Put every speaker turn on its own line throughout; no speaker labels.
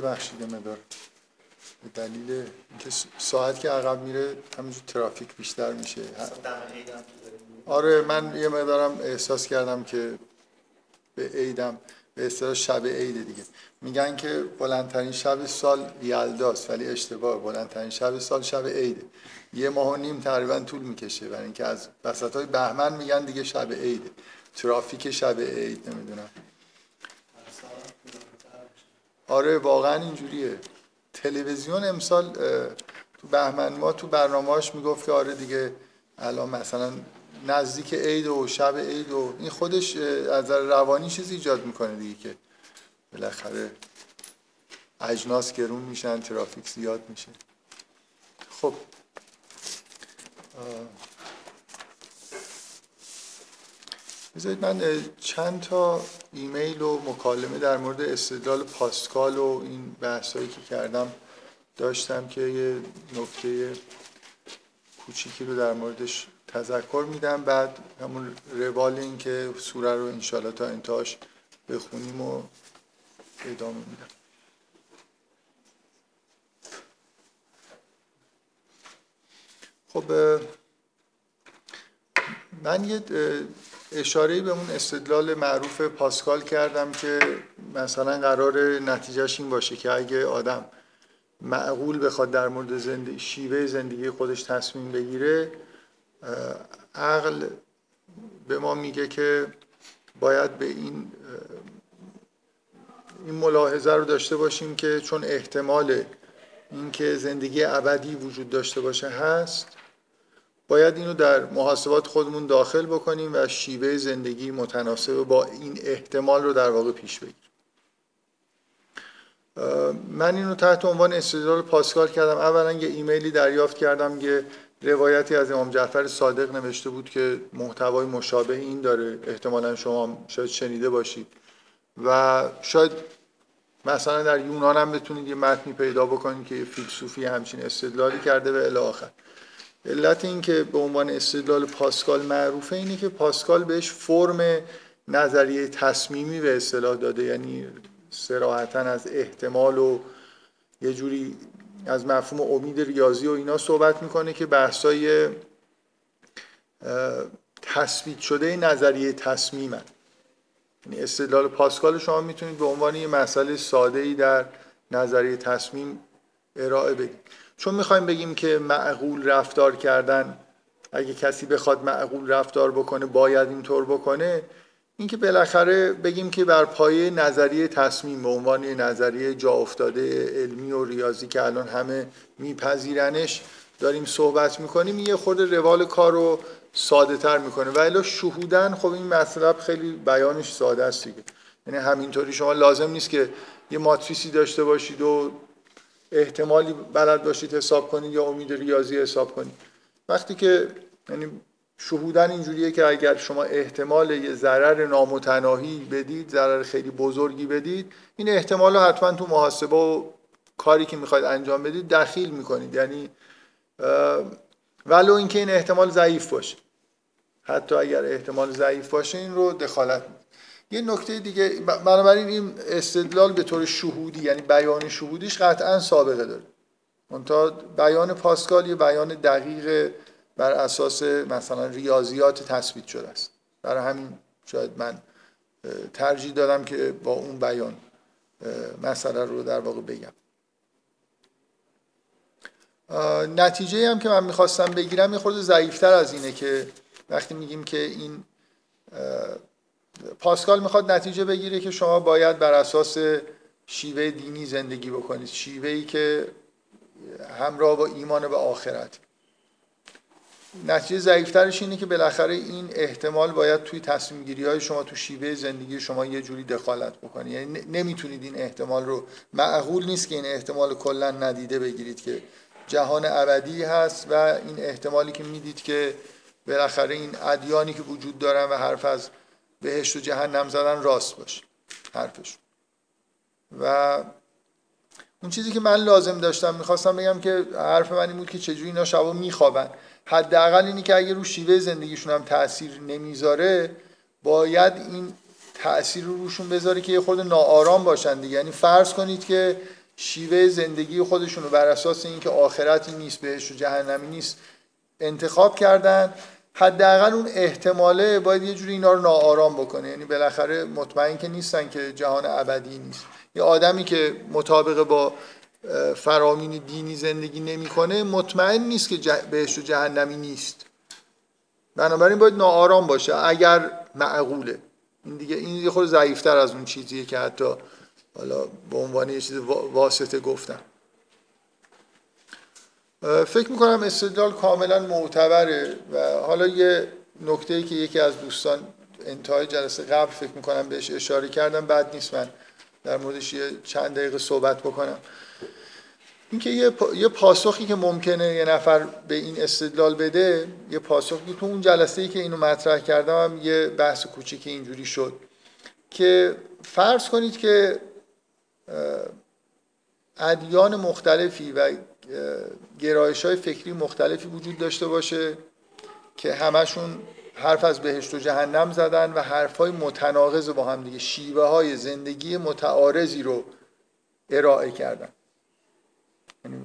ببخشید مدار. به دلیل اینکه ساعت که عقب میره همینجور ترافیک بیشتر میشه. آره من یه مقدارم احساس کردم که به عیدم به اصطلاح شب عید دیگه. میگن که بلندترین شب سال یلداست ولی اشتباه بلندترین شب سال شب عیده. یه ماه و نیم تقریبا طول می‌کشه برای اینکه از وسط های بهمن میگن دیگه شب عیده. ترافیک شب عید نمی‌دونم. آره واقعا اینجوریه. تلویزیون امسال تو بهمن ما تو برنامه‌اش می‌گفت که آره دیگه الان مثلا نزدیک عید و شب عید و این خودش از روانی چیزی ایجاد می‌کنه دیگه که بالاخره اجناس گرون میشن ترافیک زیاد میشه. خب. بذارید من چند تا ایمیل و مکالمه در مورد استدلال پاسکال و این بحثایی که کردم داشتم که یه نکته کوچیکی رو در موردش تذکر میدم. بعد همون روال این که سوره رو انشالله تا انتهاش بخونیم و ادامه میدم. خب من یه اشاره به اون استدلال معروف پاسکال کردم که مثلا قرار نتیجهش این باشه که اگه آدم معقول بخواد در مورد زندگی شیوه زندگی خودش تصمیم بگیره عقل به ما میگه که باید به این این ملاحظه رو داشته باشیم که چون احتمال اینکه زندگی ابدی وجود داشته باشه هست باید اینو در محاسبات خودمون داخل بکنیم و شیوه زندگی متناسب با این احتمال رو در واقع پیش بگیریم. من اینو تحت عنوان استدلال پاسکال کردم. اولا یه ایمیلی دریافت کردم که روایتی از امام جعفر صادق نوشته بود که محتوای مشابه این داره. احتمالا شما شاید شنیده باشید. و شاید مثلا در یونان هم بتونید یه متنی پیدا بکنید که فیلسوفی همچین استدلالی کرده و الی آخر. علت این که به عنوان استدلال پاسکال معروفه اینه که پاسکال بهش فرم نظریه تصمیمی به اصطلاح داده یعنی سراحتا از احتمال و یه جوری از مفهوم امید ریاضی و اینا صحبت می‌کنه که بحثای تثبیت شده نظریه تصمیمن یعنی استدلال پاسکال شما می‌تونید به عنوان یه مسئله ساده ای در نظریه تصمیم ارائه بدید. چون می‌خوایم بگیم که معقول رفتار کردن اگه کسی بخواد معقول رفتار بکنه باید اینطور بکنه اینکه بالاخره بگیم که بر پایه نظریه تصمیم به عنوان نظریه جا افتاده علمی و ریاضی که الان همه میپذیرنش داریم صحبت می‌کنیم یه خود روال کار رو ساده تر می‌کنه. و الا شهودن خب این مطلب خیلی بیانش ساده است دیگه. یعنی همینطوری شما لازم نیست که یه ماتریسی داشته باشید و احتمالی بلد باشید حساب کنید یا امید ریاضی حساب کنید. وقتی که یعنی شهودن اینجوریه که اگر شما احتمال یه ضرر نامتناهی بدید ضرر خیلی بزرگی بدید این احتمال رو حتما تو محاسبه و کاری که می‌خواید انجام بدید دخیل می‌کنید. یعنی ولو اینکه این احتمال ضعیف باشه. حتی اگر احتمال ضعیف باشه این رو دخالت یه نکته دیگه بنابراین این استدلال به طور شهودی یعنی بیان شهودیش قطعا سابقه داره. منتها بیان پاسکال یه بیان دقیق بر اساس مثلا ریاضیات تثبیت شده است. برای همین شاید من ترجیح دادم که با اون بیان مسئله رو در واقع بگم. نتیجه هم که من می‌خواستم بگیرم یه خورده ضعیفتر از اینه که وقتی میگیم که این پاسکال می‌خواد نتیجه بگیره که شما باید بر اساس شیوه دینی زندگی بکنید. شیوهی که همراه با ایمان به آخرت. نتیجه ضعیفترش اینه که بالاخره این احتمال باید توی تصمیم گیری های شما تو شیوه زندگی شما یه جوری دخالت بکنید یعنی نمی‌تونید این احتمال رو معقول نیست که این احتمال کلا ندیده بگیرید که جهان ابدی هست و این احتمالی که می‌دید که بالاخره این ادیانی که وجود دارن و حرف از بهشت و جهنم زدن راست باشه حرفش. و اون چیزی که من لازم داشتم می‌خواستم بگم که حرف من این بود که چجوری اینا شبا میخوابن. حداقل اینی که اگه رو شیوه زندگیشون هم تاثیر نمی‌ذاره باید این تاثیر رو روشون بذاره که یه خورده ناآرام باشن دیگه. یعنی فرض کنید که شیوه زندگی خودشون رو بر اساس اینکه آخرتی نیست بهش و جهنمی نیست انتخاب کردن. حداقل اون احتماله باید یه جوری اینا رو ناآرام بکنه. یعنی بالاخره مطمئن که نیستن که جهان ابدی نیست. یه آدمی که مطابق با فرامین دینی زندگی نمی‌کنه مطمئن نیست که بهش و جهنمی نیست. بنابراین باید ناآرام باشه اگر معقوله. این دیگه این دیگه خود ضعیفتر از اون چیزیه که حتی حالا به عنوان یه چیز واسطه گفتم. فکر می‌کنم استدلال کاملا معتبره و حالا یه نکته که یکی از دوستان انتهای جلسه قبل فکر می‌کنم بهش اشاره کردم بعد نیست من در موردش یه چند دقیقه صحبت بکنم. اینکه یه, یه پاسخی که ممکنه یه نفر به این استدلال بده یه پاسخی تو اون جلسه ای که اینو مطرح کردم هم یه بحث کوچیک اینجوری شد که فرض کنید که ادیان مختلفی و گرایش های فکری مختلفی وجود داشته باشه که همشون حرف از بهشت و جهنم زدن و حرف های متناقض با هم دیگه شیوه های زندگی متعارضی رو ارائه کردن. یعنی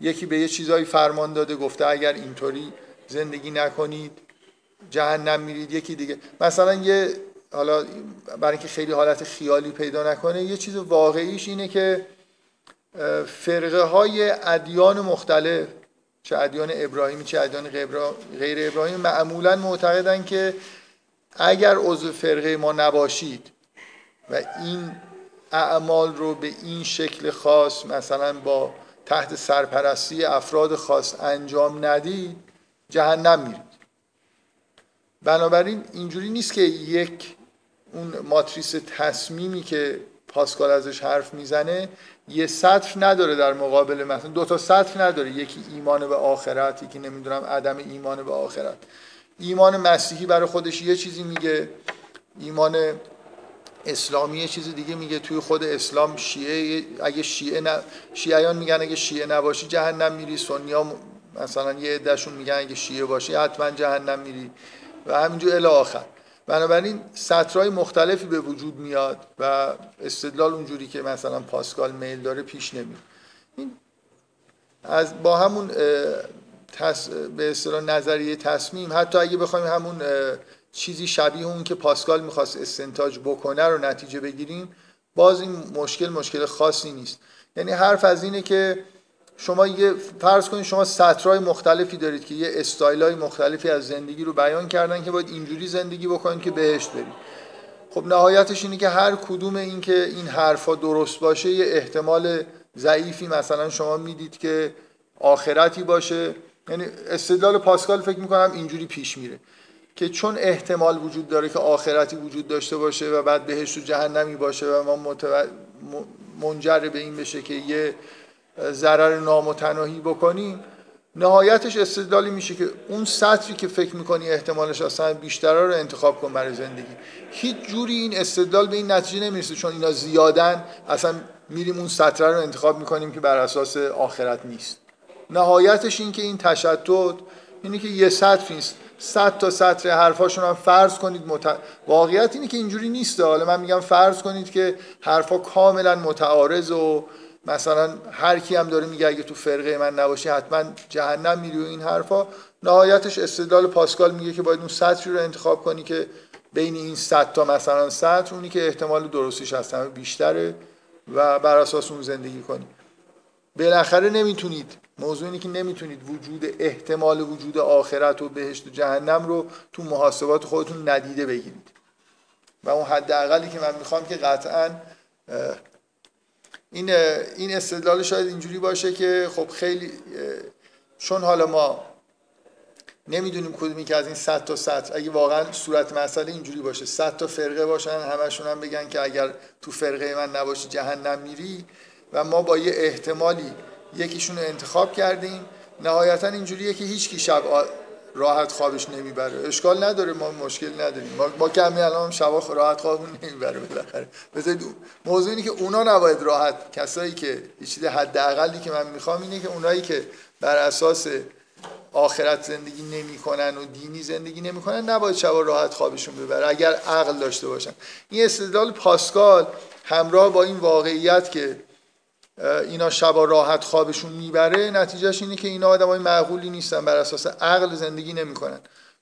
یکی به یه چیزایی فرمان داده گفته اگر اینطوری زندگی نکنید جهنم میرید یکی دیگه. مثلا یه حالا برای اینکه خیلی حالت خیالی پیدا نکنه یه چیز واقعیش اینه که فرقه های ادیان مختلف چه ادیان ابراهیمی چه ادیان غیر ابراهیمی معمولا معتقدن که اگر عضو فرقه ما نباشید و این اعمال رو به این شکل خاص مثلا با تحت سرپرستی افراد خاص انجام ندید جهنم میرید. بنابراین اینجوری نیست که یک اون ماتریس تصمیمی که پاسکال ازش حرف می‌زنه یه سطر نداره در مقابل مثلا. دو تا سطر نداره. یکی ایمان به آخرت یکی نمی‌دونم عدم ایمان به آخرت. ایمان مسیحی برای خودش یه چیزی میگه. ایمان اسلامی یه چیز دیگه میگه. توی خود اسلام شیعه اگه شیعه ن... شیعیان میگن اگه شیعه نباشی جهنم میری. سنیا مثلا یه عدهشون میگن اگه شیعه باشی حتما جهنم میری. و همینجور الی آخر. بنابراین سطرهای مختلفی به وجود میاد و استدلال اونجوری که مثلا پاسکال میل داره پیش نمیاد. این از با همون به اصطلاح نظریه تصمیم حتی اگه بخوایم همون چیزی شبیه اون که پاسکال می‌خواست استنتاج بکنه رو نتیجه بگیریم باز این مشکل مشکل خاصی نیست. یعنی حرف از اینه که شما یه فرض کنید شما سطرهای مختلفی دارید که یه استایلای مختلفی از زندگی رو بیان کردن که باید اینجوری زندگی بکنید که بهشت برید خب نهایتش اینه که هر کدوم این که این حرفا درست باشه یه احتمال ضعیفی مثلا شما می‌دید که آخرتی باشه یعنی استدلال پاسکال فکر می‌کنم اینجوری پیش میره که چون احتمال وجود داره که آخرتی وجود داشته باشه و بعد بهشت و جهنمی باشه و ما. منجر به این بشه که یه ضرر نامتناهی بکنیم نهایتش استدلالی میشه که اون سطری که فکر می‌کنی احتمالش اصلا بیشتر رو انتخاب کن برای زندگی. هیچ جوری این استدلال به این نتیجه نمی‌رسه چون اینا زیادن اصلا میریم اون سطر رو انتخاب می‌کنیم که بر اساس آخرت نیست. نهایتش این که این تشدد اینه که یه سطر نیست صد تا سطر حرفاشون هم فرض کنید مت... واقعیت اینه که اینجوری نیست. حالا من میگم فرض کنید که حرفا کاملا متعارض و مثلا هر کی هم داره میگه اگه تو فرقه من نباشی حتما جهنم میری و این حرفا. نهایتش استدلال پاسکال میگه که باید اون سطری رو انتخاب کنی که بین این صد تا مثلا سطر اونی که احتمال درستیش از همه بیشتره و بر اساس اون زندگی کنی. بالاخره نمی‌تونید موضوع اینه که نمی‌تونید وجود احتمال وجود آخرت و بهشت و جهنم رو تو محاسبات خودتون ندیده بگیرید. و اون حداقلی که من می‌خوام که قطعا این این استدلال شاید اینجوری باشه که خب خیلی چون حالا ما نمی‌دونیم کدومی که از این 100 تا سطر اگه واقعا صورت مسئله اینجوری باشه 100 تا فرقه باشن همشون هم بگن که اگر تو فرقه من نباشی جهنم میری. و ما با یه احتمالی یکیشون رو انتخاب کردیم. نهایتا اینجوریه که هیچ کی شب راحت خوابش نمی‌بره. اشکال نداره ما مشکل نداریم. ما, ما کمی الان شبا راحت خوابمون نمی‌بره بالاخره. بذارید موضوع اینه که اونا نباید راحت. کسایی که چیز حداقلی که من می‌خوام اینه که اونایی که بر اساس آخرت زندگی نمی‌کنن و دینی زندگی نمی‌کنن نباید شبا راحت خوابشون ببره اگر عقل داشته باشن. این استدلال پاسکال همراه با این واقعیت که اینا شبا راحت خوابشون می‌بره نتیجهش اینه که اینا آدمای معقولی نیستن بر اساس عقل زندگی نمی‌کنن.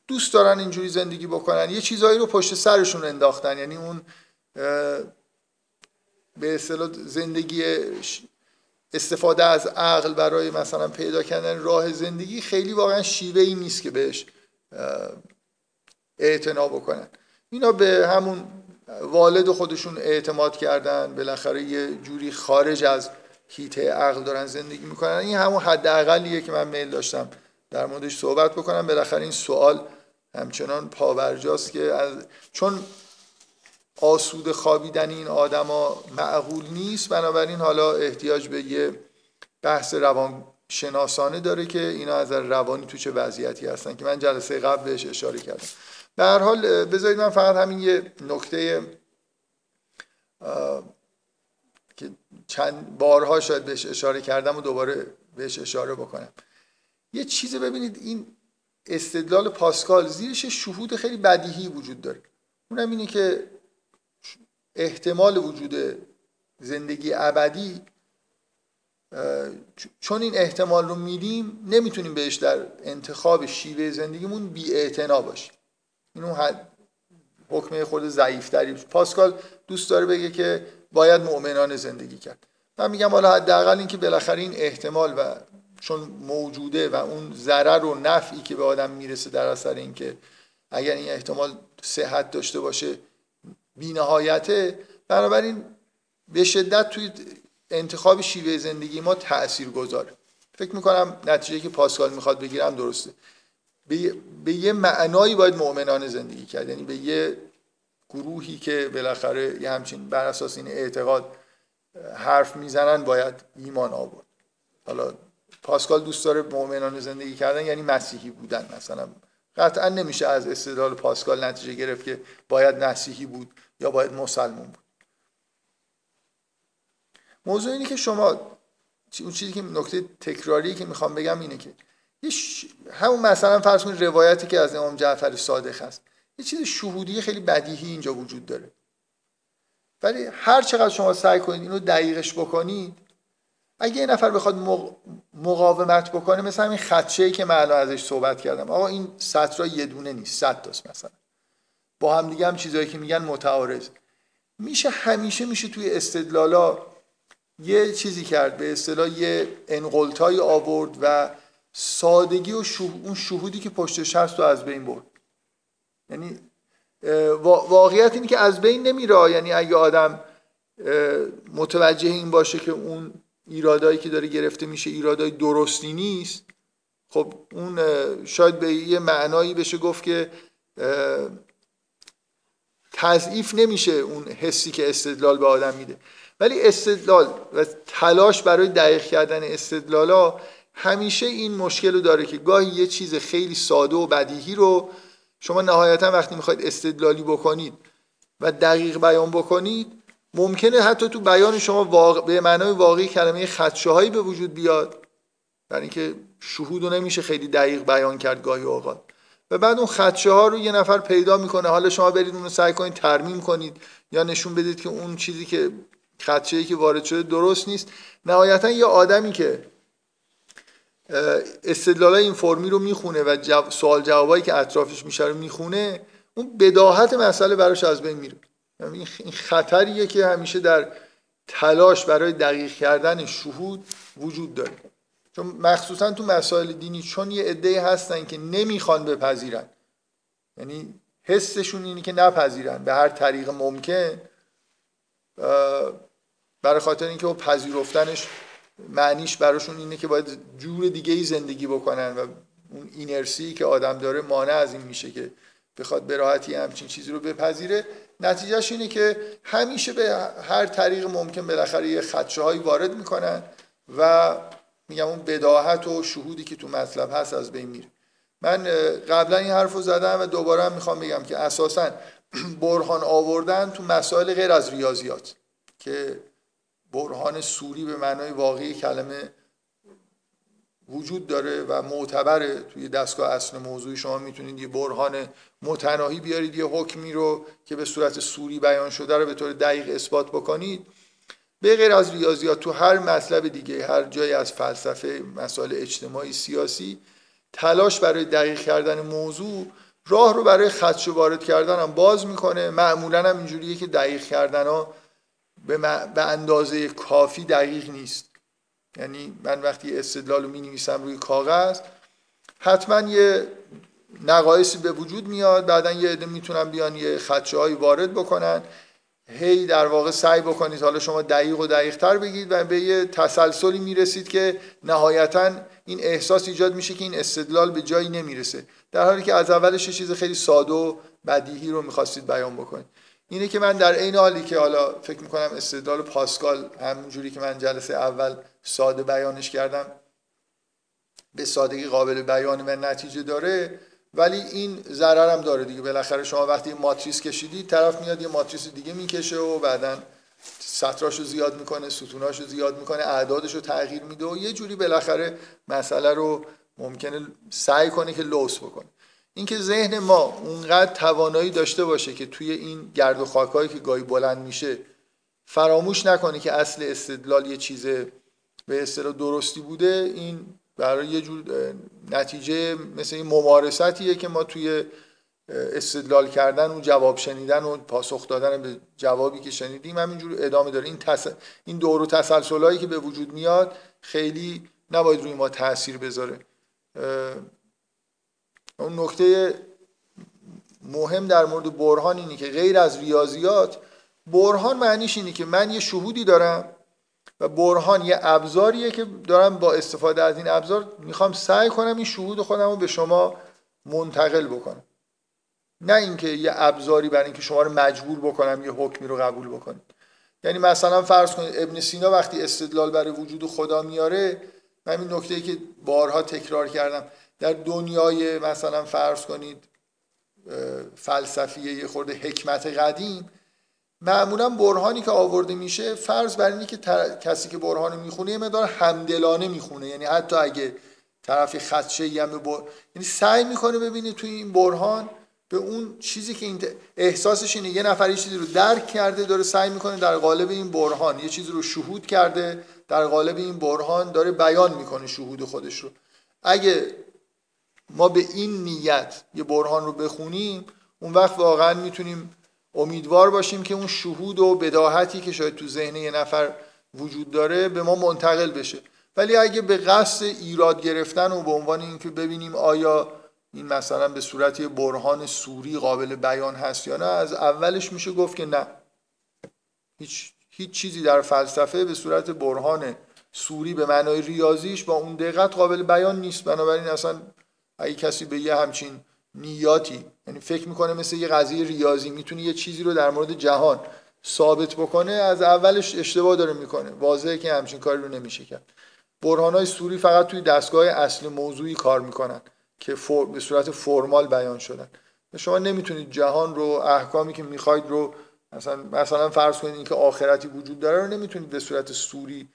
دوست دارن اینجوری زندگی بکنن. یه چیزایی رو پشت سرشون انداختن یعنی اون به اصطلاح زندگی استفاده از عقل برای مثلا پیدا کردن راه زندگی خیلی واقعا شیوه ای نیست که بهش اعتنا بکنن. اینا به همون والد خودشون اعتماد کردن بالاخره یه جوری خارج از هیته عقل دارن زندگی می‌کنن. این همون حداقلیه که من میل داشتم در موردش صحبت بکنم. بالاخره این سوال همچنان پاورجاست که از چون آسود خوابیدن این آدما معقول نیست بنابراین حالا احتیاج به یه بحث روان شناسانه داره که اینا از روانی تو چه وضعیتی هستن که من جلسه قبل بهش اشاره کردم. به هر حال بذارید من فقط همین یه نکته چند بارها شاید بهش اشاره کردم و دوباره بهش اشاره بکنم. یه چیزی ببینید این استدلال پاسکال زیرش شهود خیلی بدیهی وجود داره. اونم اینه که احتمال وجود زندگی ابدی چون این احتمال رو میدیم نمی‌تونیم بهش در انتخاب شیوه زندگیمون بی باشیم. اینو حکمه خود ضعیفتری. پاسکال دوست داره بگه که باید مؤمنان زندگی کرد. من میگم حالا حداقل اینکه بالاخره این احتمال و چون موجوده و اون ضرر و نفعی که به آدم می‌رسه در اثر اینکه اگر این احتمال صحت داشته باشه بینهایته بنابراین به شدت توی انتخاب شیوه زندگی ما تأثیر گذاره فکر می‌کنم نتیجه که پاسکال می‌خواد بگیرم درسته. به, یه معنایی باید مؤمنان زندگی کرد. یعنی به یه گروهی که بالاخره یه همچین بر اساس این اعتقاد حرف می‌زنن باید ایمان آورد. حالا پاسکال دوست داره مؤمنان زندگی کردن یعنی مسیحی بودن مثلا. قطعا نمیشه از استدلال پاسکال نتیجه گرفت که باید مسیحی بود یا باید مسلمون بود. موضوع اینه که شما اون چیزی که نکته تکراری که می‌خوام بگم اینه که همون مثلا فرض کنید روایتی که از امام جعفر صادق هست. یه چیز شهودی خیلی بدیهی اینجا وجود داره. ولی هر چقدر شما سعی کنید اینو دقیقش بکنید اگه یه نفر بخواد مقاومت بکنه مثل همین خدشه ای که من ازش صحبت کردم. آقا این سطر یه دونه نیست صد تاست مثلا. با هم دیگه هم چیزایی که میگن متعارض. میشه همیشه میشه توی استدلالا یه چیزی کرد به اصطلاح یه انقلتایی آورد و سادگی و اون شهودی که پشتش هست رو از بین برد. یعنی واقعیت اینه که از بین نمیره. یعنی اگه آدم متوجه این باشه که اون ایرادایی که داره گرفته میشه ایرادای درستی نیست خب اون شاید به یه معنایی بشه گفت که تضعیف نمیشه اون حسی که استدلال به آدم میده. ولی استدلال و تلاش برای دقیق کردن استدلالا همیشه این مشکل رو داره که گاهی یه چیز خیلی ساده و بدیهی رو شما نهایتا وقتی می‌خواید استدلالی بکنید و دقیق بیان بکنید ممکنه حتی تو بیان شما واقع به معنای واقعی کلمه خدشه هایی به وجود بیاد. برای اینکه شهود رو نمیشه خیلی دقیق بیان کرد گاهی اوقات. و بعد اون خدشه ها رو یه نفر پیدا می‌کنه. حالا شما برید اون رو سعی کنید ترمیم کنید یا نشون بدید که اون چیزی که خدشه که وارد شده درست نیست. نهایتا یه آدمی که استدلال این فرمی رو می‌خونه و سوال جوابایی که اطرافش میشه رو می‌خونه اون بداهت مسئله براش از بین میره. یعنی این خطریه که همیشه در تلاش برای دقیق کردن شهود وجود داره. چون مخصوصا تو مسائل دینی چون یه عده هستن که نمی‌خوان بپذیرن. یعنی حسشون اینه که نپذیرن. به هر طریق ممکن برای خاطر اینکه پذیرفتنش معنیش براشون اینه که باید جور دیگه ای زندگی بکنن و اون اینرسی که آدم داره مانع از این میشه که بخواد به راحتی همچین چیزی رو بپذیره. نتیجهش اینه که همیشه به هر طریق ممکن بالاخره یه خدشه هایی وارد می‌کنن و میگم اون بداهت و شهودی که تو مطلب هست از بین میره. من قبلا این حرف رو زدم و دوباره هم می‌خوام بگم که اساسا برهان آوردن تو مسائل غیر از ریاضیات که برهان سوری به معنای واقعی کلمه وجود داره و معتبره توی دستگاه اصل موضوعی شما می‌تونید یه برهان متناهی بیارید یه حکمی رو که به صورت سوری بیان شده رو به طور دقیق اثبات بکنید. به غیر از ریاضیات تو هر مطلب دیگه هر جایی از فلسفه مسائل اجتماعی سیاسی تلاش برای دقیق کردن موضوع راه رو برای خدش وارد کردن هم باز می‌کنه. معمولا هم اینجوریه که دقیق کردن ها به, اندازه کافی دقیق نیست. یعنی من وقتی استدلال رو می نویسم روی کاغذ حتما یه نقایصی به وجود میاد بعدا یه عده می‌تونن بیان یه خدشه هایی وارد بکنن. هی در واقع سعی بکنید حالا شما دقیق و دقیق تر بگید و به یه تسلسلی می‌رسید که نهایتا این احساس ایجاد میشه که این استدلال به جایی نمی‌رسه. در حالی که از اولش یه چیز خیلی ساده و بدیهی رو می‌خواستید بیان بکنید. اینه که من در این حالی که حالا فکر می‌کنم استدلال پاسکال همونجوری که من جلسه اول ساده بیانش کردم به سادگی قابل بیان و نتیجه داره ولی این ضرر هم داره دیگه. بالاخره شما وقتی ماتریس کشیدید طرف میاد یه ماتریس دیگه می‌کشه و بعدا سطراشو زیاد می‌کنه ستوناشو زیاد می‌کنه اعدادشو تغییر میده و یه جوری بالاخره مسئله رو ممکنه سعی کنه که لوس بکنه. اینکه ذهن ما اونقدر توانایی داشته باشه که توی این گرد و خاکایی که گاهی بلند میشه فراموش نکنه که اصل استدلال یه چیز به اصطلاح درستی بوده این برای یه جور نتیجه مثل این ممارستیه که ما توی استدلال کردن و جواب شنیدن و پاسخ دادن به جوابی که شنیدیم همینجور ادامه داره. این, تس... این دور و تسلسلایی که به وجود میاد خیلی نباید روی ما تاثیر بذاره. اون نکته مهم در مورد برهان اینه که غیر از ریاضیات برهان معنیش اینه که من یه شهودی دارم و برهان یه ابزاریه که دارم با استفاده از این ابزار می‌خوام سعی کنم این شهود خودم رو به شما منتقل بکنم. نه اینکه یه ابزاری برای اینکه شما رو مجبور بکنم یه حکمی رو قبول بکنید. یعنی مثلا فرض کنید ابن سینا وقتی استدلال برای وجود خدا میاره من این نکته که بارها تکرار کردم در دنیای مثلا فرض کنید فلسفی یه خورده حکمت قدیم معمولا برهانی که آورده میشه فرض بر اینه که کسی که برهان می‌خونه یه مقدار همدلانه می‌خونه. یعنی حتی اگه طرفی خدشه هم بر... یعنی سعی می‌کنه ببینید توی این برهان به اون چیزی که این احساسش اینه. یه نفر یه چیزی رو درک کرده داره سعی می‌کنه در قالب این برهان یه چیزی رو شهود کرده در قالب این برهان داره بیان می‌کنه شهود خودش رو. اگه ما به این نیت یه برهان رو بخونیم اون وقت واقعا می‌تونیم امیدوار باشیم که اون شهود و بداهتی که شاید تو ذهن یه نفر وجود داره به ما منتقل بشه. ولی اگه به قصد ایراد گرفتن و به عنوان اینکه ببینیم آیا این مثلا به صورت یه برهان سوری قابل بیان هست یا نه از اولش میشه گفت که نه. هیچ, هیچ چیزی در فلسفه به صورت برهان سوری به معنای ریاضیش با اون دقت قابل بیان نیست. بنابراین اصلا اگه کسی به یه همچین نیاتی یعنی فکر می‌کنه مثل یه قضیه ریاضی می‌تونه یه چیزی رو در مورد جهان ثابت بکنه از اولش اشتباه داره می‌کنه. واضحه که همچین کاری رو نمیشه کرد. برهان های سوری فقط توی دستگاه اصل موضوعی کار می‌کنن که به صورت فرمال بیان شدن. شما نمی‌تونید جهان رو احکامی که می‌خواید رو مثلا مثلا فرض کنید اینکه آخرتی وجود داره رو نمی‌تونید به صورت سوری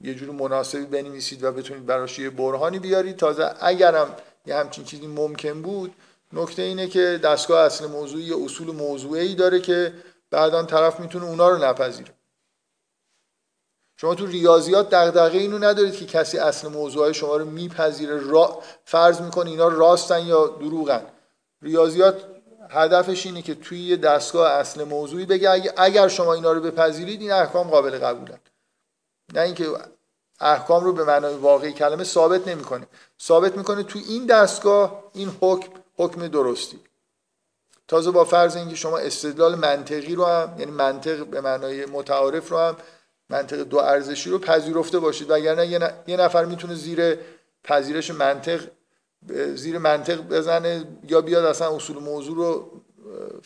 یه جور مناسبی بنویسید و بتونید براش یه برهانی بیارید. تازه اگرم یه همچین چیزی ممکن بود. نکته اینه که دستگاه اصل موضوعی یه اصول موضوعی داره که بعدا طرف می‌تونه اونا رو نپذیره. شما تو ریاضیات دغدغه اینو ندارید که کسی اصل موضوع شما رو میپذیره را فرض می‌کنه اینا راستن یا دروغن. ریاضیات هدفش اینه که توی یه دستگاه اصل موضوعی بگه اگر شما اینا رو بپذیرید این احکام قابل قبولن نه اینکه احکام رو به معنای واقعی کلمه ثابت نمی‌کنه. ثابت می‌کنه تو این دستگاه این حکم حکم درستی. تازه با فرض اینکه شما استدلال منطقی رو هم یعنی منطق به معنای متعارف رو هم منطق دو ارزشی رو پذیرفته باشید. وگرنه یه نفر می‌تونه زیر پذیرش منطق زیر منطق بزنه یا بیاد اصلا اصول موضوع رو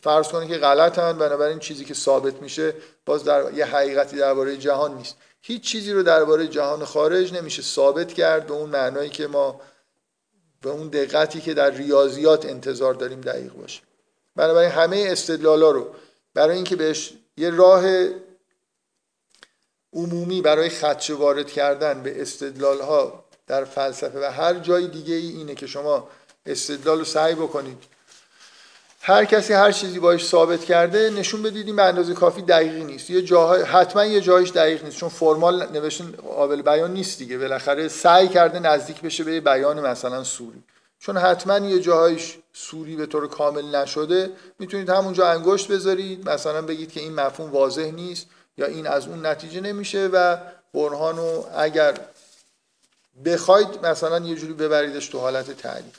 فرض کنه که غلطن. بنابراین چیزی که ثابت میشه باز در یه حقیقتی درباره جهان نیست. هیچ چیزی رو درباره جهان خارج نمیشه ثابت کرد به اون معنایی که ما به اون دقتی که در ریاضیات انتظار داریم دقیق باشه بنابراین همه استدلالا رو برای اینکه بهش یه راه عمومی برای خدشه وارد کردن به استدلال ها در فلسفه و هر جای دیگه ای اینه که شما استدلال رو سعی بکنید هر کسی هر چیزی باش ثابت کرده نشون بدید این به اندازه کافی دقیقی نیست. یه جاهای حتما یه جایش دقیق نیست چون فرمال نوشتن قابل بیان نیست دیگه. بالاخره سعی کرده نزدیک بشه به بیان مثلا سوری. چون حتما یه جاهایش سوری به طور کامل نشده می‌تونید همونجا انگشت بذارید مثلا بگید که این مفهوم واضح نیست یا این از اون نتیجه نمیشه و برهانو اگر بخواید مثلا یه جوری ببریدش تو حالت تعریف.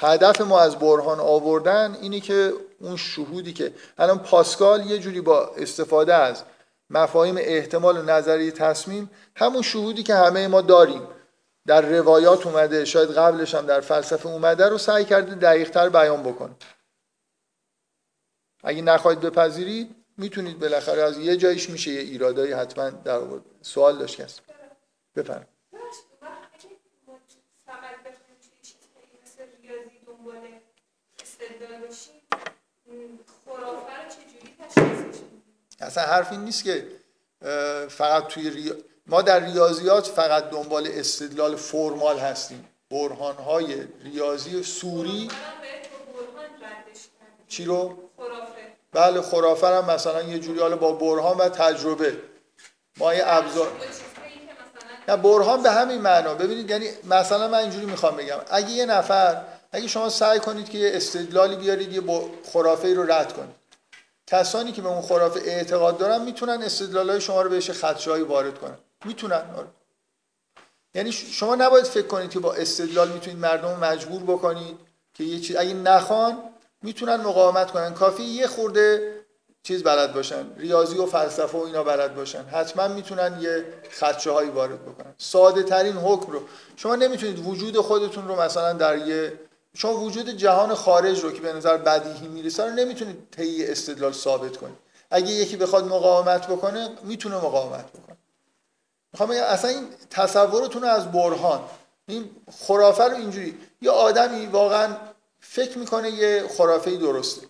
هدف ما از برهان آوردن اینه که اون شهودی که الان پاسکال یه جوری با استفاده از مفاهیم احتمال و نظریه تصمیم همون شهودی که همه ما داریم. در روایات اومده شاید قبلش هم در فلسفه اومده رو سعی کرده دقیقتر بیان بکنه. اگه نخواهید بپذیرید می‌تونید بالاخره از یه جایش میشه یه ایرادایی حتما در سوال داشت کسی؟ بفرم اصلا حرف این نیست که فقط توی ما در ریاضیات فقط دنبال استدلال فرمال هستیم. برهان های ریاضی سوری. چی رو؟ بله خرافه هم مثلا یه جوری حالا با برهان و تجربه. ما یه ابزار نه برهان به همین معنا. ببینید یعنی مثلا من اینجوری می‌خوام بگم. اگه یه نفر اگه شما سعی کنید که یه استدلالی بیارید یه خرافه رو رد کنید. کسانی که به اون خرافه اعتقاد دارن می‌تونن استدلالای شما رو بهش خدشه‌ای وارد کنن. می‌تونن آره. یعنی شما نباید فکر کنید که با استدلال می‌تونید مردم مجبور بکنید که یه چیز اگه نخوان می‌تونن مقاومت کنن. کافی یه خورده چیز بلد باشن ریاضی و فلسفه و اینا بلد باشن. حتما می‌تونن یه خدشه هایی وارد بکنن. ساده ترین حکم رو. شما نمی‌تونید وجود خودتون رو مثلا در یه شما وجود جهان خارج رو که به نظر بدیهی می‌رسه رو نمی‌تونید طی استدلال ثابت کنید اگه یکی بخواد مقاومت بکنه می‌تونه مقاومت بکنه. می‌خوام اصلا این تصورتون از برهان این خرافه رو اینجوری. یه آدمی واقعا فکر می‌کنه یه خرافه درسته.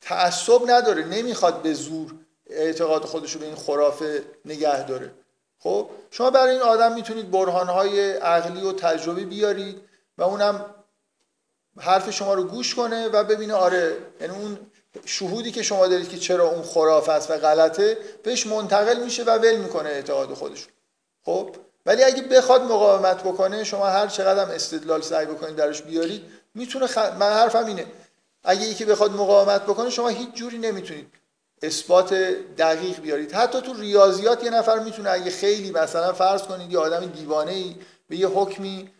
تعصب نداره نمی‌خواد به زور اعتقاد خودش رو به این خرافه نگه داره. خب شما برای این آدم می‌تونید برهانهای عقلی و تجربی بیارید و اونم حرف شما رو گوش کنه و ببینه آره یعنی اون شهودی که شما دارید که چرا اون خرافه است و غلطه بهش منتقل میشه و ول می‌کنه اعتقاد خودش خب؟ ولی اگه بخواد مقاومت بکنه شما هر چقدر هم استدلال سعی بکنید درش بیارید می‌تونه خ... من حرفم اینه. اگه یکی بخواد مقاومت بکنه شما هیچ جوری نمی‌تونید اثبات دقیق بیارید. حتی تو ریاضیات یه نفر می‌تونه اگه خیلی مثلا فرض کنید یه آدم دیوانه ای به یه حکمی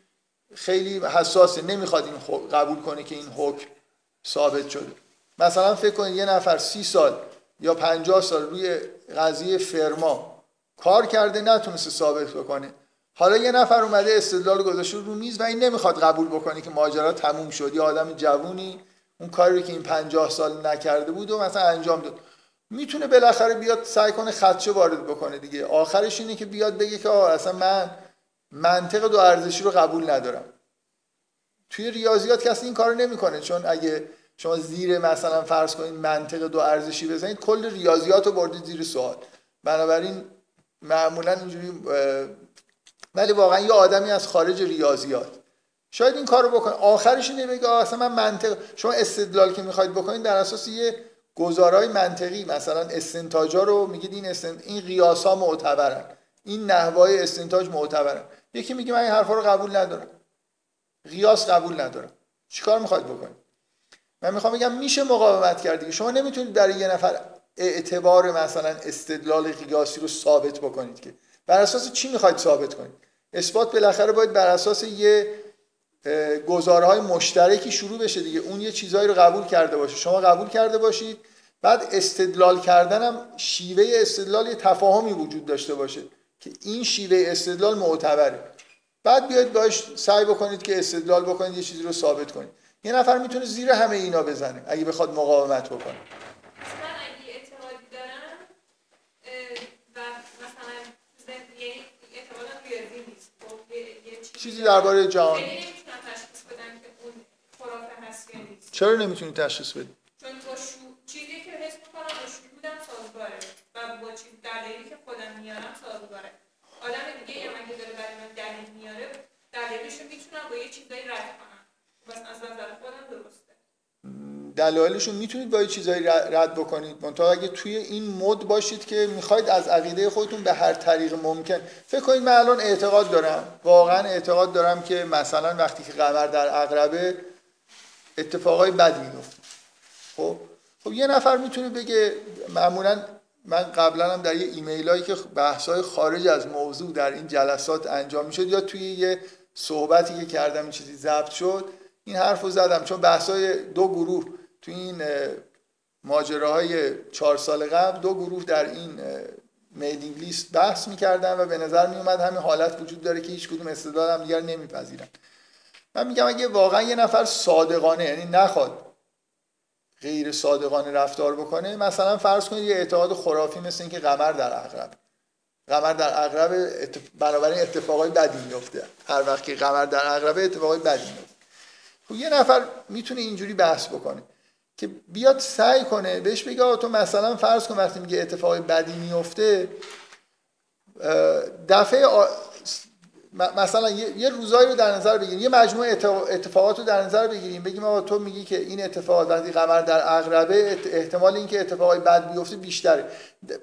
خیلی حساسه نمی‌خواد این قبول کنه که این حکم ثابت شده. مثلا فکر کنید یه نفر سی سال یا پنجاه سال روی قضیه فرما کار کرده نتونسته ثابت بکنه. حالا یه نفر اومده استدلال گذاشته رو میز و این نمی‌خواد قبول بکنه که ماجرا تموم شد. یه آدم جوونی اون کاری که این پنجاه سال نکرده بود و مثلا انجام داد. می‌تونه بالاخره بیاد سعی کنه خدشه وارد بکنه دیگه. آخرش اینه که بیاد بگه که اصلا من منطق دو ارزشی رو قبول ندارم. توی ریاضیات کسی این کارو نمی‌کنه چون اگه شما زیر مثلا فرض کنید منطق دو ارزشی بزنید کل ریاضیات رو بردید زیر سوال. بنابراین معمولا اینجوری ولی واقعا یه آدمی از خارج ریاضیات. شاید این کارو بکنه. آخرش اینه بگه اصلا من منطق شما استدلال که می‌خواید بکنید در اساس یه گزارای منطقی مثلا استنتاجا رو میگید این استن... این قیاس ها معتبرن. این نحوه استنتاج معتبرن. یکی میگه من این حرفا رو قبول ندارم. قیاس قبول ندارم. چیکار می‌خواید بکنید؟ من می‌خوام بگم میشه مقاومت کرد شما نمی‌تونید برای یه نفر اعتبار مثلا استدلال قیاسی رو ثابت بکنید که. بر اساس چی می‌خواید ثابت کنید؟ اثبات بالاخره باید بر اساس یه گزارهای مشترکی شروع بشه دیگه. اون یه چیزهایی رو قبول کرده باشه شما قبول کرده باشید. بعد استدلال کردنم شیوه استدلال یه تفاهمی وجود داشته باشه. که این شیوه استدلال معتبره. بعد بیاید باش سعی بکنید که استدلال بکنید یه چیزی رو ثابت کنید. یه نفر می‌تونه زیر همه اینا بزنه اگه بخواد مقاومت بکنه. چیزی درباره جهان. چرا نمی‌تونی تشخیص بدی؟
چون با شو... چیزی که حس می‌کنم با شهودم سازگاره و دلیلی که خودم میارم سازگاره آدم دیگه هم اگه داره برای من دلیل میاره؟ دلیلش رو می‌تونم با یه چیزایی رد کنم. بس از نظر خودم درسته.
دلایلشون می‌تونید با یه چیزایی رد بکنید. منتها اگه توی این مد باشید که می‌خواید از عقیده خودتون به هر طریق ممکن. فکر کنید من الان اعتقاد دارم. واقعا اعتقاد دارم که مثلا وقتی که قمر در عقربه اتفاقای بدی میفته خب؟ خب یه نفر می‌تونه بگه معمولا من قبلا هم در یه ایمیل هایی که بحث های خارج از موضوع در این جلسات انجام می‌شد یا توی یه صحبتی که کردم این چیزی ضبط شد این حرف رو زدم. چون بحث های دو گروه توی این ماجراهای چهار سال قبل دو گروه در این میدینگ لیست بحث می‌کردن و به نظر میومد همین حالت وجود داره که هیچ کدوم استدلال هم دیگر نمیپذیرن. من میگم اگه واقعا یه نفر صادقانه یعنی نخواد غیر صادقانه رفتار بکنه مثلا فرض کنید یه اعتقاد خرافی مثل اینکه قمر در اغرب. قمر در اغرب اتف... بنابراین اتفاقای بدی میفته هر وقت که قمر در اغرب اتفاقای بدی میفته خب یه نفر می‌تونه اینجوری بحث بکنه که بیاد سعی کنه بهش بگه تو مثلا فرض کن وقتی میگه اتفاقای بدی میفته دفعه مثلا یه روزایی رو در نظر بگیریم یه مجموعه اتفاقات رو در نظر بگیریم. بگیم آقا تو میگی که این اتفاقات وقتی قمر در اغربه احتمال اینکه اتفاقای بد بیفته بیشتره.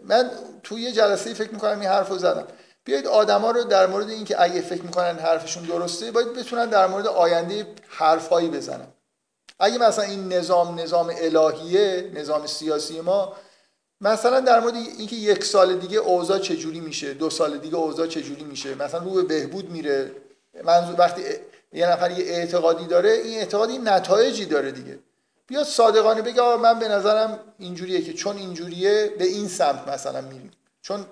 من توی یه جلسه فکر می‌کنم این حرف رو زدم. بیایید آدما رو در مورد اینکه اگه فکر می‌کنن حرفشون درسته باید بتونن در مورد آینده حرفایی بزنن. اگه مثلا این نظام نظام الهیه نظام سیاسی ما مثلا در مورد اینکه یک سال دیگه اوضاع چجوری میشه دو سال دیگه اوضاع چجوری میشه مثلا رو به بهبود میره منظور وقتی یه نفر یه اعتقادی داره این اعتقادی نتایجی داره دیگه. بیاد صادقانه بگه من به نظرم اینجوریه که چون اینجوریه به این سمت مثلا میریم. چون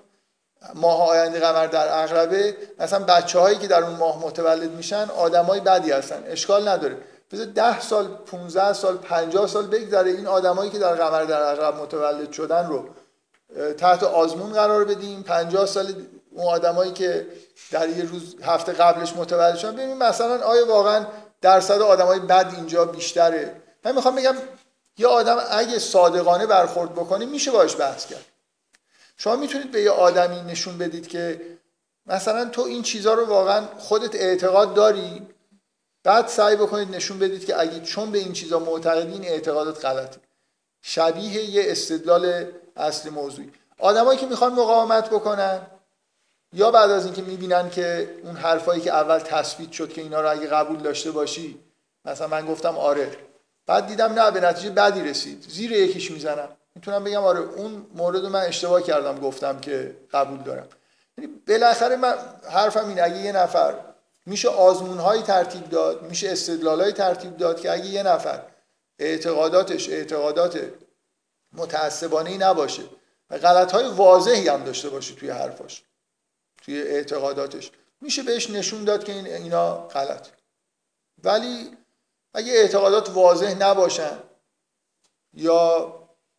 ماه آینده قمر در اغربه مثلا بچه هایی که در اون ماه متولد میشن آدمای بدی هستن اشکال نداره. بذار ده سال 15 سال 50 سال بگذره این آدمایی که در قمر در عقرب متولد شدن رو تحت آزمون قرار بدیم. 50 سال اون آدمایی که در یه روز هفته قبلش متولد شدن. ببینیم مثلا آیا واقعا درصد آدمای بد اینجا بیشتره؟ من می‌خوام بگم یه آدم اگه صادقانه برخورد بکنه میشه باش بحث کرد. شما می‌تونید به یه آدمی نشون بدید که مثلا تو این چیزها رو واقعا خودت اعتقاد داری؟ بعد سعی بکنید نشون بدید که اگه چون به این چیزا معتقدی این اعتقادات غلطه. شبیه یه استدلال اصل موضوعی. آدمایی که می‌خوان مقاومت بکنن یا بعد از اینکه می‌بینن که اون حرفایی که اول تثبیت شد که اینا رو اگه قبول داشته باشی مثلا من گفتم آره. بعد دیدم نه به نتیجه بدی رسید. زیر یکیش می‌زنم. می‌تونم بگم آره اون مورد من اشتباه کردم گفتم که قبول دارم. یعنی بالاخره من حرفم اینه اگه یه نفر میشه آزمون ترتیب داد میشه استدلال ترتیب داد که اگه یه نفر اعتقاداتش اعتقادات متعصبانه نباشه و غلط های واضحی هم داشته باشه توی حرفاش توی اعتقاداتش میشه بهش نشون داد که این اینا غلط. ولی اگه اعتقادات واضح نباشن یا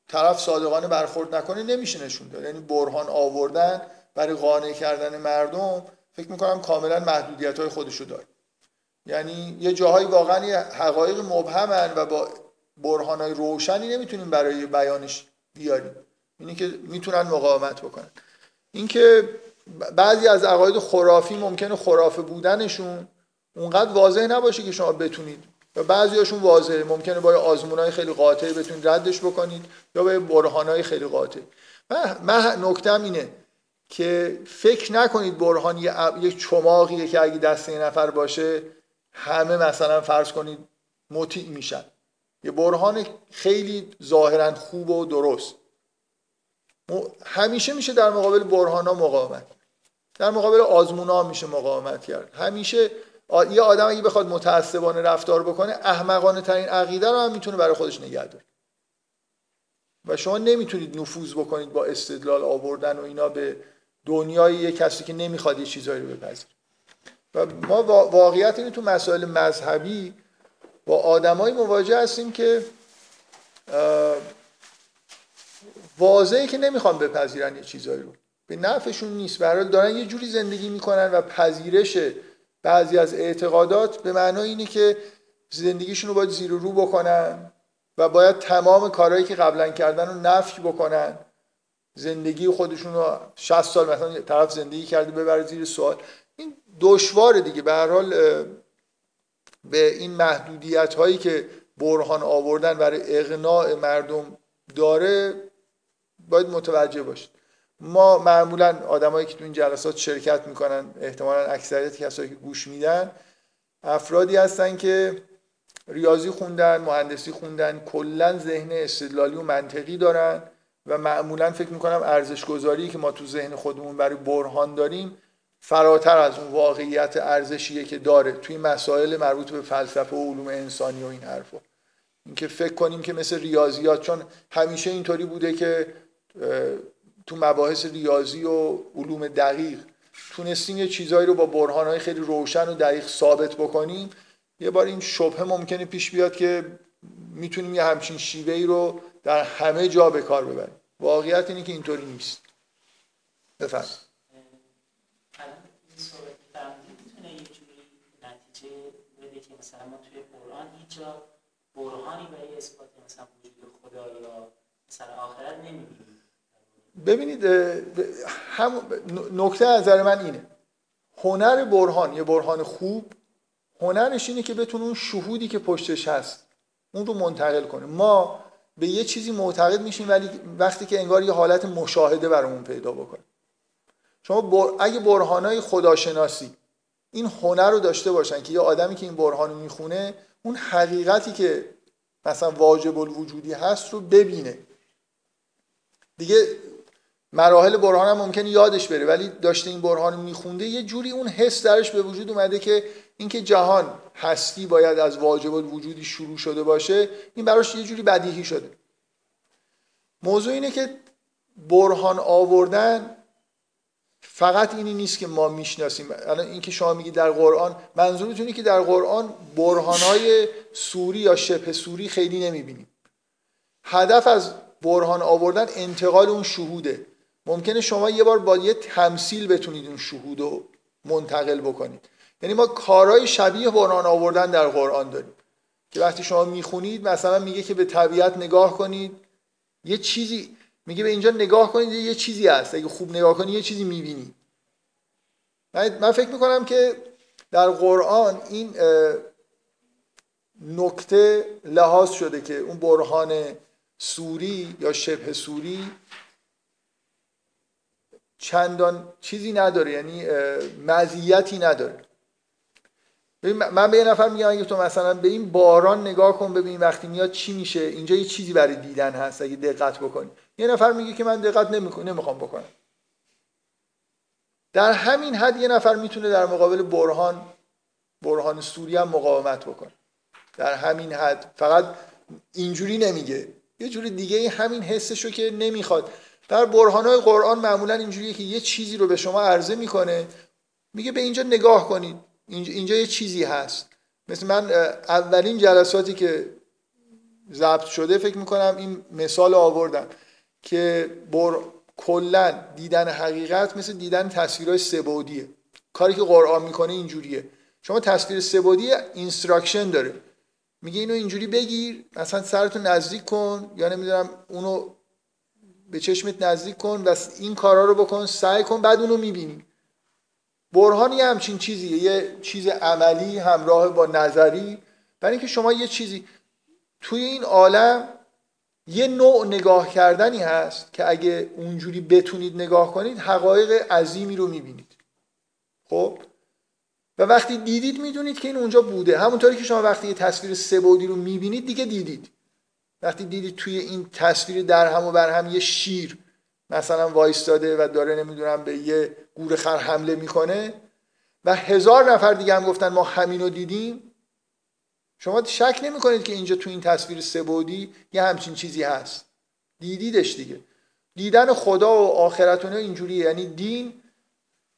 طرف صادقانه برخورد نکنه نمیشه نشون داد. یعنی برهان آوردن برای قانع کردن مردم فکر می‌کنم کاملا محدودیت های خودشو داره. یعنی یه جاهایی واقعا یه حقایق مبهمن و با برهان های روشنی نمی‌تونیم برای بیانش بیاریم. اینی که می‌تونن مقاومت بکنن. اینکه بعضی از عقاید خرافی ممکنه خرافه بودنشون اونقدر واضح نباشه که شما بتونید. و بعضیاشون واضحه. ممکنه با آزمونای خیلی قاطع بتونید ردش بکنید یا با برهانای خیلی قاطع من نکتم اینه. که فکر نکنید برهان یک چماقیه که اگه دست یه نفر باشه همه مثلا فرض کنید مطیع میشن. یه برهان خیلی ظاهرا خوب و درست. همیشه میشه در مقابل برهان ها مقاومت. در مقابل آزمون ها میشه مقاومت کرد. همیشه یه آدم اگه بخواد متعصبانه رفتار بکنه احمقانه ترین عقیده رو هم می‌تونه برای خودش نگه داره. و شما نمی‌تونید نفوذ بکنید با استدلال آوردن و اینا به دنیای یه کسی که نمی‌خواد یه چیزایی رو بپذیر و ما واقعیت اینه تو مسائل مذهبی با آدمایی مواجه هستیم که واضحه که نمی‌خوان بپذیرن یه چیزایی رو. به نفعشون نیست. برای دارن یه جوری زندگی می‌کنن و پذیرش بعضی از اعتقادات به معنای اینه که زندگیشون رو باید زیر رو بکنن و باید تمام کارهایی که قبلا کردن رو نفی بکنن. زندگی خودشون رو 60 سال مثلا طرف زندگی کرده ببره زیر سوال. این دشواره دیگه. به هر حال به این محدودیت هایی که برهان آوردن برای اقناع مردم داره باید متوجه باشید. ما معمولا آدمایی که تو این جلسات شرکت می‌کنن احتمالا اکثریت کسایی که گوش میدن افرادی هستن که ریاضی خوندن مهندسی خوندن کلا ذهن استدلالی و منطقی دارن. و معمولا فکر می‌کنم ارزش گذاری که ما تو ذهن خودمون برای برهان داریم فراتر از اون واقعیت ارزشیه که داره توی مسائل مربوط به فلسفه و علوم انسانی و این حرفا. اینکه فکر کنیم که مثل ریاضیات چون همیشه اینطوری بوده که تو مباحث ریاضی و علوم دقیق تونستیم یه چیزایی رو با برهانهای خیلی روشن و دقیق ثابت بکنیم. یه بار این شبهه ممکنه پیش بیاد که می‌تونیم یه همچین شیوه ای رو در همه جا به کار ببریم. واقعیت اینه که اینطوری نیست. بفرم
مثلا ما توی قرآن هیچ برهانی برای اثبات مثلا خدا یا آخرت
ببینید هم نکته نظر من اینه. هنر برهان یه برهان خوب هنرش اینه که بتونه اون شهودی که پشتش هست اون رو منتقل کنه. ما به یه چیزی معتقد میشیم ولی وقتی که انگار یه حالت مشاهده برامون پیدا بکنه. شما بر... اگه برهانای خداشناسی این هنر رو داشته باشن که یه آدمی که این برهان رو می‌خونه اون حقیقتی که مثلا واجب الوجودی هست رو ببینه. دیگه مراحل برهان هم ممکنه یادش بره ولی داشته این برهان میخونده یه جوری اون حس درش به وجود اومده که اینکه جهان هستی باید از واجب الوجودی شروع شده باشه این براش یه جوری بدیهی شده. موضوع اینه که برهان آوردن فقط اینی نیست که ما می‌شناسیم. الان این که شما میگید در قرآن منظورتونی که در قرآن برهانهای سوری یا شبه سوری خیلی نمی‌بینیم. هدف از برهان آوردن انتقال اون شهوده. ممکنه شما یه بار با یه تمثیل بتونید اون شهود رو منتقل بکنید. یعنی ما کارهای شبیه برهان آوردن در قرآن داریم. که وقتی شما می‌خونید مثلا میگه که به طبیعت نگاه کنید یه چیزی میگه به اینجا نگاه کنید یه چیزی هست. اگه خوب نگاه کنید یه چیزی می‌بینی من فکر می‌کنم که در قرآن این نکته لحاظ شده که اون برهان سوری یا شبه سوری چندان چیزی نداره یعنی مزیتی نداره. من به یه نفر میگم اگه تو مثلا به این باران نگاه کن ببین وقتی میاد چی میشه. اینجا یه چیزی برای دیدن هست اگه دقت بکنی. یه نفر میگه که من دقت نمی‌خوام بکنم. در همین حد یه نفر می‌تونه در مقابل برهان برهان سوری هم مقاومت بکنه. در همین حد. فقط اینجوری نمیگه. یه جوری دیگه همین حسشو که نمی‌خواد. در برهانهای قرآن معمولا اینجوریه که یه چیزی رو به شما عرضه می‌کنه. میگه به اینجا نگاه کنید. اینجا, یه چیزی هست. مثل من اولین جلساتی که ضبط شده فکر می‌کنم این مثال آوردم که بر کلا دیدن حقیقت مثل دیدن تصویرهای سه‌بعدیه. کاری که قرآن می‌کنه اینجوریه. شما تصویر سه‌بعدی instruction داره. میگه اینو اینجوری بگیر مثلا سرتو نزدیک کن یا نمی‌دونم اونو به چشمت نزدیک کن و این کارا رو بکن سعی کن بعد اونو می‌بینی. برهان یه همچین چیزیه یه چیز عملی همراه با نظری. برای اینکه شما یه چیزی توی این عالم یه نوع نگاه کردنی هست که اگه اونجوری بتونید نگاه کنید حقایق عظیمی رو می‌بینید. خب؟ و وقتی دیدید می‌دونید که این اونجا بوده. همونطوری که شما وقتی یه تصویر سبودی رو می‌بینید دیگه دیدید. وقتی دیدید توی این تصویر در هم و بر هم یه شیر مثلا وایستاده و داره نمی‌دونم به یه گور خر حمله می‌کنه و هزار نفر دیگه هم گفتن ما همینو دیدیم شما شک نمی‌کنید که اینجا تو این تصویر سبودی یه همچین چیزی هست. دیدیدش دیگه. دیدن خدا و آخرتونه اینجوریه. یعنی دین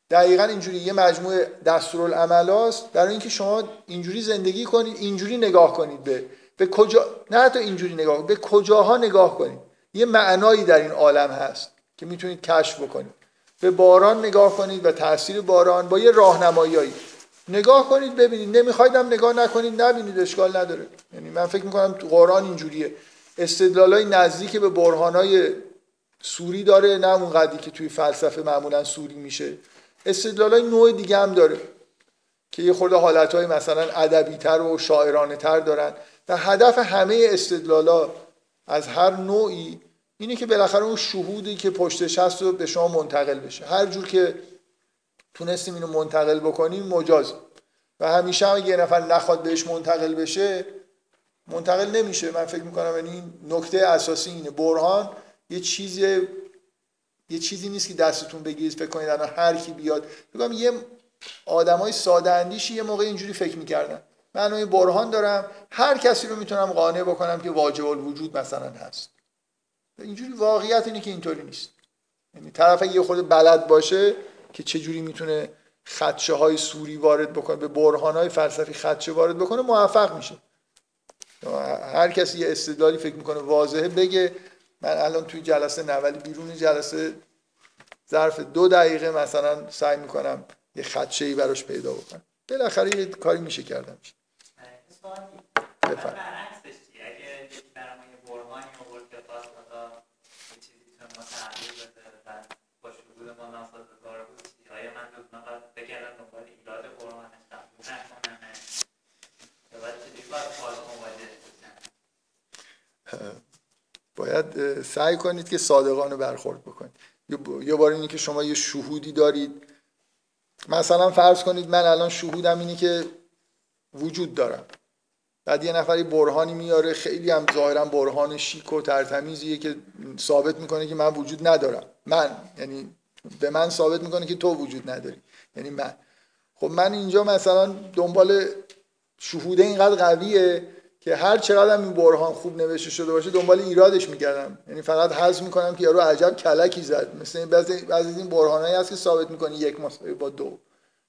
دقیقا اینجوری. یه مجموعه دستورالعمل هست برای اینکه شما اینجوری زندگی کنید اینجوری نگاه کنید به به کجا نه حتی اینجوری نگاه به کجاها نگاه کنید یه معنایی در این عالم هست که می‌تونید کشف بکنید. به باران نگاه کنید و تاثیر باران با یه راهنمایی نگاه کنید ببینید. نمی‌خواید هم نگاه نکنید نبینید اشکال نداره. یعنی من فکر می‌کنم تو قرآن اینجوریه. استدلالای نزدیک به برهانای سوری داره نه اون قدی که توی فلسفه معمولا سوری میشه. استدلالای نوع دیگه هم داره که یه خورده حالتهای مثلا ادبی تر و شاعرانه تر دارن. و هدف همه استدلالا از هر نوعی اینه که بالاخره اون شهودی که پشتش هست رو به شما منتقل بشه. هر جور که تونستیم اینو منتقل بکنیم مجاز. و همیشه هم یه نفر نخواد بهش منتقل بشه منتقل نمیشه. من فکر می‌کنم یعنی این نکته اساسی اینه. برهان یه چیز یه چیزی نیست که دستتون بگیرید فکر کنید الان هر کی بیاد. بگم یه آدمای ساده اندیشی یه موقع اینجوری فکر می‌کردن. من این برهان دارم. هر کسی رو می‌تونم قانع بکنم که واجب الوجود مثلا هست. اینجوری واقعیت اینه که اینطوری نیست. یعنی طرف یه خود بلد باشه که چه جوری می‌تونه خدشه های سوری وارد بکنه به برهان های فلسفی خدشه وارد بکنه موفق میشه. هر کسی یه استدلالی فکر می‌کنه واضحه بگه من الان توی جلسه نه ولی بیرون جلسه ظرف دو دقیقه مثلا سعی می‌کنم یه خدشه ای براش پیدا بکنم. بالاخره یه کاری میشه کردم
باید
سعی کنید که صادقانه برخورد بکنید. یه بار اینه که شما یه شهودی دارید. مثلا فرض کنید من الان شهودم اینه که وجود دارم. بعد یه نفری برهانی میاره خیلی هم ظاهرا برهان شیک و ترتمیزیه که ثابت می‌کنه که من وجود ندارم. من یعنی به من ثابت می‌کنه که تو وجود نداری. یعنی من. خب من اینجا مثلا دنبال شهود اینقدر قویه که هر چقدر این برهان خوب نوشته شده باشه دنبال ایرادش می‌کردم یعنی فقط حذف می‌کنم که یارو عجب کلکی زد. مثل بعضی از این برهانایی هست که ثابت می‌کنه یک مساوی با دو.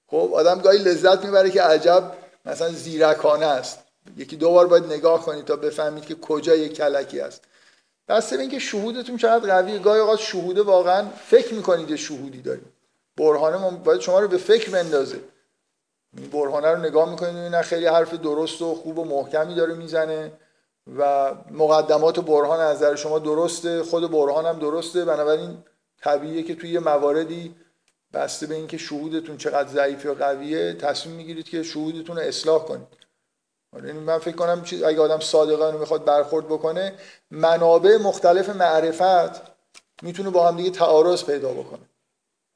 خب آدم گاهی لذت می‌بره که عجب مثلا زیرکانه است. یکی دو بار باید نگاه کنید تا بفهمید که کجا یک کلکی است بسته به اینکه شهودتون چقدر قویه گاهی اوقات شهوده واقعا فکر می‌کنید شهودی دارید برهانه باید شما رو به فکر بندازه. این برهانه رو نگاه می‌کنید نه خیلی حرف درست و خوب و محکمی داره می‌زنه و مقدمات برهان از نظر شما درسته خود برهان هم درسته. بنابراین طبیعیه که توی یه مواردی بسته به اینکه شهودتون چقدر ضعیف و قویه تصمیم می‌گیرید که شهودتون رو اصلاح کنید. یعنی من فکر کنم اگه آدم صادقانه می‌خواد برخورد بکنه منابع مختلف معرفت می‌تونه با هم دیگه تعارض پیدا بکنه.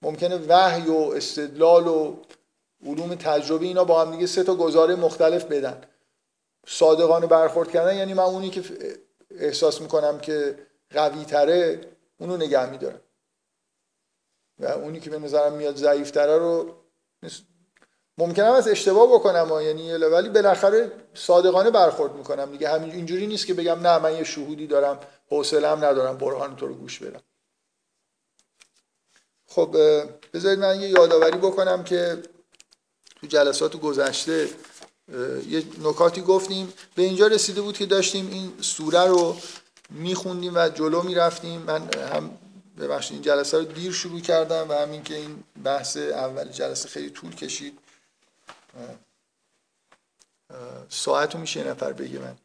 ممکنه وحی و استدلال و علوم تجربی اینا با هم دیگه سه تا گزاره مختلف بدن. صادقانه برخورد کردن یعنی من اونی که احساس می‌کنم که قوی تره اونو نگه میدارم. و اونی که به نظرم میاد ضعیف تره رو ممکنم از اشتباه بکنم یعنی ولی بالاخره صادقانه برخورد می‌کنم. دیگه همین اینجوری نیست که بگم نه من یه شهودی دارم حوصله‌ام ندارم برهان تو رو گوش بدم. خب بذارید من یه یادآوری بکنم که تو جلسات گذشته یه نکاتی گفتیم. به اینجا رسیده بود که داشتیم این سوره رو میخوندیم و جلو می‌رفتیم. من هم ببخشید این جلسه رو دیر شروع کردم و همین که این بحث اول جلسه خیلی طول کشید. ساعت رو میشه نفر بگه من.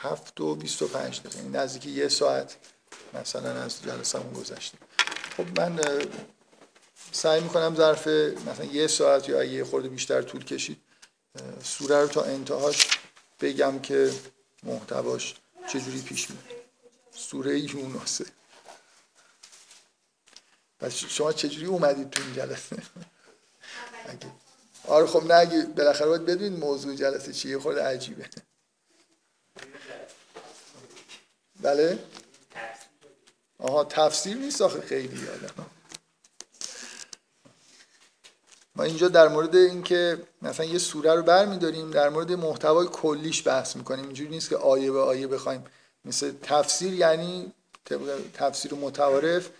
هفت و بیست و پنج دقیقه. یعنی نزدیک یه ساعت مثلا از جلسه همون گذشتیم خب من سعی می‌کنم ظرف مثلا یه ساعت یا یه خورده بیشتر طول کشید سوره رو تا انتهاش بگم که محتواش چجوری پیش میره. سوره یونسه. پس شما چجوری اومدید تو این جلسه؟ اگه آره خب نه اگه بالاخره باید بدونید موضوع جلسه چیه خود عجیبه. بله؟ آها تفسیر نیست آخه خیلی یادم ما اینجا در مورد اینکه مثلا یه سوره رو برمیداریم در مورد محتوای کلیش بحث می‌کنیم. اینجوری نیست که آیه به آیه بخوایم. مثل تفسیر یعنی تفسیر متعارف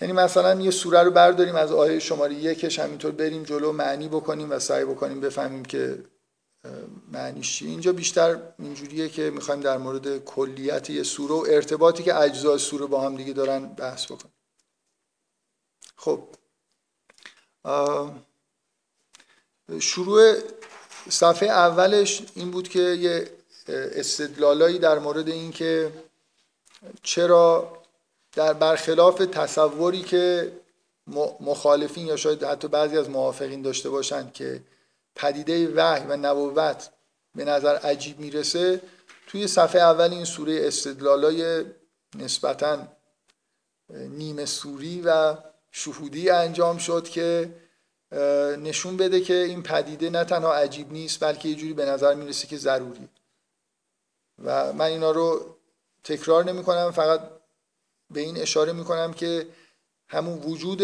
یعنی مثلا یه سوره رو برداریم از آیه شماره یکش همینطور بریم جلو معنی بکنیم و سعی بکنیم بفهمیم که معنیش چیه. اینجا بیشتر اینجوریه که می‌خوایم در مورد کلیت یه سوره و ارتباطی که اجزای سوره با هم دیگه دارن بحث بکنیم. خب. شروع صفحه اولش این بود که یه استدلالایی در مورد این که چرا در برخلاف تصوری که مخالفین یا شاید حتی بعضی از موافقین داشته باشند که پدیده وحی و نبوت به نظر عجیب می‌رسه توی صفحه اول این سوره استدلالای نسبتا نیمه سوری و شهودی انجام شد که نشون بده که این پدیده نه تنها عجیب نیست بلکه یه جوری به نظر می‌رسه که ضروری. و من اینا رو تکرار نمی کنم فقط به این اشاره می کنم که همون وجود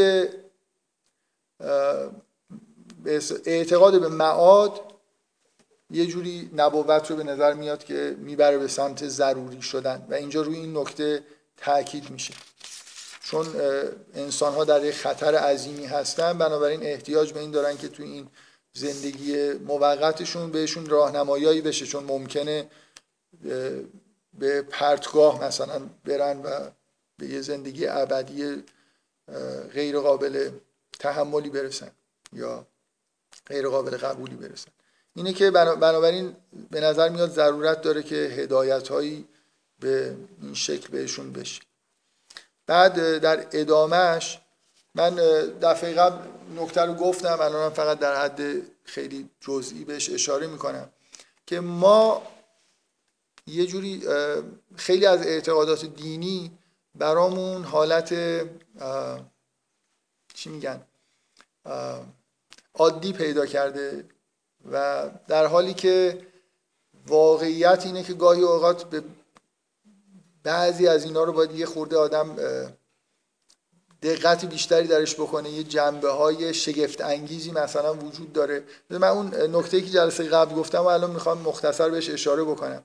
اعتقاد به معاد یه جوری نبوت رو به نظر میاد که می‌بره به سمت ضروری شدن و اینجا روی این نکته تاکید میشه. چون انسان ها در یک خطر عظیمی هستن بنابراین احتیاج به این دارن که توی این زندگی موقتشون بهشون راهنمایی بشه چون ممکنه به پرتگاه مثلا برن و به یه زندگی ابدی غیر قابل تحملی برسن یا غیر قابل قبولی برسن. اینه که بنابراین به نظر میاد ضرورت داره که هدایت هایی به این شکل بهشون بشه. بعد در ادامهش من دفعه قبل نکته رو گفتم الانم فقط در حد خیلی جزئی بهش اشاره می‌کنم که ما یه جوری خیلی از اعتقادات دینی برامون حالت چی میگن؟ عادی پیدا کرده و در حالی که واقعیت اینه که گاهی اوقات به بعضی از اینا رو باید یه خورده آدم دقت بیشتری درش بکنه یه جنبه های شگفت انگیزی مثلا وجود داره. من اون نکته که جلسه قبل گفتم و الان می‌خوام مختصر بهش اشاره بکنم.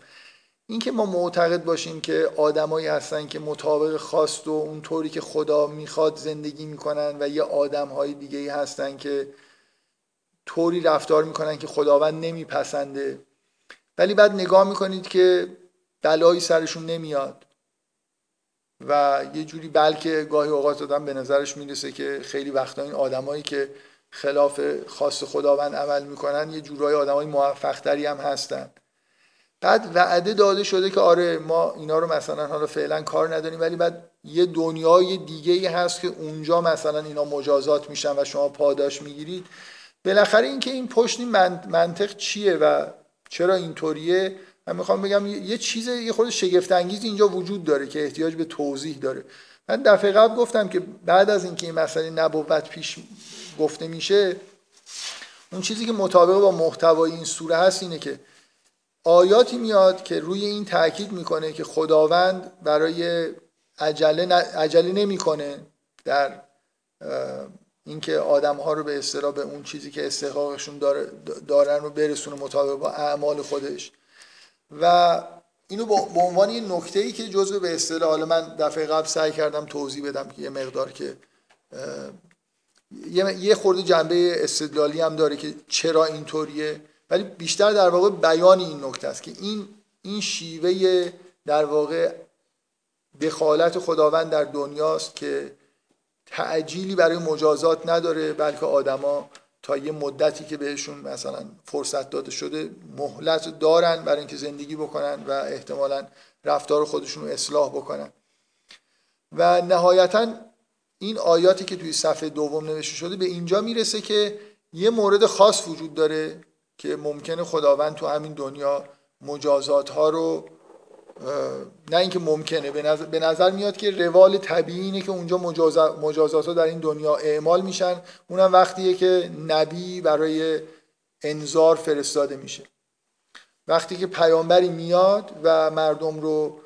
اینکه ما معتقد باشیم که آدمایی هستن که مطابق خواست و اون طوری که خدا می‌خواد زندگی می‌کنن و یه آدم های دیگه ای هستن که طوری رفتار می‌کنن که خداوند نمیپسنده. ولی بعد نگاه می‌کنید که بلایی سرشون نمیاد و یه جوری بلکه گاهی اوقات آدم به نظرش می‌رسه که خیلی وقتا این آدمایی که خلاف خاص خداوند عمل می‌کنن یه جورای آدمای موفقتری هم هستن. بعد وعده داده شده که آره ما اینا رو مثلا حالا فعلا کار نداریم ولی بعد یه دنیای دیگه ای هست که اونجا مثلا اینا مجازات میشن و شما پاداش می‌گیرید. بالاخره اینکه این پشت این منطق چیه و چرا اینطوریه؟ من می‌خوام بگم یه چیز یه خود شگفت انگیز اینجا وجود داره که احتیاج به توضیح داره. من دفعه قبل گفتم که بعد از اینکه این مسئله نبوت پیش گفته میشه اون چیزی که مطابق با محتوای این سوره هست اینه که آیاتی میاد که روی این تاکید می‌کنه که خداوند برای عجله, عجله نمی‌کنه در اینکه آدم ها رو به اصطلاح به اون چیزی که استحقاقشون دارن رو برسونه مطابق با اعمال خودش. و اینو به عنوان یه نکته ای که جزء به اصطلاح حالا من دفعه قبل سعی کردم توضیح بدم که یه مقدار که یه خورده جنبه استدلالی هم داره که چرا اینطوریه. ولی بیشتر در واقع بیان این نکته است که این این شیوه در واقع دخالت خداوند در دنیاست که تعجیلی برای مجازات نداره بلکه آدما تا یه مدتی که بهشون مثلا فرصت داده شده مهلت دارن برای اینکه زندگی بکنن و احتمالا رفتار خودشون رو اصلاح بکنن. و نهایتا این آیاتی که توی صفحه دوم نوشته شده به اینجا می‌رسه که یه مورد خاص وجود داره که ممکنه خداوند تو همین دنیا مجازات ها رو نه اینکه ممکنه به نظر, به نظر میاد که روال طبیعی اینه که اونجا مجازات ها در این دنیا اعمال میشن. اونم وقتیه که نبی برای انذار فرستاده میشه. وقتی که پیامبری میاد و مردم رو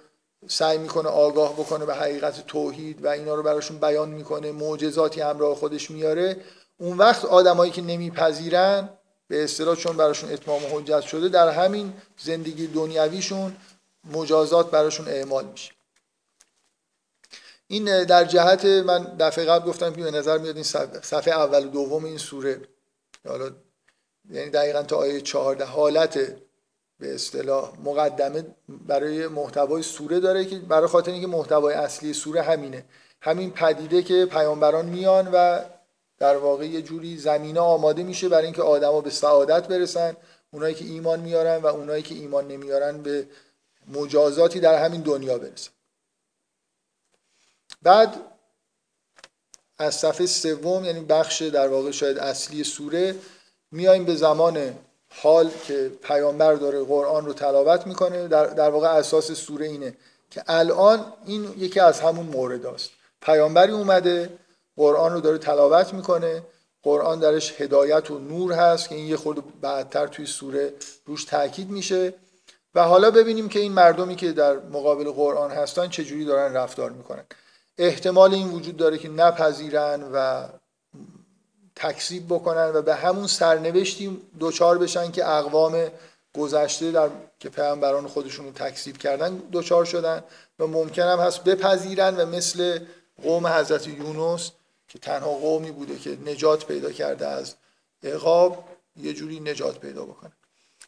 سعی می‌کنه آگاه بکنه به حقیقت توحید و اینا رو براشون بیان می‌کنه معجزاتی همراه خودش میاره اون وقت آدمایی که نمیپذیرن به اصطلاح چون براشون اتمام حجت شده در همین زندگی دنیویشون مجازات براشون اعمال میشه. این در جهت من دفعه قبل گفتم که به نظر میاد این صفحه اول و دوم این سوره حالا یعنی دقیقا تا آیه 14 حالت به اصطلاح مقدمه برای محتوای سوره داره که برای خاطر اینکه محتوای اصلی سوره همینه. همین پدیده که پیامبران میان و در واقع یه جوری زمینه آماده میشه برای اینکه آدما به سعادت برسن اونایی که ایمان میارن و اونایی که ایمان نمیارن به مجازاتی در همین دنیا برسن. بعد از صفحه سوم یعنی بخش در واقع شاید اصلی سوره میایم به زمان حال که پیامبر داره قرآن رو تلاوت می‌کنه. در, در واقع اساس سوره اینه که الان این یکی از همون مورد است پیامبری اومده قرآن رو داره تلاوت می‌کنه. قرآن درش هدایت و نور هست که این یه خورده بعدتر توی سوره روش تاکید میشه. و حالا ببینیم که این مردمی که در مقابل قرآن هستن چجوری دارن رفتار می‌کنن. احتمال این وجود داره که نپذیرن و تکذیب بکنن و به همون سرنوشتی دوچار بشن که اقوام گذشته در که پیامبران خودشون رو تکذیب کردن دوچار شدن و ممکن هم هست بپذیرن و مثل قوم حضرت یونس که تنها قومی بوده که نجات پیدا کرده از عقاب یه جوری نجات پیدا بکنه.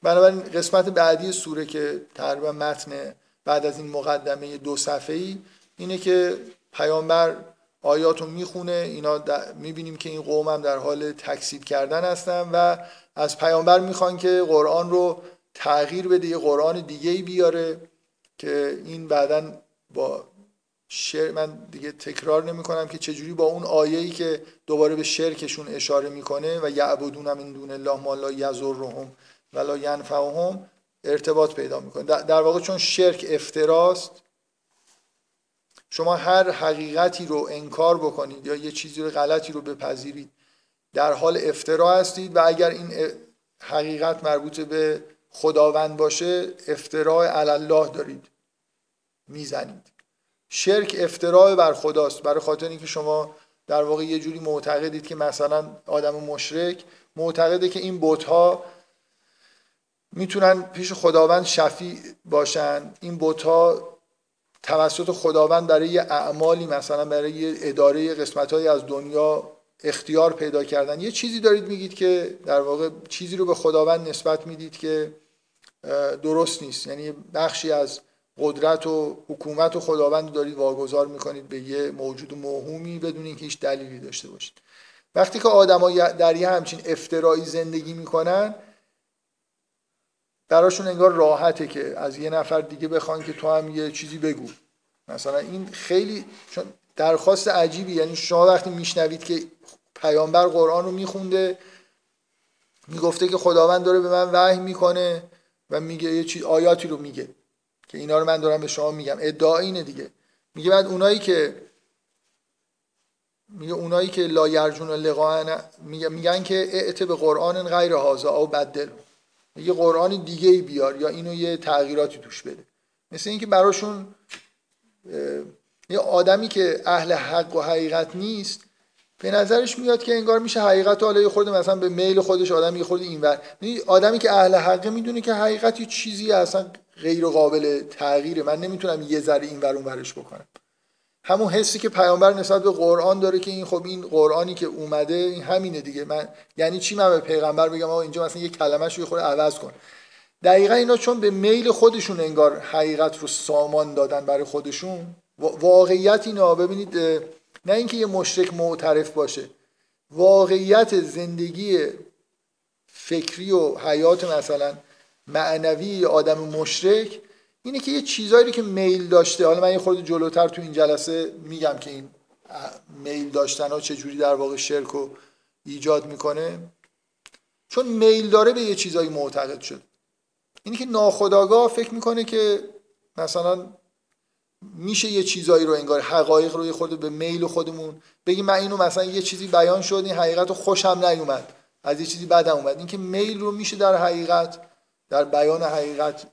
بنابراین قسمت بعدی سوره که تقریبا متن بعد از این مقدمه دو صفحه‌ای اینه که پیامبر آیات رو می‌خونه اینا می‌بینیم که این قوم هم در حال تکسیب کردن هستن و از پیامبر می‌خوان که قرآن رو تغییر بده یه قرآن دیگه ای بیاره که این بعدا با شر من دیگه تکرار نمی کنم که چجوری با اون آیه‌ای که دوباره به شرکشون اشاره می‌کنه و یعبدون من دون الله ما لا ولا ینفعهم ارتباط پیدا می‌کنه. در واقع چون شرک افتراست شما هر حقیقتی رو انکار بکنید یا یه چیزی رو غلطی رو بپذیرید در حال افترا هستید و اگر این حقیقت مربوط به خداوند باشه افتراع الله دارید می‌زنید. شرک افتراع بر خداست. برای خاطر اینکه شما در واقع یه جوری معتقدید که مثلا آدم مشرک معتقده که این بت ها می‌تونن پیش خداوند شفیع باشن. این بت ها توسط خداوند برای یه اعمالی مثلا برای یه اداره قسمت از دنیا اختیار پیدا کردن. یه چیزی دارید میگید که در واقع چیزی رو به خداوند نسبت می‌دید که درست نیست. یعنی بخشی از قدرت و حکومت و خداوند دارید واگذار می‌کنید به یه موجود موهومی بدون اینکه هیچ دلیلی داشته باشید. وقتی که آدما در یه همچین افترایی زندگی می‌کنن براشون انگار راحته که از یه نفر دیگه بخوان که تو هم یه چیزی بگو. مثلا این خیلی چون درخواست عجیبی یعنی شما وقتی میشنوید که پیامبر قرآن رو میخونده می‌گفته که خداوند داره به من وحی می‌کنه و میگه یه چیز آیاتی رو میگه. که اینا رو من دارم به شما میگم. ادعا اینه دیگه. میگه بعد اونایی که میگه اونایی که لا یرجون لقاء میگن که اعت به قرآن غیر هازا او بدل. یه قرآن دیگه ای بیار یا اینو یه تغییراتی توش بده. مثل اینکه براشون یه آدمی که اهل حق و حقیقت نیست به نظرش میاد که انگار میشه حقیقت حالا یه خورده مثلا به میل خودش آدم یه خورده اینور. آدمی که اهل حقه می‌دونه که حقیقت یه چیزی اصلا غیر قابل تغییره. من نمی‌تونم یه ذره اینور اونورش بکنم. همون حسی که پیامبر نسبت به قرآن داره که این خب این قرآنی که اومده این همینه دیگه. من یعنی چی من به پیغمبر بگم؟ آقا اینجا مثلا یه کلمه شو خود عوض کن. دقیقا اینا چون به میل خودشون انگار حقیقت رو سامان دادن برای خودشون واقعیت اینا ببینید نه اینکه یه مشرک معترف باشه. واقعیت زندگی فکری و حیات مثلا معنوی آدم مشرک اینه که یه چیزایی که میل داشته. حالا من یه خورده جلوتر تو این جلسه میگم که این میل داشتن ها چجوری در واقع شرک رو ایجاد می‌کنه. چون میل داره به یه چیزایی معتقد شد. اینی که ناخداگاه فکر می‌کنه که مثلا میشه یه چیزایی رو انگار حقایق رو یه خورده به میل خودمون بگی من اینو مثلا یه چیزی بیان شد این حقیقت رو خوشم نیومد. از یه چیزی بدم اومد. اینکه میل رو میشه در حقیقت در بیان حقیقت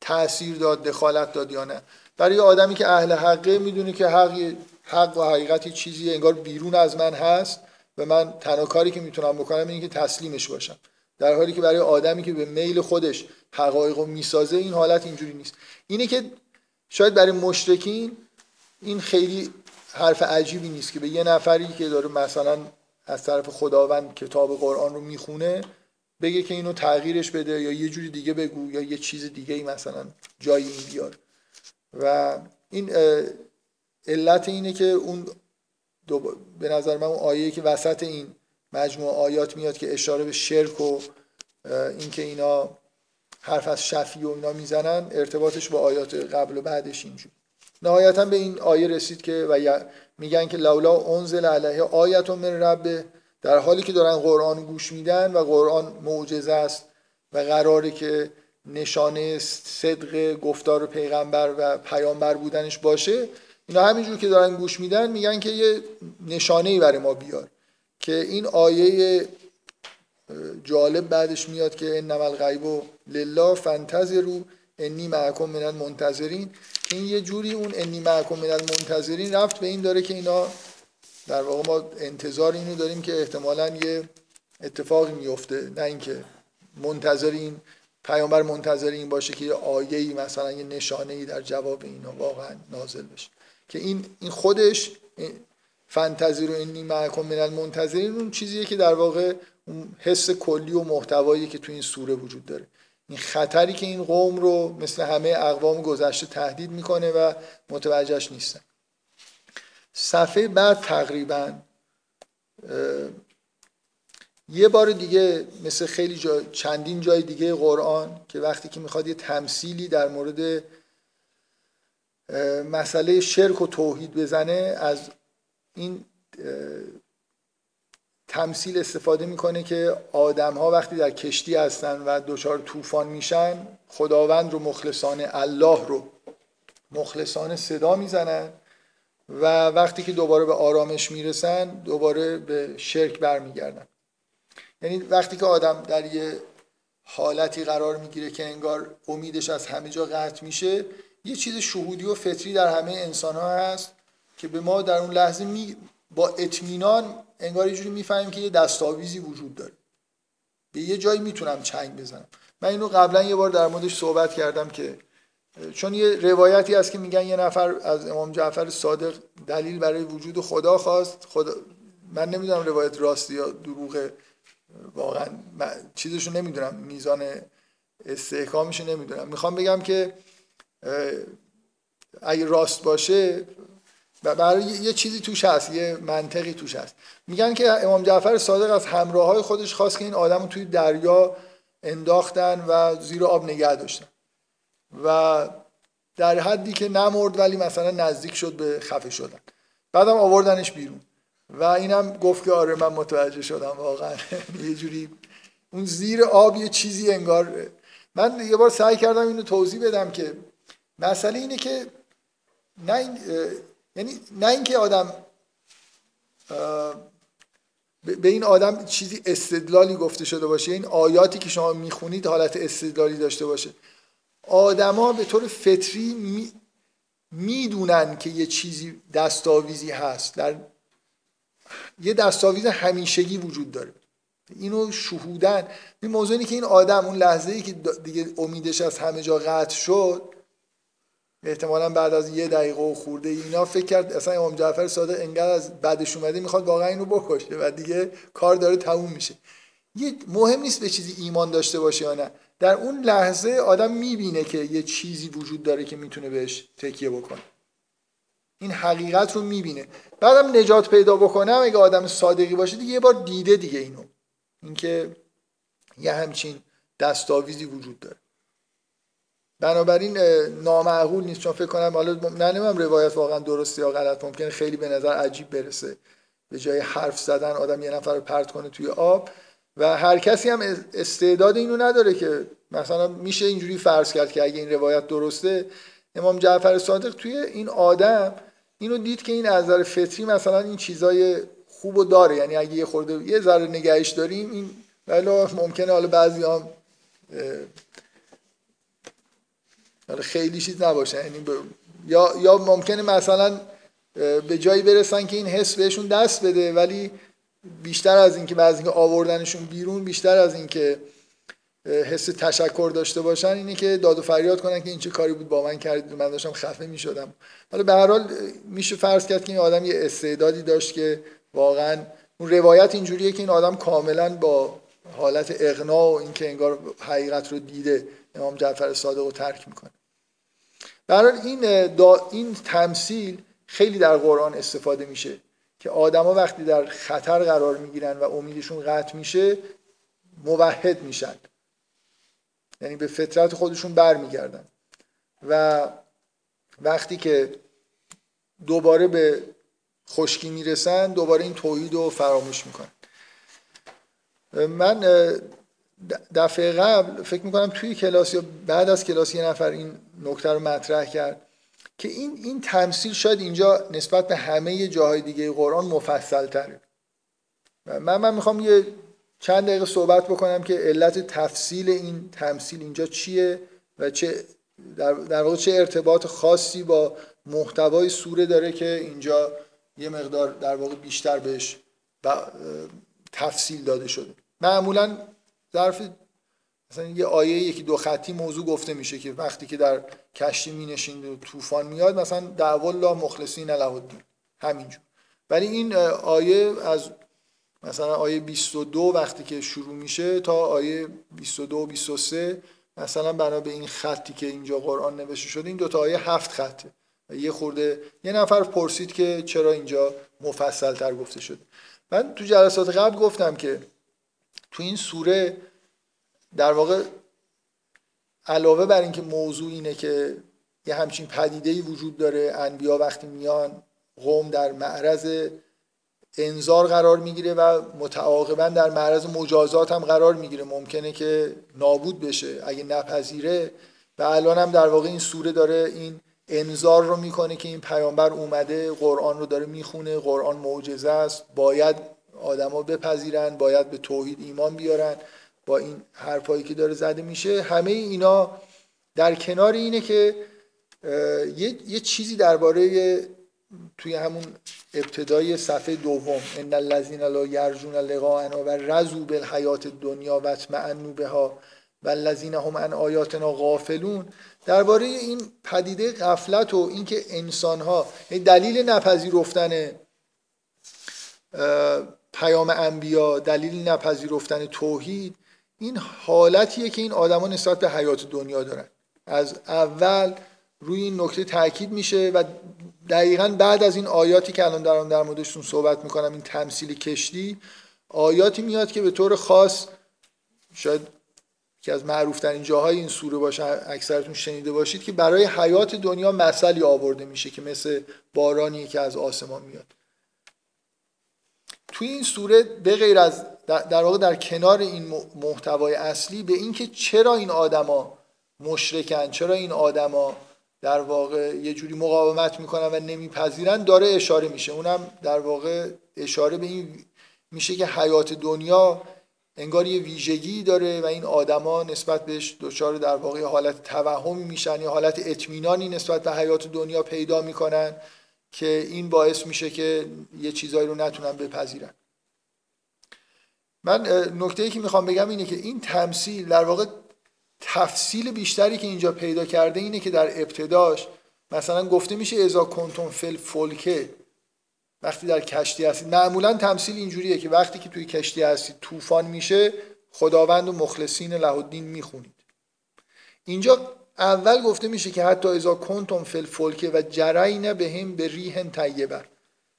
تاثیر داد دخالت داد یا نه. برای آدمی که اهل حقه می‌دونه که حق حق و حقیقت چیزی انگار بیرون از من هست و من تنها کاری که می‌تونم بکنم اینه که تسلیمش باشم. در حالی که برای آدمی که به میل خودش حقایق رو می‌سازه این حالت اینجوری نیست. اینه که شاید برای مشرکین این خیلی حرف عجیبی نیست که به یه نفری که داره مثلا از طرف خداوند کتاب قرآن رو می‌خونه بگه که اینو تغییرش بده یا یه جوری دیگه بگو یا یه چیز دیگه ای مثلا جای این بیار و این علت اینه که اون به نظر من اون آیه که وسط این مجموعه آیات میاد که اشاره به شرک و اینکه اینا حرف از شفی و اینا می‌زنن ارتباطش با آیات قبل و بعدش اینجور نهایتا به این آیه رسید که و میگن که لولا انزل علیه آیت من رب در حالی که دارن قرآن گوش میدن و قرآن معجزه است و قراره که نشانه صدق گفتار پیغمبر و پیامبر بودنش باشه. اینا همینجور که دارن گوش میدن میگن که یه نشانه ای برای ما بیار که این آیه جالب بعدش میاد که انما الغیب لله فانتظروا. انی معکم من المنتظرین. این یه جوری اون انی معکم من المنتظرین رفت به این داره که اینا در واقع ما انتظار اینو داریم که احتمالا یه اتفاقی میفته. نه اینکه منتظرین پیامبر منتظر این باشه که یه آیه‌ای مثلا یه نشانه در جواب اینا واقعا نازل بشه. که این این خودش فانتظر و انی معکم من المنتظرین اون چیزیه که در واقع اون حس کلی و محتوایی که تو این سوره وجود داره. این خطری که این قوم رو مثل همه اقوام گذشته تهدید می‌کنه و متوجهش نیستن. صفحه بعد تقریبا یه بار دیگه مثل خیلی جا چندین جای دیگه قرآن که وقتی که می‌خواد یه تمثیلی در مورد مسئله شرک و توحید بزنه از این تمثیل استفاده می‌کنه که آدم ها وقتی در کشتی هستن و دچار طوفان میشن خداوند رو مخلصانه الله رو مخلصانه صدا می‌زنن و وقتی که دوباره به آرامش می‌رسن دوباره به شرک برمیگردن. یعنی وقتی که آدم در یه حالتی قرار می‌گیره که انگار امیدش از همه جا قطع میشه یه چیز شهودی و فطری در همه انسان ها هست که به ما در اون لحظه می با اطمینان انگار یه جوری می‌فهمیم که یه دستاویزی وجود داره. به یه جایی می‌تونم چنگ بزنم. من اینو قبلا یه بار در موردش صحبت کردم که چون یه روایتی هست که میگن یه نفر از امام جعفر صادق دلیل برای وجود خدا خواست. خدا من نمی‌دونم روایت راستی یا دروغه واقعا چیزشو نمی‌دونم. میزان استحکامشو نمی‌دونم. می‌خوام بگم که اگه راست باشه برای یه چیزی توش هست یه منطقی توش هست. میگن که امام جعفر صادق از همراه های خودش خواست که این آدم رو توی دریا انداختن و زیر آب نگه داشتن. و در حدی که نمرد ولی مثلا نزدیک شد به خفه شدن. بعدم آوردنش بیرون. و اینم گفت که آره من متوجه شدم واقعا. یه جوری اون زیر آب یه چیزی انگار من یه بار سعی کردم اینو توضیح بدم که مسئله اینه که نه این یعنی نه اینکه آدم به این آدم چیزی استدلالی گفته شده باشه این آیاتی که شما می‌خونید حالت استدلالی داشته باشه. آدما به طور فطری می می‌دونن که یه چیزی دستاویزی هست. در یه دستاویز همیشگی وجود داره. اینو شهودن. این موضوعی که این آدم اون لحظه ای که دیگه امیدش از همه جا قطع شد احتمالا بعد از یه دقیقه و خورده اینا فکر کرد اصلا امام جعفر صادق انقدر از بعدش اومده می‌خواد واقعا اینو بکشه و دیگه کار داره تموم میشه. یه مهم نیست به چیزی ایمان داشته باشه یا نه. در اون لحظه آدم می‌بینه که یه چیزی وجود داره که می‌تونه بهش تکیه بکنه. این حقیقت رو می‌بینه. بعدم نجات پیدا بکنه اگه آدم صادقی باشه دیگه یه بار دیده دیگه اینو. اینکه یه همچین دستاویزی وجود داره. بنابراین نامعقول نیست. چون فکر کنم حالا نه روایت واقعا درسته یا غلط ممکنه خیلی به نظر عجیب برسه. به جای حرف زدن آدم یه نفر رو پرت کنه توی آب. و هر کسی هم استعداد اینو نداره که مثلا میشه اینجوری فرض کرد که اگه این روایت درسته امام جعفر صادق توی این آدم اینو دید که این از نظر فطری مثلا این چیزای خوبو داره. یعنی اگه یه خورده یه ذره نگهش داریم این ولی ممکنه حالا بعضی هم خیلی چیز نباشه. یعنی یا یا ممکنه مثلا به جایی برسن که این حس بهشون دست بده ولی بیشتر از اینکه بعضی اینکه آوردنشون بیرون بیشتر از اینکه حس تشکر داشته باشن اینه که داد و فریاد کنن که این چه کاری بود با من کردید من داشتم خفه می شدم حالا به هر حال میشه فرض کرد که این آدم یه استعدادی داشت که واقعا اون روایت اینجوریه که این آدم کاملا با حالت اغنا و اینکه انگار حقیقت رو دیده امام جعفر صادق رو ترک می‌کنه. برای این دا این تمثیل خیلی در قرآن استفاده میشه که آدما وقتی در خطر قرار می‌گیرن و امیدشون قطع میشه موحد میشن. یعنی به فطرت خودشون برمیگردن. و وقتی که دوباره به خشکی می‌رسن دوباره این توحید رو فراموش می‌کنن. من دفعه قبل فکر می‌کنم توی کلاس یا بعد از کلاس یه نفر این نکته رو مطرح کرد که این این تمثیل شاید اینجا نسبت به همه جاهای دیگه قرآن مفصل تره من من می‌خوام یه چند دقیقه صحبت بکنم که علت تفصیل این تمثیل اینجا چیه و چه در, در واقع چه ارتباط خاصی با محتوای سوره داره که اینجا یه مقدار در واقع بیشتر بهش تفصیل داده شده. معمولا ظرف مثلا یه آیه یکی دو خطی موضوع گفته میشه که وقتی که در کشتی می و طوفان میاد مثلا دعوا الله مخلصین له الدین. همینجور. ولی این آیه از مثلا آیه 22 وقتی که شروع میشه تا آیه 22 و 23 مثلا بنا به این خطی که اینجا قرآن نوشته شده این دوتا آیه هفت خطه. یه خورده یه نفر پرسید که چرا اینجا مفصل تر گفته شده. من تو جلسات قبل گفتم که تو این سوره در واقع علاوه بر اینکه موضوع اینه که یه همچین پدیده وجود داره انبیا وقتی میان قوم در معرض انذار قرار می‌گیره و متعاقبا در معرض مجازات هم قرار می‌گیره. ممکنه که نابود بشه اگه نپذیره. و الان هم در واقع این سوره داره این انذار رو می‌کنه که این پیامبر اومده قرآن رو داره می‌خونه قرآن معجزه است باید آدما بپذیرن باید به توحید ایمان بیارن. با این حرفایی که داره زده میشه همه اینا در کنار اینه که یه, یه چیزی درباره توی همون ابتدای صفحه دوم ان الذين لا یرجون لقاءنا و رضوا بالحیات الدنیا و اطمئنوا بها و الذين هم عن آیاتنا غافلون. درباره این پدیده غفلت و اینکه انسان ها دلیل نپذیرفتن پیام انبیا دلیل نپذیرفتن توحید این حالتیه که این آدما نسبت به حیات دنیا دارن. از اول روی این نکته تاکید میشه و دقیقا بعد از این آیاتی که الان دارم در موردشون صحبت می‌کنم این تمثیل کشتی آیاتی میاد که به طور خاص شاید که از معروف ترین جاهای این سوره باشه اکثرتون شنیده باشید که برای حیات دنیا مثلی آورده میشه که مثل بارانی که از آسمان میاد. توی این سوره به غیر از در واقع در کنار این محتوای اصلی به اینکه چرا این آدما مشرکن چرا این آدما در واقع یه جوری مقاومت می‌کنن و نمیپذیرن داره اشاره میشه. اونم در واقع اشاره به این میشه که حیات دنیا انگار یه ویژگی داره و این آدما نسبت بهش دچار در واقع حالت توهمی میشن یا حالت اطمینانی نسبت به حیات دنیا پیدا می‌کنن. که این باعث میشه که یه چیزایی رو نتونن بپذیرن. من نکته ای که می‌خوام بگم اینه که این تمثیل در واقع تفصیل بیشتری که اینجا پیدا کرده اینه که در ابتداش مثلا گفته میشه ازا کنتون فل فولکه وقتی در کشتی هستید. معمولا تمثیل اینجوریه که وقتی که توی کشتی هستید طوفان میشه خداوند و مخلصین له می‌خونید. اینجا اول گفته میشه که حتی ازا کنتم فل فولکه و جرین به هم به ریح طیبه.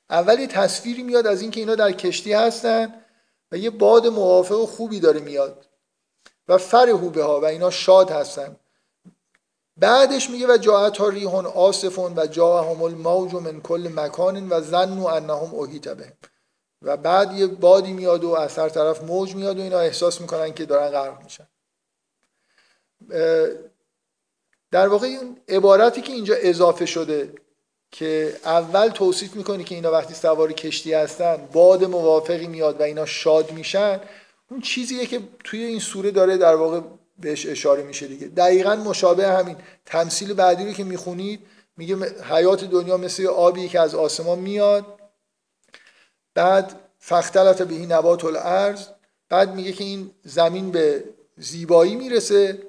اول تصویری میاد از اینکه اینا در کشتی هستن و یه باد موافق و خوبی داره میاد و فرهو به ها و اینا شاد هستن. بعدش میگه و جاعت ها ریحون آصفون و جاهم الموج من کل مکان و ظنوا انهم احیط بهم. و بعد یه بادی میاد و از هر طرف موج میاد و اینا احساس می‌کنن که دارن غرق میشن. در واقع این عبارتی که اینجا اضافه شده که اول توصیف می‌کنه که اینا وقتی سوار کشتی هستن باد موافقی میاد و اینا شاد میشن اون چیزیه که توی این سوره داره در واقع بهش اشاره میشه دیگه. دقیقا مشابه همین. تمثیل بعدی رو که می‌خونید میگه حیات دنیا مثل آبی که از آسمان میاد. بعد فختلت بهی نبات الارض بعد میگه که این زمین به زیبایی می‌رسه.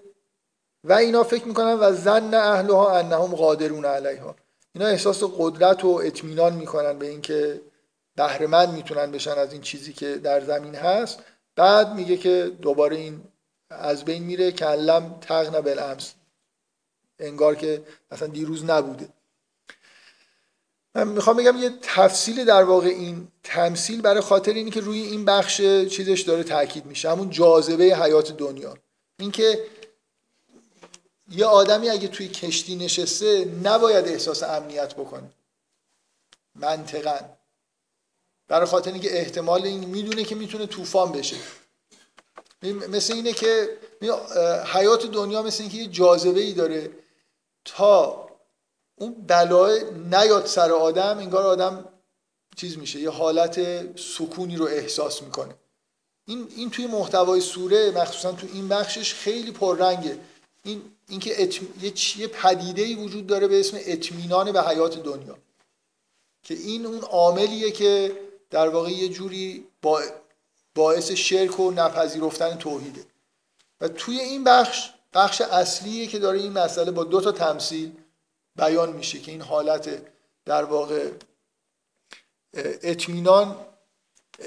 و اینا فکر می‌کنن و زن اهلها انهم قادرون علیها. اینا احساس قدرت و اطمینان می‌کنن به اینکه بهرهمند می‌تونن بشن از این چیزی که در زمین هست. بعد میگه که دوباره این از بین میره کلم تغن بالامس. انگار که اصلا دیروز نبوده. من می‌خوام بگم یه تفصیل در واقع این تمثیل برای خاطر اینی که روی این بخش چیزش داره تاکید میشه. همون جاذبه حیات دنیا. اینکه یه آدمی اگه توی کشتی نشسته نباید احساس امنیت بکنه. منطقا. برای خاطر اینکه احتمال این می‌دونه که می‌تونه طوفان بشه. مثل اینه که حیات دنیا مثل اینکه یه جاذبه ای داره تا اون بلای نیاد سر آدم انگار آدم چیز میشه یه حالت سکونی رو احساس می‌کنه. این این توی محتوای سوره مخصوصا تو این بخشش خیلی پررنگه. این اینکه اتم... یه یه پدیده ای وجود داره به اسم اطمینان به حیات دنیا. که این اون عاملیه که در واقع یه جوری با باعث شرک و نپذیرفتن توحیده. و توی این بخش بخش اصلیه که داره این مسئله با دو تا تمثیل بیان میشه که این حالت در واقع اطمینان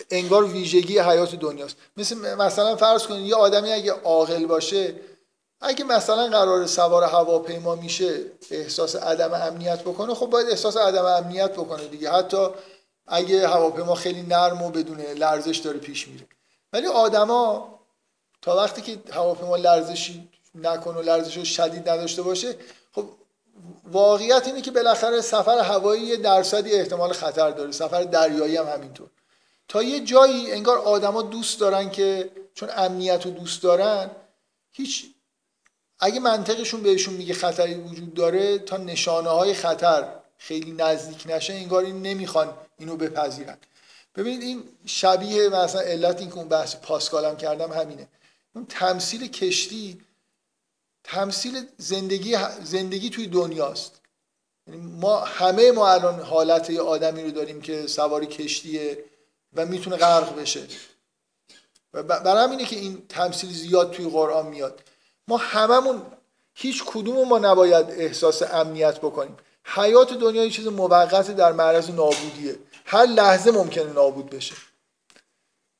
انگار ویژگی حیات دنیاست. مثل مثلا فرض کنید یه آدمی اگه عاقل باشه اگه مثلا قرار سوار هواپیما میشه احساس عدم امنیت بکنه خب باید احساس عدم امنیت بکنه دیگه. حتی اگه هواپیما خیلی نرم و بدون لرزش داره پیش میره. ولی آدما تا وقتی که هواپیما لرزشی نکنه و لرزش شدید نداشته باشه خب واقعیت اینه که بالاخره سفر هوایی یه درصدی احتمال خطر داره. سفر دریایی هم همینطور. تا یه جایی انگار آدما دوست دارن که چون امنیت رو دوست دارن هیچ اگه منطقشون بهشون میگه خطری وجود داره تا نشانه های خطر خیلی نزدیک نشه انگار این نمی‌خوان اینو بپذیرن. ببینید این شبیه مثلا علت این که اون بحث پاسکالم کردم همینه. اون تمثیل کشتی تمثیل زندگی زندگی توی دنیاست. یعنی ما همه ما الان حالت یه آدمی رو داریم که سواری کشتیه و می‌تونه غرق بشه. و برای همینه که این تمثیل زیاد توی قرآن میاد. ما هممون هیچ کدوم ما نباید احساس امنیت بکنیم. حیات دنیا یه چیز موقت در معرض نابودیه. هر لحظه ممکنه نابود بشه.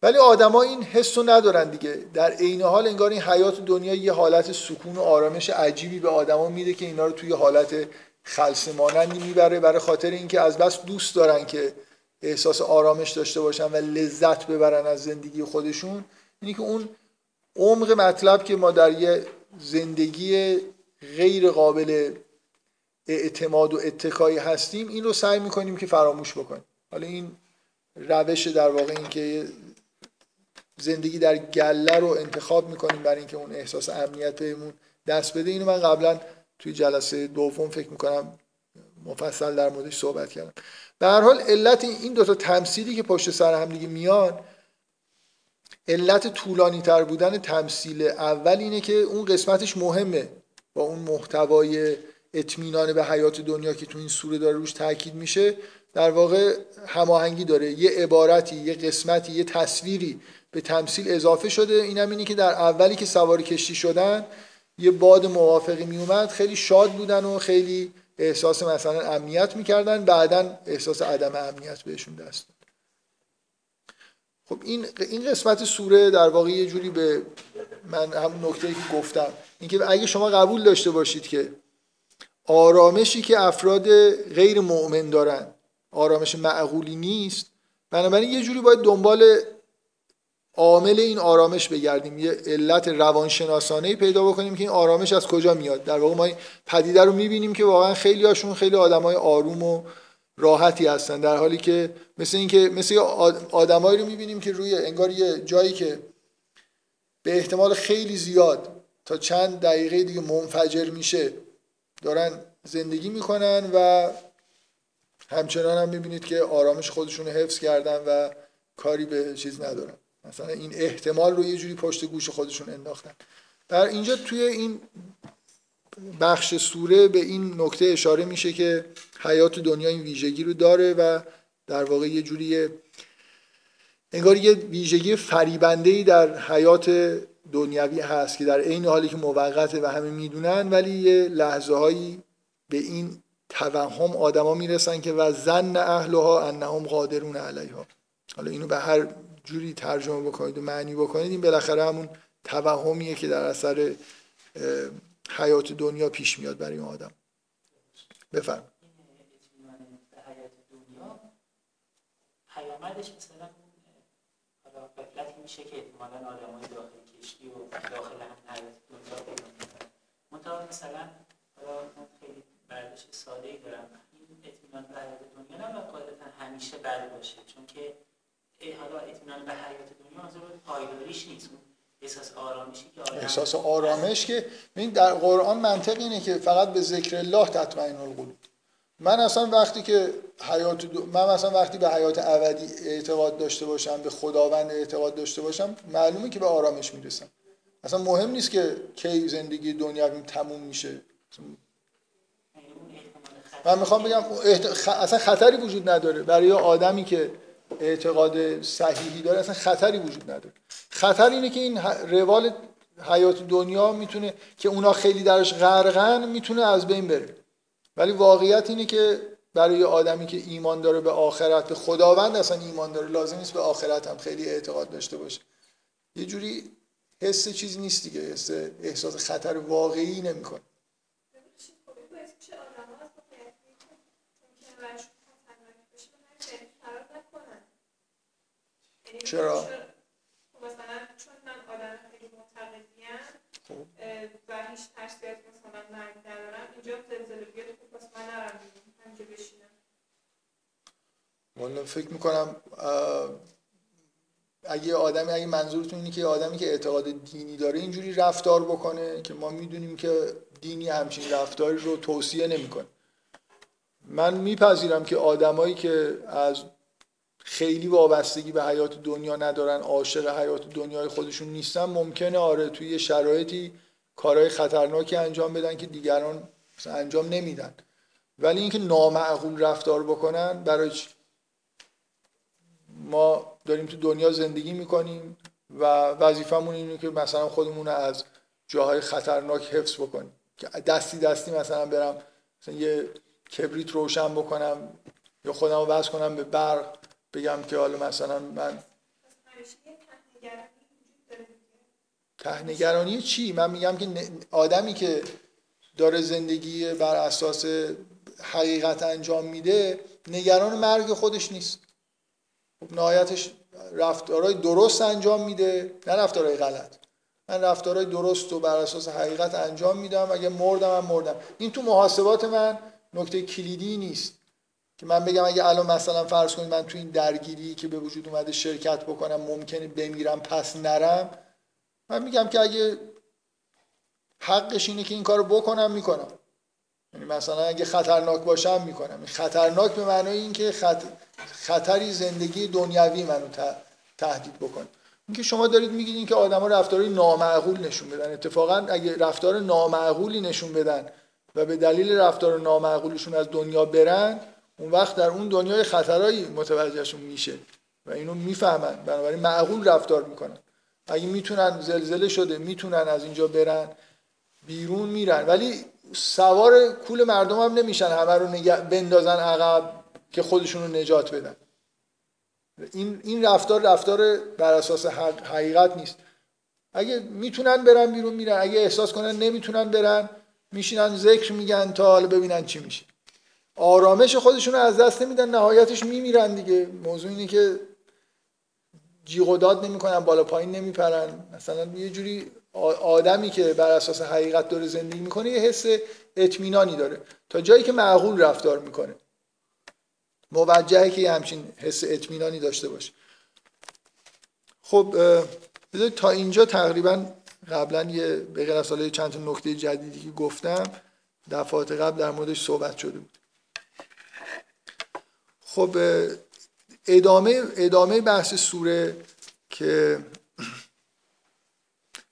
ولی آدما این حس رو ندارن دیگه. در عین حال انگار این حیات دنیا یه حالت سکون و آرامش عجیبی به آدما میده که اینا رو توی حالت خلص مانندی می‌بره. برای خاطر اینکه از بس دوست دارن که احساس آرامش داشته باشن و لذت ببرن از زندگی خودشون. اینی که اون عمق مطلب که ما در یه زندگی غیر قابل اعتماد و اتکایی هستیم این رو سعی می‌کنیم که فراموش بکنیم. حالا این روش در واقع این که زندگی در گله رو انتخاب می‌کنیم برای اینکه اون احساس امنیت بهمون دست بده اینو من قبلا توی جلسه دوم فکر می‌کنم مفصل در موردش صحبت کردم. به هر حال علت این دو تا تمثیلی که پشت سر هم دیگه میان علت طولانی تر بودن تمثیل اول اینه که اون قسمتش مهمه. با اون محتوای اطمینان به حیات دنیا که تو این سوره داره روش تاکید میشه در واقع هماهنگی داره. یه عبارتی یه قسمتی یه تصویری به تمثیل اضافه شده. اینم اینی که در اولی که سوار کشتی شدن یه باد موافقی میومد خیلی شاد بودن و خیلی احساس مثلا امنیت می‌کردن. بعدا احساس عدم امنیت بهشون دست خب این این قسمت سوره در واقع یه جوری به من همون نکته که گفتم. اینکه اگه شما قبول داشته باشید که آرامشی که افراد غیر مؤمن دارن آرامش معقولی نیست بنابراین یه جوری باید دنبال عامل این آرامش بگردیم. یه علت روانشناسانه پیدا بکنیم که این آرامش از کجا میاد. در واقع ما این پدیده رو می‌بینیم که واقعا خیلی هاشون خیلی آدمای آروم و راحتی هستن در حالی که مثل اینکه مثل آدمایی رو می‌بینیم که روی انگار یه جایی که به احتمال خیلی زیاد تا چند دقیقه دیگه منفجر میشه دارن زندگی می‌کنن و همچنان هم می‌بینید که آرامش خودشون رو حفظ کردن و کاری به چیز ندارن. مثلا این احتمال رو یه جوری پشت گوش خودشون انداختن. در اینجا توی این بخش سوره به این نکته اشاره میشه که حیات دنیا این ویژگی رو داره و در واقع یه جوری انگار یه ویژگی فریبنده در حیات دنیوی هست که در عین حالی که موقته و همه می‌دونن ولی یه لحظه هایی به این توهم آدما می‌رسن که و زن اهلها انهم قادرون علیها. حالا اینو به هر جوری ترجمه بکنید و معنی بکنید این بالاخره همون توهمیه که در اثر حیات دنیا پیش میاد برای اون آدم. بفرم
پیامدش مثلا حالا قفلتی میشه که احتمالا آدمای داخل کشتی و داخل هم حیات دنیا پیدا می‌کنن. منتها مثلا حالا من خیلی برداشت ساده ای دارم. این اطمینان به حیات دنیا نباید قاعدتا همیشه بد باشه چون که حالا اطمینان به حیات دنیا از پایداریش نیست. احساس آرامشی که آدم
احساس آرامش که در قرآن منطق اینه که فقط به ذکر الله تطمئن القلوب. من اصلا وقتی که حیات دو... من مثلا وقتی به حیات ابدی اعتقاد داشته باشم به خداوند اعتقاد داشته باشم معلومه که به آرامش می‌رسم. اصلا مهم نیست که کی زندگی دنیویم تموم میشه. من می‌خوام بگم اصلا خطری وجود نداره. برای آدمی که اعتقاد صحیحی داره اصلا خطری وجود نداره. خطر اینه که این روال حیات دنیا می‌تونه که اونا خیلی درش غرقن می‌تونه از بین بره. ولی واقعیت اینه که برای آدمی که ایمان داره به آخرت به خداوند اصلا ایمان داره لازم نیست به آخرت هم خیلی اعتقاد داشته باشه. یه جوری حس چیزی نیست دیگه حس احساس خطر واقعی نمی‌کنه. چرا؟
چون- مثلا چون من آدم خیلی معتقدیم و هیچ ترسی از مثلا مرگ ندارم. اینجا زلزله بیاد من
والا فکر می‌کنم اگه آدمی اگه منظورتون اینه که آدمی که اعتقاد دینی داره اینجوری رفتار بکنه که ما می‌دونیم که دینی همچین رفتاری رو توصیه نمی‌کنه. من میپذیرم که آدمایی که از خیلی وابستگی به حیات دنیا ندارن عاشق حیات دنیای خودشون نیستن ممکنه آره توی یه شرایطی کارهای خطرناکی انجام بدن که دیگران مثلا انجام نمیدن. ولی اینکه نامعقول رفتار بکنن برای چی؟ ما داریم تو دنیا زندگی می‌کنیم و وظیفمون اینه که مثلا خودمون از جاهای خطرناک حفظ بکنیم که دستی دستی مثلا برم مثلا یه کبریت روشن بکنم یا خودم رو وصل کنم به برق بگم که حالا مثلا من
تهنگرانی
چی من میگم که آدمی که داره زندگی بر اساس حقیقت انجام میده نگران مرگ خودش نیست. خب نهایتش رفتارهای درست انجام میده نه رفتارهای غلط. من رفتارهای درست و بر اساس حقیقت انجام میدم اگه مردم هم مردم این تو محاسبات من نکته کلیدی نیست. که من بگم اگه الان مثلا فرض کنید من تو این درگیری که به وجود اومده شرکت بکنم ممکنه بمیرم پس نرم. من میگم که اگه حقش اینه که این کارو بکنم می‌کنم. یعنی مثلا اگه خطرناک باشم می‌کنم. این خطرناک به معنای اینکه خط... خطری زندگی دنیوی منو تهدید بکنه. اینکه شما دارید میگید اینکه آدما رفتارهای نامعقول نشون بدن. اتفاقا اگه رفتار نامعقولی نشون بدن و به دلیل رفتار نامعقولشون از دنیا برن اون وقت در اون دنیای خطرایی متوجهشون میشه و اینو می‌فهمن. بنابراین معقول رفتار می‌کنن. اگه می‌تونن زلزله شده می‌تونن از اینجا برن بیرون میرن. ولی سوار کول مردم هم نمیشن همه رو نگه بندازن عقب که خودشون رو نجات بدن. این این رفتار رفتار بر اساس حق- حقیقت نیست. اگه می‌تونن برن بیرون میرن. اگه احساس کنن نمی‌تونن برن میشینن ذکر میگن تا حالا ببینن چی میشه. آرامش خودشون رو از دست نمیدن. نهایتش میمیرن دیگه. موضوع اینه که جیغ و داد نمی‌کنن بالا پایین نمیپرن. مثلا یه جوری آدمی که بر اساس حقیقت داره زندگی می‌کنه یه حس اطمینانی داره. تا جایی که معقول رفتار می‌کنه. موجهه که یه همچین حس اطمینانی داشته باشه. خب بذارید تا اینجا تقریبا قبلا یه به غیر یه چند تا نکته جدیدی که گفتم دفعات قبل در موردش صحبت شده بود. خب ادامه ادامه بحث سوره که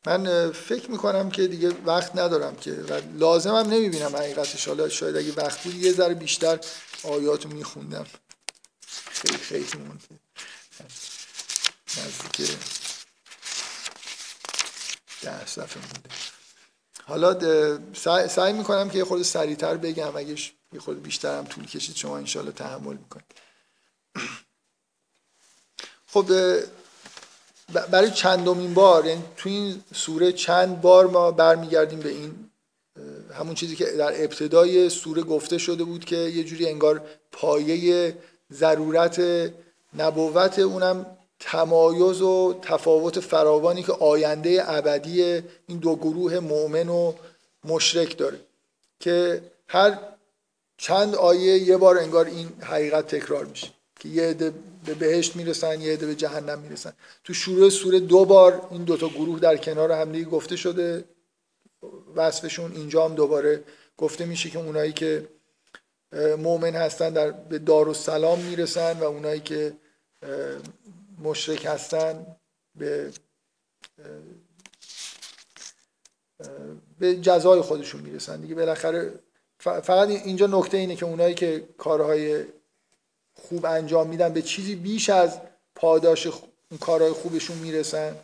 من فکر می‌کنم که دیگه وقت ندارم که و لازمم نمی‌بینم حقیقتش. حالا شاید اگه وقت بود یه ذره بیشتر آیات میخوندم. خیلی خیلی مونده نزدیک ده صفحه مونده. حالا سعی, می‌کنم که یه خورده سریعتر بگم. اگه یه خورده بیشتر هم طول کشید شما انشالله تحمل می‌کنید. خب برای چندمین بار یعنی تو این سوره چند بار ما برمیگردیم به این همون چیزی که در ابتدای سوره گفته شده بود که یه جوری انگار پایه ضرورت نبوت اونم تمایز و تفاوت فراوانی که آینده ابدی این دو گروه مؤمن و مشرک داره که هر چند آیه یه بار انگار این حقیقت تکرار میشه. که یه عده به بهشت می‌رسن یه عده به جهنم می‌رسن. تو شروع سوره دو بار این دوتا گروه در کنار همدیگه گفته شده. وصفشون اینجا هم دوباره گفته میشه که اونایی که مؤمن هستن در به دار و سلام می‌رسن و اونایی که مشرک هستن به به جزای خودشون می‌رسن. دیگه بالاخره فقط اینجا نکته اینه که اونایی که کارهای خوب انجام میدن به چیزی بیش از پاداش اون کارهای خوبشون می‌رسن.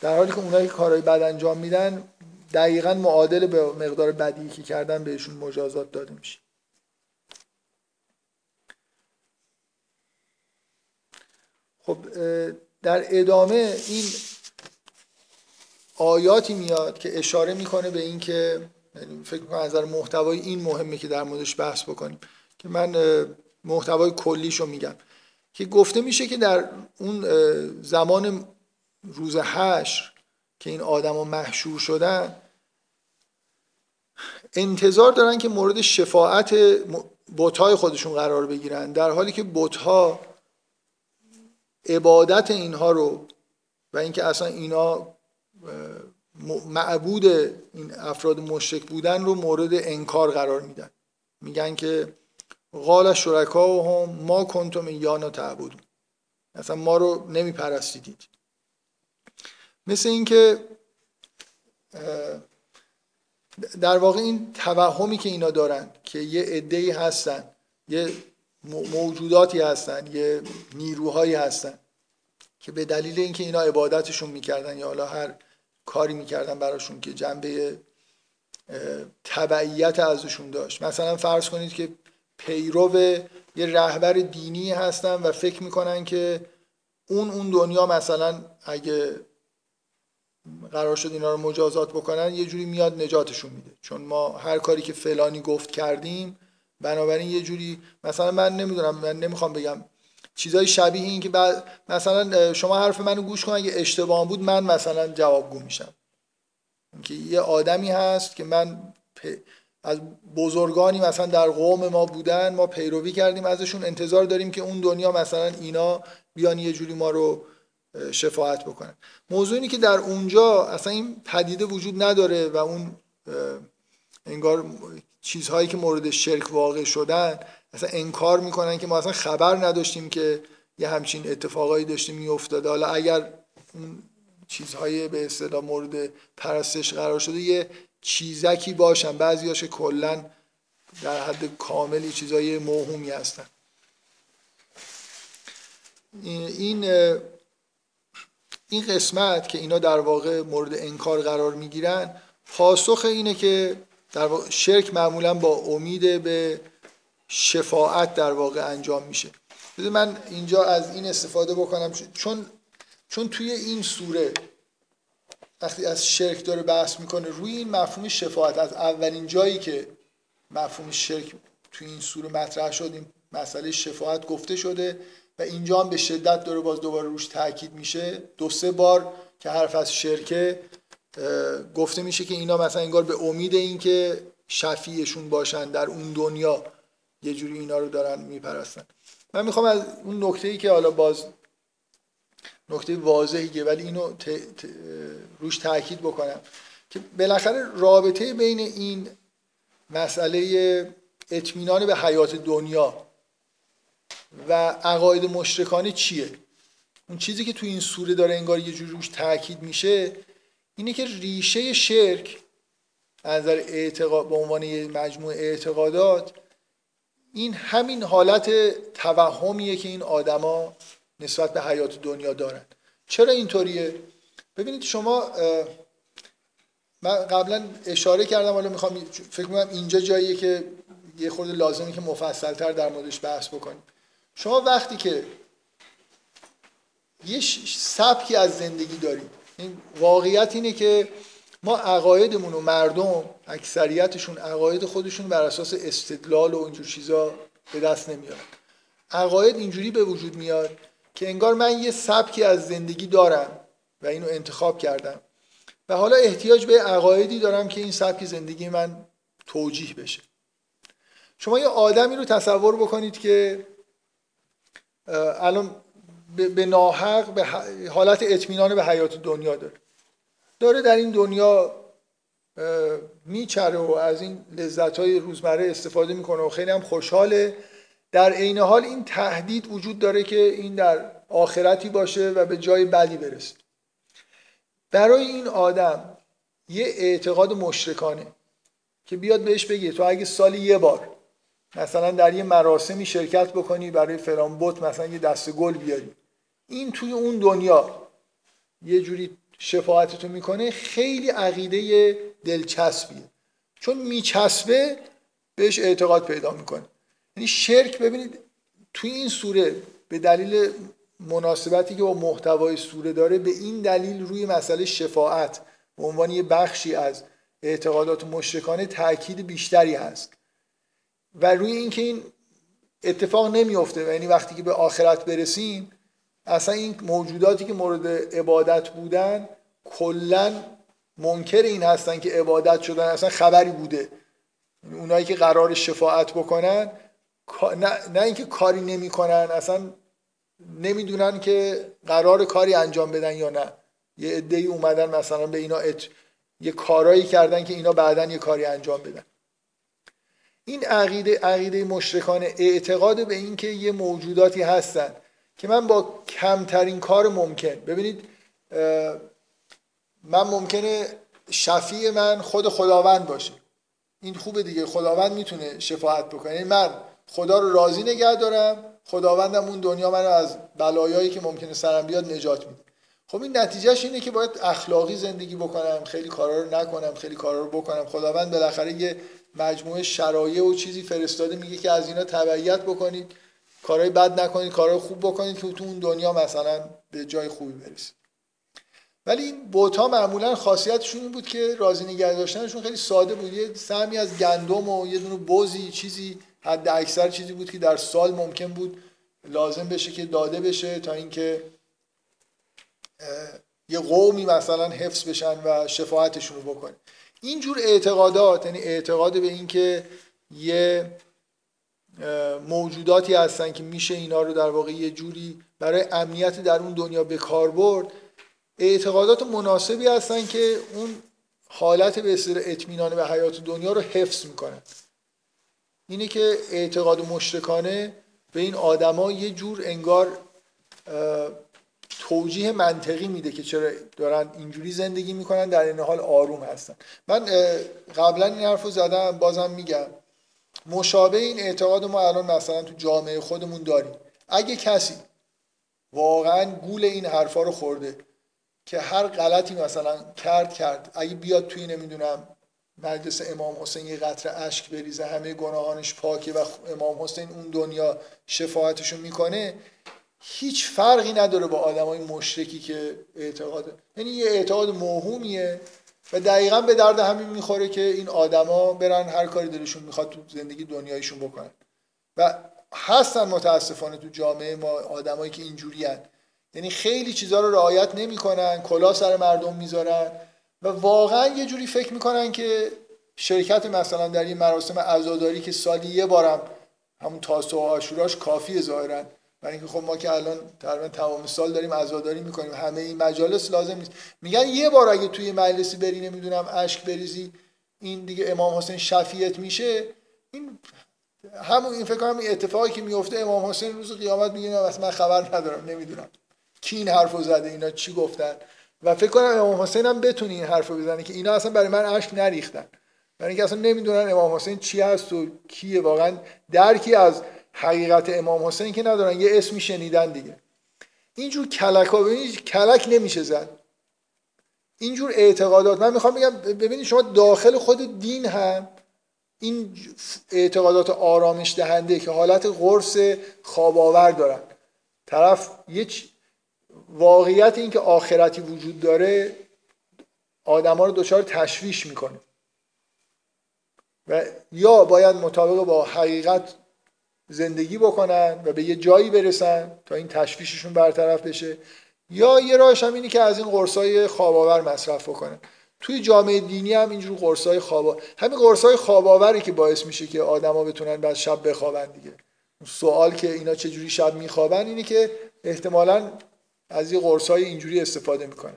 در حالی که اونایی که کارهای بد انجام میدن دقیقا معادل به مقدار بدی که کردن بهشون مجازات داده میشه. خب در ادامه این آیاتی میاد که اشاره می‌کنه به اینکه یعنی فکر کنم از نظر محتوای این مهمه که در موردش بحث بکنیم. که من محتوای کلیشو میگم که گفته میشه که در اون زمان روز حشر که این آدما محشور شدن انتظار دارن که مورد شفاعت بوتهای خودشون قرار بگیرن در حالی که بوتها عبادت اینها رو و اینکه اصلا اینا معبود این افراد مشرک بودن رو مورد انکار قرار میدن. میگن که قال شرکا هم ما کنتم یانا تعبدون. اصلا ما رو نمیپرستیدید. مثل اینکه در واقع این توهمی که اینا دارن که یه عده‌ای هستن یه موجوداتی هستن یه نیروهایی هستن که به دلیل اینکه اینا عبادتشون می‌کردن یا حالا هر کاری می‌کردن براشون که جنبه تبعیت ازشون داشت. مثلا فرض کنید که پیرو یه رهبر دینی هستن و فکر می‌کنن که اون اون دنیا مثلا اگه قرار شد اینا رو مجازات بکنن یه جوری میاد نجاتشون میده. چون ما هر کاری که فلانی گفت کردیم بنابراین یه جوری مثلا من نمی‌دونم من نمی‌خوام بگم چیزای شبیه این که بعد مثلا شما حرف منو گوش کن اگه اشتباه بود من مثلا جوابگو میشم. که یه آدمی هست که من از بزرگانی مثلا در قوم ما بودن ما پیروی کردیم ازشون انتظار داریم که اون دنیا مثلا اینا بیان یه جوری ما رو شفاعت بکنن. موضوع اینه که در اونجا اصلا این پدیده وجود نداره و اون انگار چیزهایی که مورد شرک واقع شدن اصلا انکار می‌کنن که ما اصلا خبر نداشتیم که یه همچین اتفاقایی داشته میافتاده. حالا اگر اون چیزهای به اصطلاح مورد پرستش قرار شده یه چیزکی باشن. بعضیاش کلا در حد کاملی چیزهای موهومی هستن. این این قسمت که اینا در واقع مورد انکار قرار می‌گیرن پاسخ اینه که در واقع شرک معمولا با امید به شفاعت در واقع انجام میشه. من اینجا از این استفاده بکنم چون چون توی این سوره وقتی از شرک داره بحث می‌کنه روی این مفهوم شفاعت از اولین جایی که مفهوم شرک توی این سوره مطرح شد این مسئله شفاعت گفته شده و اینجا هم به شدت داره باز دوباره روش تاکید میشه. دو سه بار که حرف از شرکه گفته میشه که اینا مثلا انگار به امید اینکه شفیعشون باشن در اون دنیا یه جوری اینا رو دارن میپرستن. من می‌خوام از اون نکته ای که حالا باز نکته واضحیه ولی اینو روش تاکید بکنم که بالاخره رابطه بین این مسئله اطمینان به حیات دنیا و عقاید مشرکانه چیه؟ اون چیزی که تو این سوره داره انگار یه جور روش تاکید میشه اینه که ریشه شرک از نظر اعتقاد به عنوان یه مجموعه اعتقادات این همین حالت توهمیه که این آدما نسبت به حیات دنیا دارن. چرا اینطوریه؟ ببینید شما من قبلا اشاره کردم حالا می‌خوام فکر کنم اینجا جاییه که یه خورده لازمه که مفصلتر در موردش بحث بکنیم. شما وقتی که یه سبکی از زندگی داریم این واقعیت اینه که ما عقایدمون و مردم اکثریتشون عقاید خودشون بر اساس استدلال و اینجور چیزا به دست نمیارن. عقاید اینجوری به وجود میاد که انگار من یه سبکی از زندگی دارم و اینو انتخاب کردم. و حالا احتیاج به عقایدی دارم که این سبک زندگی من توجیه بشه. شما یه آدمی رو تصور بکنید که الان به ناحق به حالت اطمینان به حیات دنیا داره. داره در این دنیا میچره و از این لذت های روزمره استفاده می‌کنه و خیلی هم خوشحاله. در عین حال این تهدید وجود داره که این در آخرتی باشه و به جای بدی برسه. برای این آدم یه اعتقاد مشرکانه که بیاد بهش بگه تو اگه سالی یه بار مثلا در یه مراسمی شرکت بکنی برای فلان بت مثلا یه دست گل بیاری. این توی اون دنیا یه جوری شفاعتتو می‌کنه خیلی عقیده دلچسبیه. چون میچسبه بهش اعتقاد پیدا می‌کنه. یعنی شرک ببینید توی این سوره به دلیل مناسبتی که با محتوای سوره داره به این دلیل روی مسئله شفاعت به عنوان یه بخشی از اعتقادات مشرکانه تاکید بیشتری هست. و روی اینکه این اتفاق نمیفته یعنی وقتی که به آخرت برسیم اصلا این موجوداتی که مورد عبادت بودن کلا منکر این هستن که عبادت شدن اصلا خبری بوده. اونایی که قرار شفاعت بکنن نه, نه اینکه کاری نمی‌کنن اصلا نمی‌دونن که قرار کاری انجام بدن یا نه. یه عده‌ای اومدن مثلا به اینا ات... یه کارایی کردن که اینا بعدا یه کاری انجام بدن. این عقیده عقیده مشرکانه اعتقاد به این که یه موجوداتی هستن که من با کمترین کار ممکن. ببینید من ممکنه شفیع من خود خداوند باشه. این خوبه دیگه خداوند می‌تونه شفاعت بکنه. یعنی من خدا رو راضی نگه دارم. خداوندم اون دنیا منو از بلایایی که ممکنه سرم بیاد نجات میده. خب این نتیجهش اینه که باید اخلاقی زندگی بکنم خیلی کارا رو نکنم خیلی کارا رو بکنم. خداوند بالاخره یه مجموعه شرایع و چیزی فرستاده میگه که از اینا تبعیت بکنید کارهای بد نکنید کارهای خوب بکنید که تو اون دنیا مثلا به جای خوبی برسید. ولی این بوتا معمولا خاصیتشون این بود که راضی نگه داشتنشون خیلی ساده بود. یه سهمی از گندم و یه دونه بزی چیزی حد اکثر چیزی بود که در سال ممکن بود لازم بشه که داده بشه تا اینکه یه قومی مثلا حفظ بشن و شفاعتشون رو بکنه. اینجور اعتقادات یعنی اعتقاد به اینکه یه موجوداتی هستن که میشه اینا رو در واقع یه جوری برای امنیت در اون دنیا به کار برد اعتقادات مناسبی هستن که اون حالت به اطمینان به حیات دنیا رو حفظ می‌کنن. اینه که اعتقاد مشرکانه به این آدما یه جور انگار توجیه منطقی میده که چرا دارن اینجوری زندگی می‌کنن در این حال آروم هستن. من قبلا این حرف زدم بازم میگم. مشابه این اعتقاد ما الان مثلا تو جامعه خودمون داریم. اگه کسی واقعا گول این حرفا رو خورده که هر غلطی مثلا کرد کرد اگه بیاد توی نمی‌دونم مجلس امام حسین یه قطره اشک بریزه همه گناهانش پاکه و امام حسین اون دنیا شفاعتشو می‌کنه. هیچ فرقی نداره با آدمای مشرکی که اعتقاد یعنی یه اعتقاد موهومیه و دقیقا به درد همین می‌خوره که این آدما برن هر کاری دلشون می‌خواد تو زندگی دنیایشون بکنن. و هستن متاسفانه تو جامعه ما آدمایی که اینجوری یعنی خیلی چیزها رو رعایت نمی‌کنن کلا سر مردم می‌ذارن. و واقعا یه جوری فکر می‌کنن که شرکت مثلا در یه مراسم عزاداری که سالی یه بارم همون تاسو و آشوراش کافیه ظاهرا. برای اینکه خب ما که الان تقریبا تمام سال داریم عزاداری می‌کنیم همه این مجالس لازم نیست. میگن یه بار اگه توی مجلسی بری نمی‌دونم اشک بریزی این دیگه امام حسین شفیعت میشه. این همون این فکر کنم این اتفاقی که میفته امام حسین روز قیامت میگه من خبر ندارم نمی‌دونم. کی این حرفو زده اینا چی گفتن؟ و فکر کنم امام حسین هم بتونه این حرفو بزنه که اینا اصلا برای من اشک نریختن. برای اینکه اصلا نمی‌دونن امام حسین چی هست و کیه. واقعا درکی از حقیقت امام حسین که ندارن. یه اسمی شنیدن دیگه. اینجور کلک ها ببینید کلک نمیشه زد اینجور اعتقادات. من می‌خوام بگم ببینید شما داخل خود دین هم این اعتقادات آرامش دهنده که حالت قرص خواب آور دارن. طرف یه واقعیت این که آخرتی وجود داره آدما رو دچار تشویش می‌کنه. و یا باید مطابق با حقیقت زندگی بکنن و به یه جایی برسن تا این تشویششون برطرف بشه یا یه راهش هم اینه که از این قرصای خواباور مصرف بکنن. توی جامعه دینی هم اینجور قرصای خوابا همین قرصای خواباوری که باعث میشه که آدما بتونن بعد شب بخوابن دیگه. سوال که اینا چجوری شب میخوابن اینه که احتمالا از یه قرص های اینجوری استفاده می‌کنن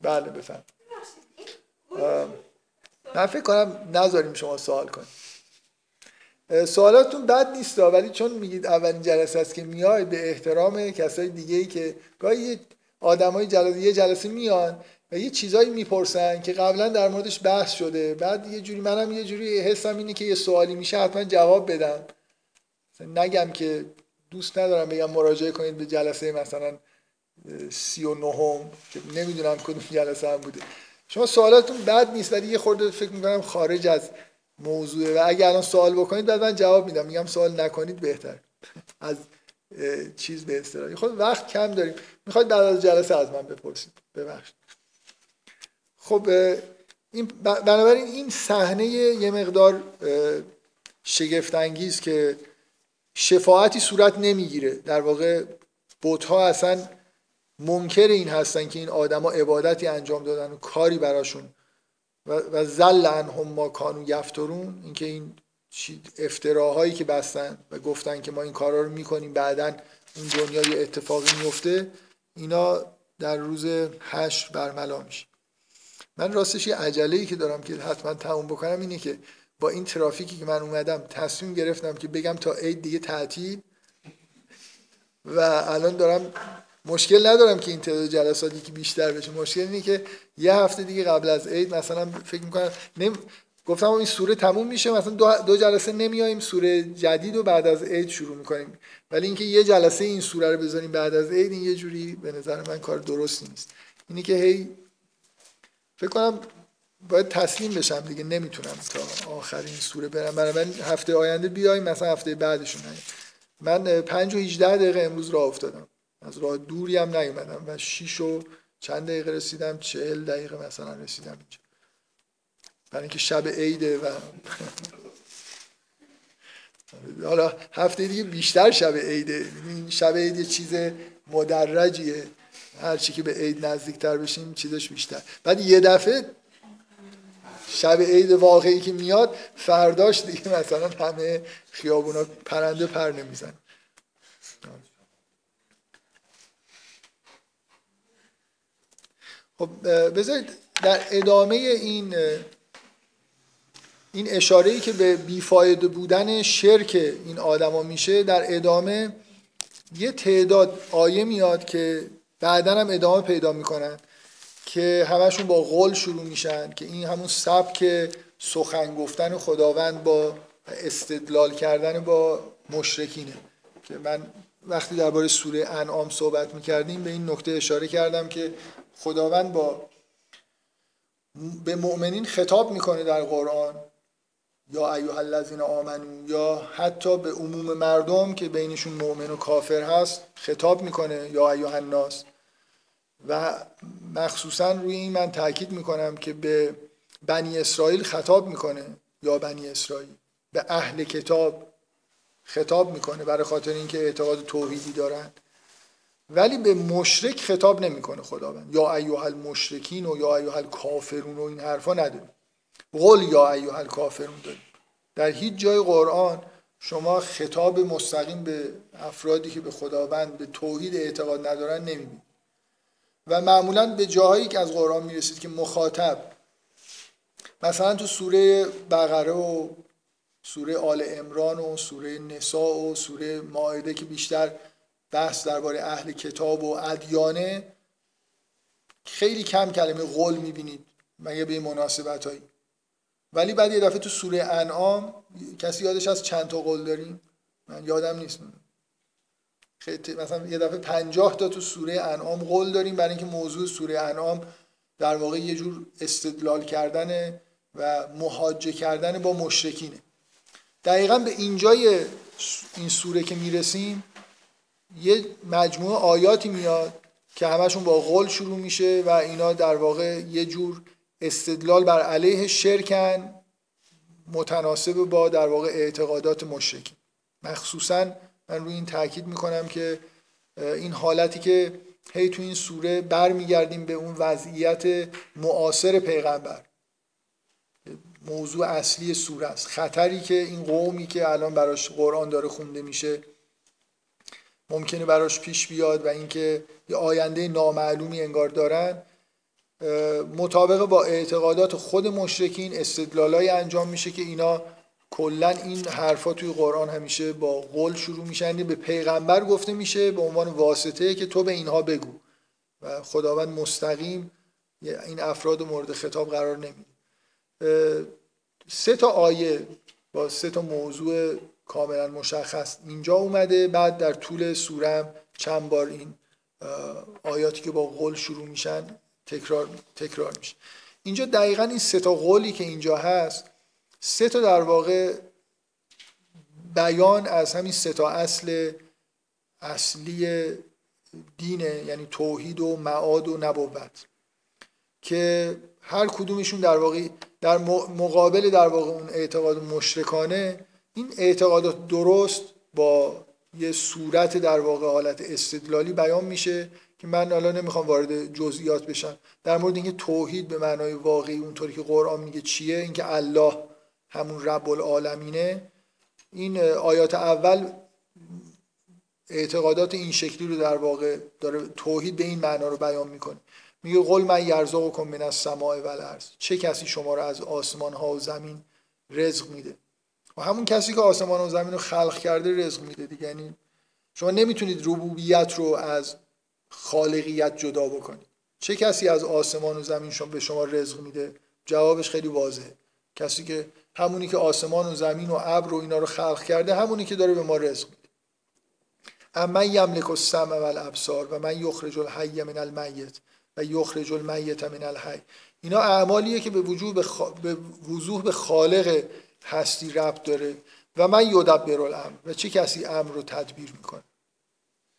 بله بفهم من فکر کنم نذاریم شما سوال کنید. اه، سوالاتتون بد نیست ولی چون میگید اولین جلسه است که میای به احترام کسای دیگه ای که گاهی یه آدمای جلسه یه جلسه میان و یه چیزایی می‌پرسن که قبلا در موردش بحث شده. بعد یه جوری منم یه جوری حسم اینه که یه سوالی میشه حتما جواب بدم. نگم که دوست ندارم بگم مراجعه کنید به جلسه مثلا سی و نهم که نمی‌دونم کدوم جلسه هم بوده. شما سوالاتون بد نیست ولی یه خورده فکر می‌کنم خارج از موضوعه و اگه الان سوال بکنید بعد من جواب میدم. میگم سوال نکنید بهتر. از چیز به اصطلاح خود وقت کم داریم. می‌خواید بعد از جلسه از من بپرسید. ببخشید. خب این بنابراین این صحنه یه مقدار شگفت انگیز که شفاعتی صورت نمی‌گیره. در واقع بت‌ها اصلا منکر این هستن که این آدما عبادتی انجام دادن و کاری براشون. و, زل عنهم ما کانو یفترون. اینکه این افتراهایی که بستن و گفتن که ما این کارا رو می‌کنیم بعدا اون دنیا اتفاقی میفته اینا در روز حشر برملا میشه. من راستش یه عجله که دارم که حتما تموم بکنم اینه که با این ترافیکی که من اومدم تصمیم گرفتم که بگم تا عید دیگه تعطیل و الان دارم مشکل ندارم که این تعداد جلساتی که بیشتر بشه. مشکل اینه که یه هفته دیگه قبل از عید مثلا فکر می‌کنم نم... گفتم این سوره تموم میشه مثلا دو, دو جلسه نمیایم سوره جدید و بعد از عید شروع می‌کنیم. ولی اینکه یه جلسه این سوره رو بذاریم بعد از عید این یه جوری به نظر من کار درستی نیست. اینی که هی فکر کنم باید تسلیم بشم دیگه نمی‌تونم تا آخرین سوره برم. برای من هفته آینده بیایم مثلا هفته بعدشون من پنج و 18 دقیقه امروز راه افتادم. از راه دوری هم نیومدم و 6 و چند دقیقه رسیدم چهل دقیقه مثلا رسیدم اینجا. برای اینکه شب عیده و حالا هفته دیگه بیشتر شب عیده. این شب عید یه چیز مدرجیه. هر چی که به عید نزدیکتر بشیم چیزش بیشتر. بعد یه دفعه شب عید واقعی که میاد فرداش دیگه مثلا همه خیابونا پرنده پر نمیزن خب بذارید در ادامه این این اشاره ای که به بیفایده بودن شرک این آدما میشه در ادامه یه تعداد آیه میاد که بعدا هم ادامه پیدا می‌کنن که همشون با قول شروع میشن که این همون سبک سخن گفتن خداوند با استدلال کردن با مشرکینه. که من وقتی درباره سوره انعام صحبت می‌کردیم به این نکته اشاره کردم که خداوند با به مؤمنین خطاب می‌کنه در قرآن یا ایها الذین آمنو یا حتی به عموم مردم که بینشون مؤمن و کافر هست خطاب می‌کنه یا ایها الناس. و مخصوصا روی این من تاکید می‌کنم که به بنی اسرائیل خطاب می‌کنه یا بنی اسرائیل. به اهل کتاب خطاب می‌کنه برای خاطر اینکه اعتقاد توحیدی دارن. ولی به مشرک خطاب نمی‌کنه خداوند. یا ایها المشرکین و یا ایها الکافرون و این حرفا نداریم. قل یا ایها الکافرون داریم. در هیچ جای قرآن شما خطاب مستقیم به افرادی که به خداوند به توحید اعتقاد ندارن نمی‌بینید. و معمولا به جاهایی که از قرآن می‌رسید که مخاطب. مثلا تو سوره بقره و سوره آل امران و سوره نساء و سوره ماعده که بیشتر بحث درباره اهل کتاب و ادیانه خیلی کم کلمه قول می‌بینید مگه به مناسبت هایی ولی بعد یه دفعه تو سوره انعام کسی یادش از چند تا قول داریم؟ من یادم نیست. خیلی مثلا یه دفعه پنجاه تا تو سوره انعام قول داریم برای اینکه موضوع سوره انعام در واقع یه جور استدلال کردن و محاجه کردن با مشرکینه. دقیقا به اینجای این سوره که می‌رسیم یه مجموعه آیاتی میاد که همشون با قول شروع میشه و اینا در واقع یه جور استدلال بر علیه شرکن متناسب با در واقع اعتقادات مشرکین. مخصوصا من روی این تاکید می‌کنم که این حالتی که هی تو این سوره برمیگردیم به اون وضعیت معاصر پیغمبر. موضوع اصلی سوره است. خطری که این قومی که الان براش قرآن داره خونده میشه ممکنه براش پیش بیاد و اینکه یه آینده نامعلومی انگار دارن مطابق با اعتقادات خود مشرکین استدلالای انجام میشه که اینا کلا این حرفا توی قرآن همیشه با قول شروع میشن یعنی به پیغمبر گفته میشه به عنوان واسطه که تو به اینها بگو. و خداوند مستقیم این افراد مورد خطاب قرار نمیده. سه تا آیه با سه تا موضوع کاملا مشخص اینجا اومده. بعد در طول سورم چند بار این آیاتی که با قول شروع میشن تکرار تکرار میشه. اینجا دقیقا این سه تا قولی که اینجا هست سه تا در واقع بیان از همین سه تا اصل اصلی دینه یعنی توحید و معاد و نبوت که هر کدومشون در واقع در مقابل در واقع اون اعتقاد مشرکانه. این اعتقادات درست با یه صورت در واقع حالت استدلالی بیان میشه که من حالا نمی‌خوام وارد جزئیات بشم. در مورد اینکه توحید به معنای واقعی اونطوری که قرآن میگه چیه اینکه الله همون رب العالمینه این آیات اول اعتقادات این شکلی رو در واقع داره توحید به این معنا رو بیان می‌کنه. میگه قل من کن من از سماع و الارض چه کسی شما رو از آسمان ها و زمین رزق میده؟ و همون کسی که آسمان و زمین رو خلق کرده رزق میده دیگه. یعنی شما نمی‌تونید ربوبیت رو از خالقیت جدا بکنید. چه کسی از آسمان و زمین شما به شما رزق میده؟ جوابش خیلی واضحه. کسی که همونی که آسمان و زمین و ابر و اینا رو خلق کرده همونی که داره به ما رزق میده. اما یملک السمع و الابصار و من یخرج الحی من المیت و یخرج المیت من الحی. اینا اعمالیه که به وجود به, وضوح به خالق هستی ربط داره و من یدبر الامر و چه کسی امر رو تدبیر می‌کنه.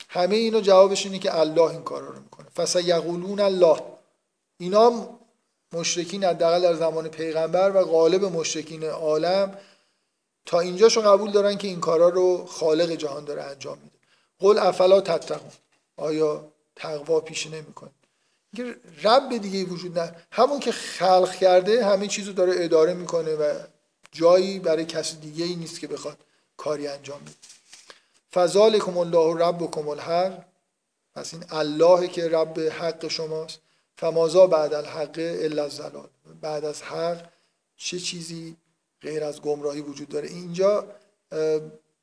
همه اینا جوابش اینه که الله این کارا رو می‌کنه. فسیقولون الله. اینا مشرکین حداقل در زمان پیغمبر و غالب مشرکین عالم تا اینجاشو قبول دارن که این کارا رو خالق جهان داره انجام میده. قل افلا تتقون. آیا تقوا پیش نمی‌کنه؟ رب دیگه وجود نه. همون که خلق کرده همه چیزو داره اداره می‌کنه و جایی برای کسی دیگه ای نیست که بخواد کاری انجام بده. فذالکم الله ربکم الحق. پس این الله که رب حق شماست. فمازا بعد الحق الا الزلال. بعد از حق چه چیزی غیر از گمراهی وجود داره؟ اینجا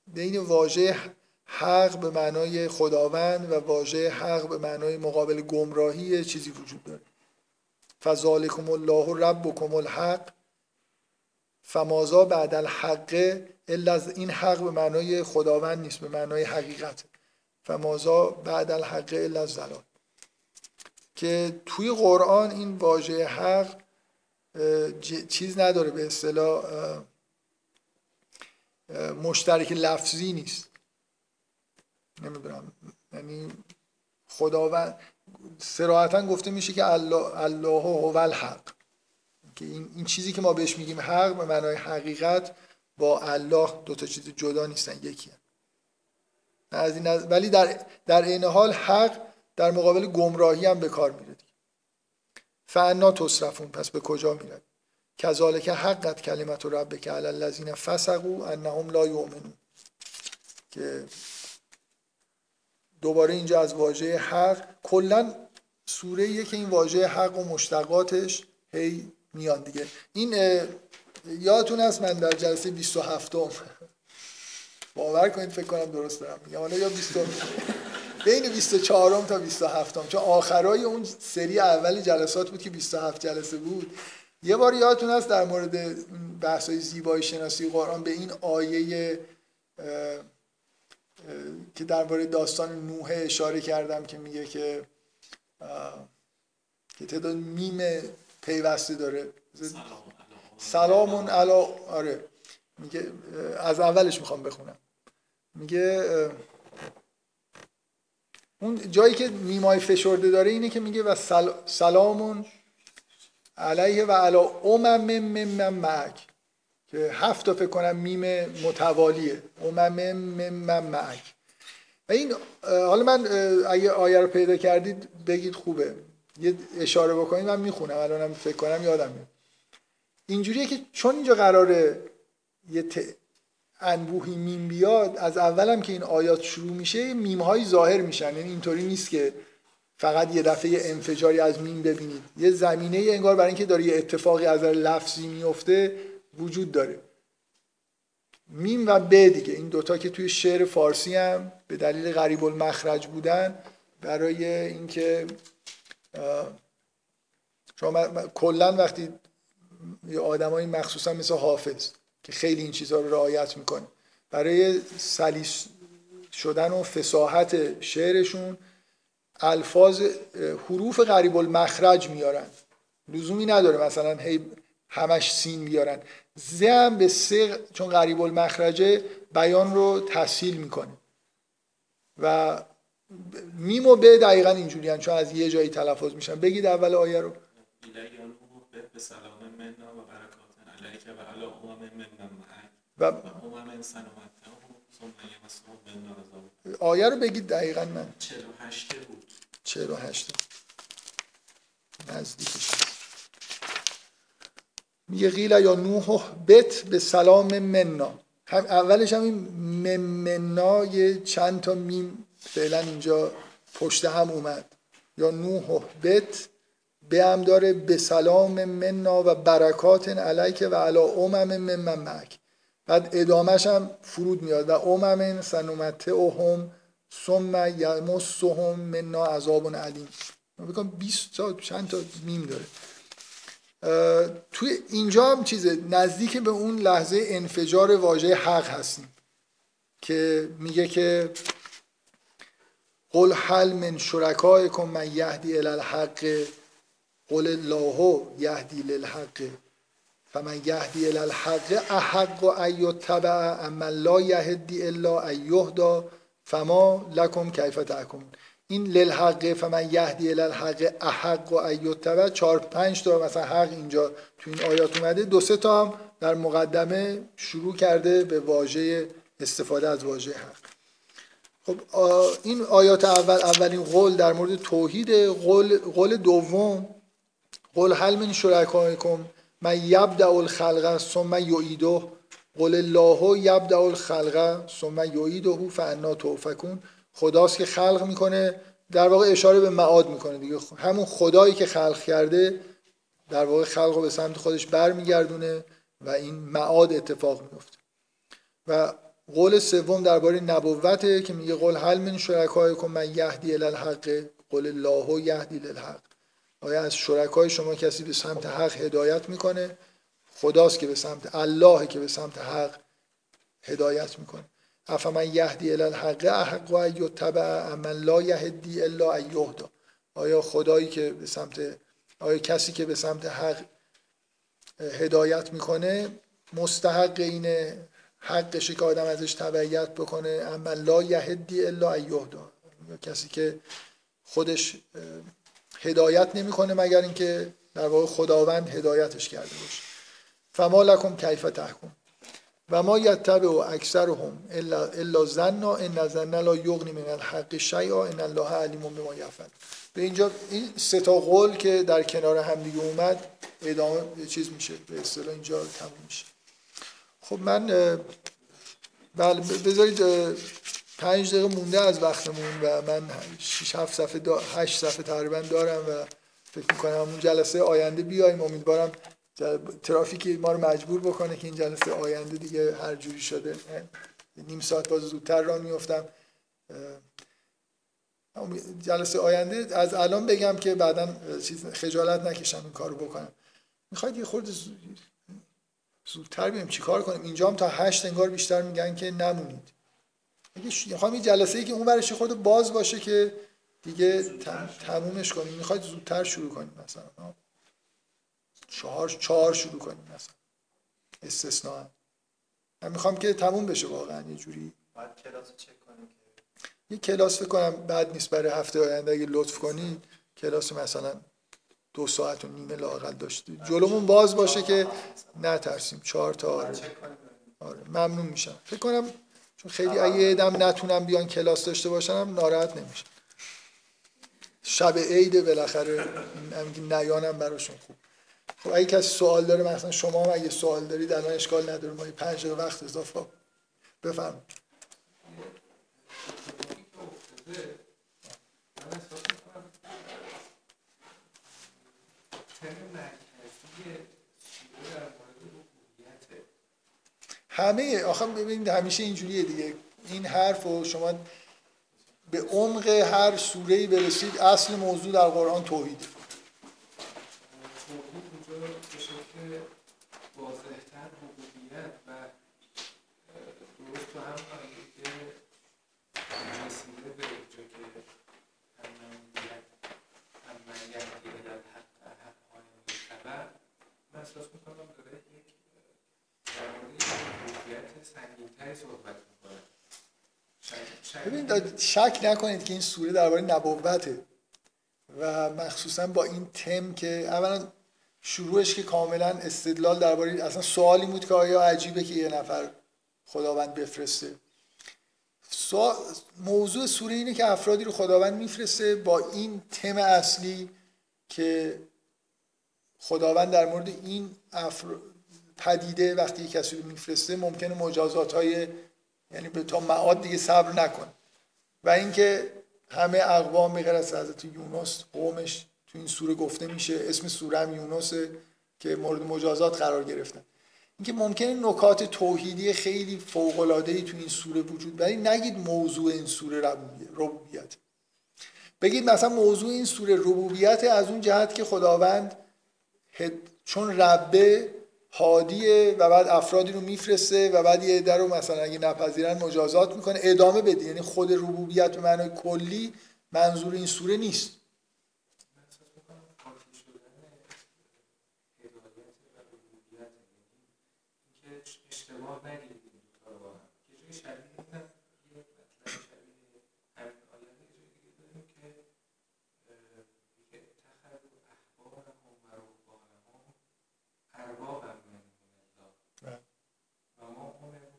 بین واژه حق به معنای خداوند و واژه حق به معنای مقابل گمراهی چیزی وجود داره. فذالکم الله ربکم الحق. فمازا بعد الحق الا از این حق به معنای خداوند نیست به معنای حقیقت. فمازا بعد الحق الا الزلال که توی قرآن این واژه حق چیز نداره به اصطلاح مشترک لفظی نیست. نمی‌دونم. یعنی خداوند سراحتا گفته میشه که الله الله هو الحق. که این, این چیزی که ما بهش میگیم حق به معنای حقیقت با الله دو تا چیز جدا نیستن یکی از این ولی در در این حال حق در مقابل گمراهی هم به کار میره فعنا تصرفون پس به کجا میره کذالک حقت کلمت و ربک علی الذین فسقوا انهم لا یؤمنون. که دوباره اینجا از واژه حق کلا سوره که این واژه حق و مشتقاتش هی میان دیگه. این یادتون هست من در جلسه 27 م باور کنید فکر کنم درست دارم میگم. حالا یا 20 بین 24 تا 27 م چون آخرای اون سری اول جلسات بود که 27 جلسه بود. یه بار یادتون هست در مورد بحث های زیبایی شناسی قرآن به این آیه که درباره داستان نوح اشاره کردم که میگه که که تعداد میم پیوسته داره. سلامون علا آره. میگه از اولش می‌خوام بخونم. میگه اون جایی که میمای فشرده داره اینه که میگه و سلامٌ علیک و علی امم ممن معک. که هفت تا فکر کنم میم متوالیه. امم ممن معک. و این حالا من اگه آیه رو پیدا کردید بگید خوبه. یه اشاره بکنید من می‌خونم الانم فکر کنم یادم میاد. اینجوریه که چون اینجا قراره یه ت... انبوهی میم بیاد از اولم که این آیات شروع میشه میم های ظاهر میشن. یعنی اینطوری نیست که فقط یه دفعه انفجاری از میم ببینید. یه زمینه انگار برای اینکه داره یه اتفاقی از لفظی میفته وجود داره. میم و ب دیگه. این دوتا که توی شعر فارسی هم به دلیل غریب المخرج بودن برای اینکه شما کلا وقتی یه آدمایی مخصوصا مثل حافظ که خیلی این چیزها رو رعایت می‌کنه برای سلیس شدن و فساحت شعرشون الفاظ حروف غریب المخرج میارن. لزومی نداره مثلا هی همش سین بیارن. ز هم به سه چون غریب المخرجه بیان رو تسهیل می‌کنه. و میم و به دقیقا اینجوری چون از یه جایی تلفظ میشن. بگید اول آیه رو.
و
آیه رو بگید دقیقا من.
48 بود.
48 نزدیکش. میگه قیل یا نوح بت به سلام منا هم اولش هم این مم- منا یه چند تا میم فعلا اینجا پشت هم اومد. یا نوح بت به هم داره به سلام منا و برکات علیک و علی امم ممن معک. بعد ادامش هم فرود میاد. و امم سنمتعهم ثم یمسهم منا عذاب علیم. من بگم 20 تا چند تا میم داره. توی اینجا هم چیزه. نزدیک به اون لحظه انفجار واژه حق هستیم. که میگه که قل هل من شرکائکم من یهدی الی الحق. قل الله یهدی للحق. فمن یهدی الی الحق احق ان یتبع اما لا یهدی الا ان یهدا فما لکم کیف تحکمون این للحق فمن یهدی الی الحق احق و ان یتبع. چهار پنج تا مثلا حق اینجا تو این آیات اومده. دو سه تا هم در مقدمه شروع کرده به واژه استفاده از واژه حق. خب این آیات اول اولین قول در مورد توحید قول, قول دوم قل هل من شرکائکم من یبدأ الخلق ثم یعیده. قل الله یبدأ الخلق ثم یعیده فانا توفکون. خداست که خلق می‌کنه در واقع اشاره به معاد می‌کنه دیگه. همون خدایی که خلق کرده در واقع خلق رو به سمت خودش برمیگردونه و این معاد اتفاق میفته و قول سوم درباره نبوته که میگه قل هل من شرکائکم من یهدی الی الحق قل الله یهدی للحق آیا از شرکای شما کسی به سمت حق هدایت می‌کنه؟ خداست که به سمت الله که به سمت حق هدایت می‌کنه. افمن یهدی الی الحق احق و ان یتبع من لا یهدی الا ان یهدا آیا خدایی که به سمت آیا کسی که به سمت حق هدایت می‌کنه مستحق اینه؟ حقشه که آدم ازش تبعیت بکنه. اما لا یهدی الا ان یهدا یا کسی که خودش هدایت نمی‌کنه مگر اینکه در واقع خداوند هدایتش کرده باشه. فما لکم کیف تحکم. و ما یتبع اکثرهم الا الا ظنا ان ظن لا یغنی من الحق شیئا ان الله علیم بما یفعل. به اینجا این سه تا قول که در کنار هم دیگه اومد ادامه چیز میشه. به اصطلاح اینجا تموم میشه. خب من بله بذارید پنج دقیقه مونده از وقتمون و من 6 7 صفحه دا 8 صفحه تقریبا دارم و فکر می‌کنم اون جلسه آینده بیایم. امیدوارم جل- ترافیک ما رو مجبور بکنه که این جلسه آینده دیگه هر جوری شده. نیم ساعت باز زودتر راه میفتم جلسه آینده از الان بگم که بعدا خجالت نکشم این کارو بکنم. می‌خواید یه خورده زودتر بیایم چیکار کنیم؟ اینجا هم تا هشت انگار بیشتر میگن که نمونید. می‌خوام یه جلسه ای که اون برش خورده باز باشه که دیگه تم- تمومش کنیم. می‌خواید زودتر شروع کنیم مثلا. چهار چهار شروع کنیم مثلا. استثنا من می‌خوام که تموم بشه واقعا یه جوری.
باید کلاس چک کنیم
یه کلاس فکر کنم بعد نیست برای هفته آینده اگه لطف کنید کلاس مثلا دو ساعت و نیمه لاقل داشته جلومون باز باشه که نترسیم. چهار تا آره. آره. ممنون میشم. فکر کنم چون خیلی اگه ادم نتونم بیان کلاس داشته باشن هم ناراحت نمیشم. شب عید بالاخره نیانم براشون خوب. خب اگه کسی سوال داره مثلا شما هم اگه سوال دارید الان اشکال نداره. ما یه پنج دقیقه وقت اضافه بفرمایید
من احساس می‌کنم تم مرکزی سوره در مورد ربوبیته
همه آخه ببینید همیشه اینجوریه دیگه. این حرف رو شما به عمق هر سوره‌ای برسید اصل موضوع در قرآن توحیده
توحید اونجا به شکل واضحتر ربوبیت و اه، درست تو هم آیه که رسیده به اینجا که همه می‌گوید همه یهدی الی الحق حق آیه می‌شود من احساس می‌کنم داره یک اه، در مورد یک ربوبیت سنگینتری صحبت می‌کنه.
ببینید شک نکنید که این سوره درباره نبوته و مخصوصا با این تم که اولا شروعش که کاملا استدلال درباره اصلا سوالی بود که آیا عجیبه که یه نفر خداوند بفرسته. موضوع سوره اینه که افرادی رو خداوند میفرسته با این تم اصلی که خداوند در مورد این افر... پدیده وقتی کسی رو میفرسته ممکنه مجازات های یعنی به تا معاد دیگه صبر نکنه و اینکه همه اقوام به از حضرت یونس قومش تو این سوره گفته میشه اسم سوره هم یونسه که مورد مجازات قرار گرفتن. اینکه ممکنه نکات توحیدی خیلی فوق العاده تو این سوره وجود ولی نگید موضوع این سوره ربوبیت. بگید مثلا موضوع این سوره ربوبیت از اون جهت که خداوند چون ربه هادیه و بعد افرادی رو میفرسته و بعد یه عده رو مثلا اگه نپذیرن مجازات می‌کنه. ادامه بده. یعنی خود ربوبیت به معنای کلی منظور این سوره نیست
من احساس می‌کنم قاطی شدن هدایت و ربوبیت یعنی اینکه اشتباه نگیرید این دوتا رو با هم یه جای شبیه اینم یه مطلب شبیه همین آیه یه جای دیگه داریم که اه، میگه اتخذوا احبارهم و رهبانهم اربابا من دون الله
بله.
و ما امروا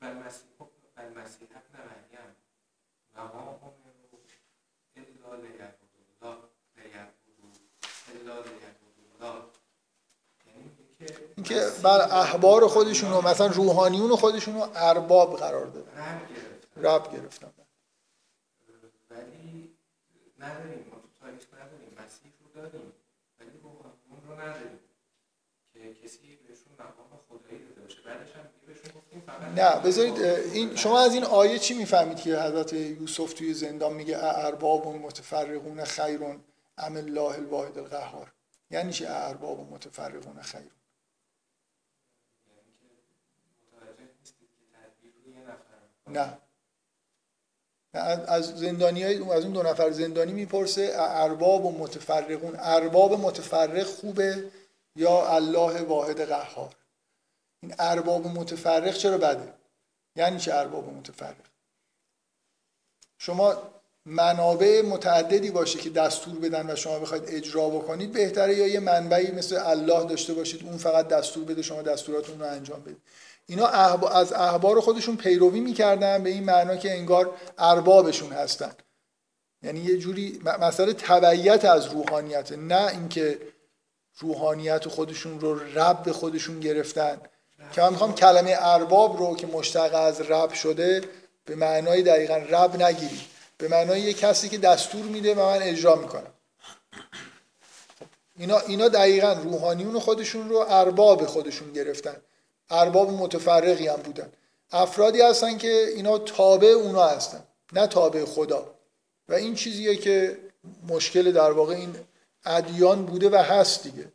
و المسیح و المسیح ابن مریم و ما امروا الا لیعبدوا الله لیعبدوا الا لیعبدوا الله یعنی میگه که
بر احبار خودشون رو مثلا روحانیون خودشون رو ارباب قرار دادن.
رب گرفتن. ولی نداریم. ما تو تاریخ نداریم. مسیح رو داریم. ولی روحانیون رو نداریم. که کسی بهشون مقام خدایی داده باشه. بعدش هم دیگه بهشون گفتیم فقط
نه بذارید این شما از این آیه چی می‌فهمید که حضرت یوسف توی زندان میگه ارباب متفرقون خیرون ام الله الواحد القهار یعنی چی ارباب متفرقون خیرون
یعنی که متوجه نیستید که تدبیر روی یه نفر
نه. از- زندانی از اون دو نفر زندانی می‌پرسه ارباب و متفرقون ارباب متفرق خوبه یا الله واحد قهار؟ این ارباب متفرق چرا بده؟ یعنی چه ارباب متفرق؟ شما منابع متعددی باشه که دستور بدن و شما بخواید اجرا بکنید بهتره یا یه منبعی مثل الله داشته باشید اون فقط دستور بده شما دستوراتون رو انجام بدید. اینا احب... از احبار خودشون پیروی می‌کردن به این معنا که انگار اربابشون هستن. یعنی یه جوری مسئله تبعیت از روحانیت نه اینکه روحانیت خودشون رو رب به خودشون گرفتن. که من می‌خوام کلمه ارباب رو که مشتق از رب شده به معنای دقیقا رب نگیرید به معنای یه کسی که دستور میده و من اجرا می‌کنم. اینا اینا دقیقا روحانیون خودشون رو ارباب خودشون گرفتن. ارباب متفرقی هم بودن. افرادی هستن که اینا تابع اونا هستن نه تابع خدا. و این چیزیه که مشکل در واقع این ادیان بوده و هست دیگه.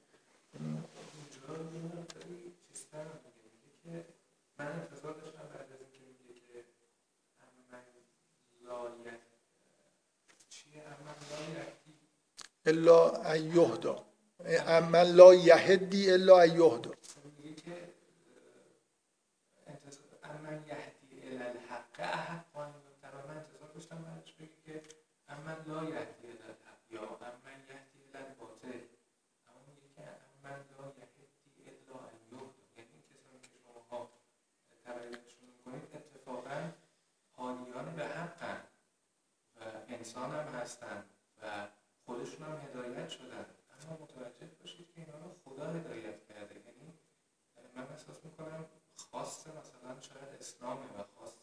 الا ایهدا. اما لا یهدی الا ایهدا.
من لا یهدی یا من یهدی الباطل. اما میگه که من لا یهدی الا ان یعنی این کسانی که شماها تقلیدشون می‌کنید؟ اتفاقا حالیان به حقن و انسان هم هستن و خودشون هم هدایت شدن. اما متوجه باشید که اینا رو خدا هدایت کرده. یعنی من احساس می‌کنم خاص مثلا شاید اسلامه و خاص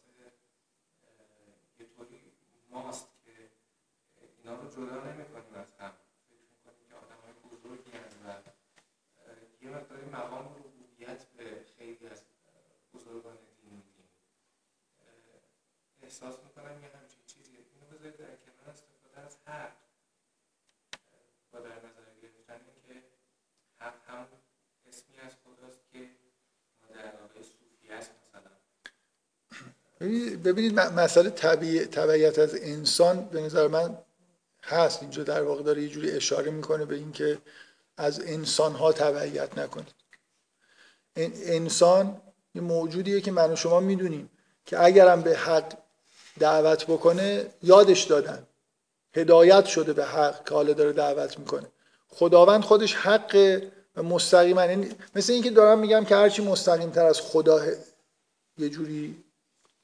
یه طوری ماست. اینا رو جدا نمی‌کنیم از هم. فکر می‌کنیم که آدم های بزرگی هستن و یه مقداری مقام ربوبیت به خیلی از بزرگان دین میدیم. احساس می‌کنم یه همچین چیزی. اینو بذارید در کنار استفاده از حق با در نظر گرفتن اینکه حق هم اسمی از خداست که ما در واقع صوفیت مثلا.
ببینید مسئله طبیعت از انسان به نظر من هست. اینجا در واقع داره یه جوری اشاره می‌کنه به اینکه از انسان ها تبعیت نکنید. ان- انسان یه موجودیه که من و شما می‌دونیم که اگرم به حق دعوت بکنه یادش دادن. هدایت شده به حق که حالا داره دعوت می‌کنه. خداوند خودش حق و مستقیما. یعنی مثل اینکه دارم میگم که هرچی مستقیم تر از خدا یه جوری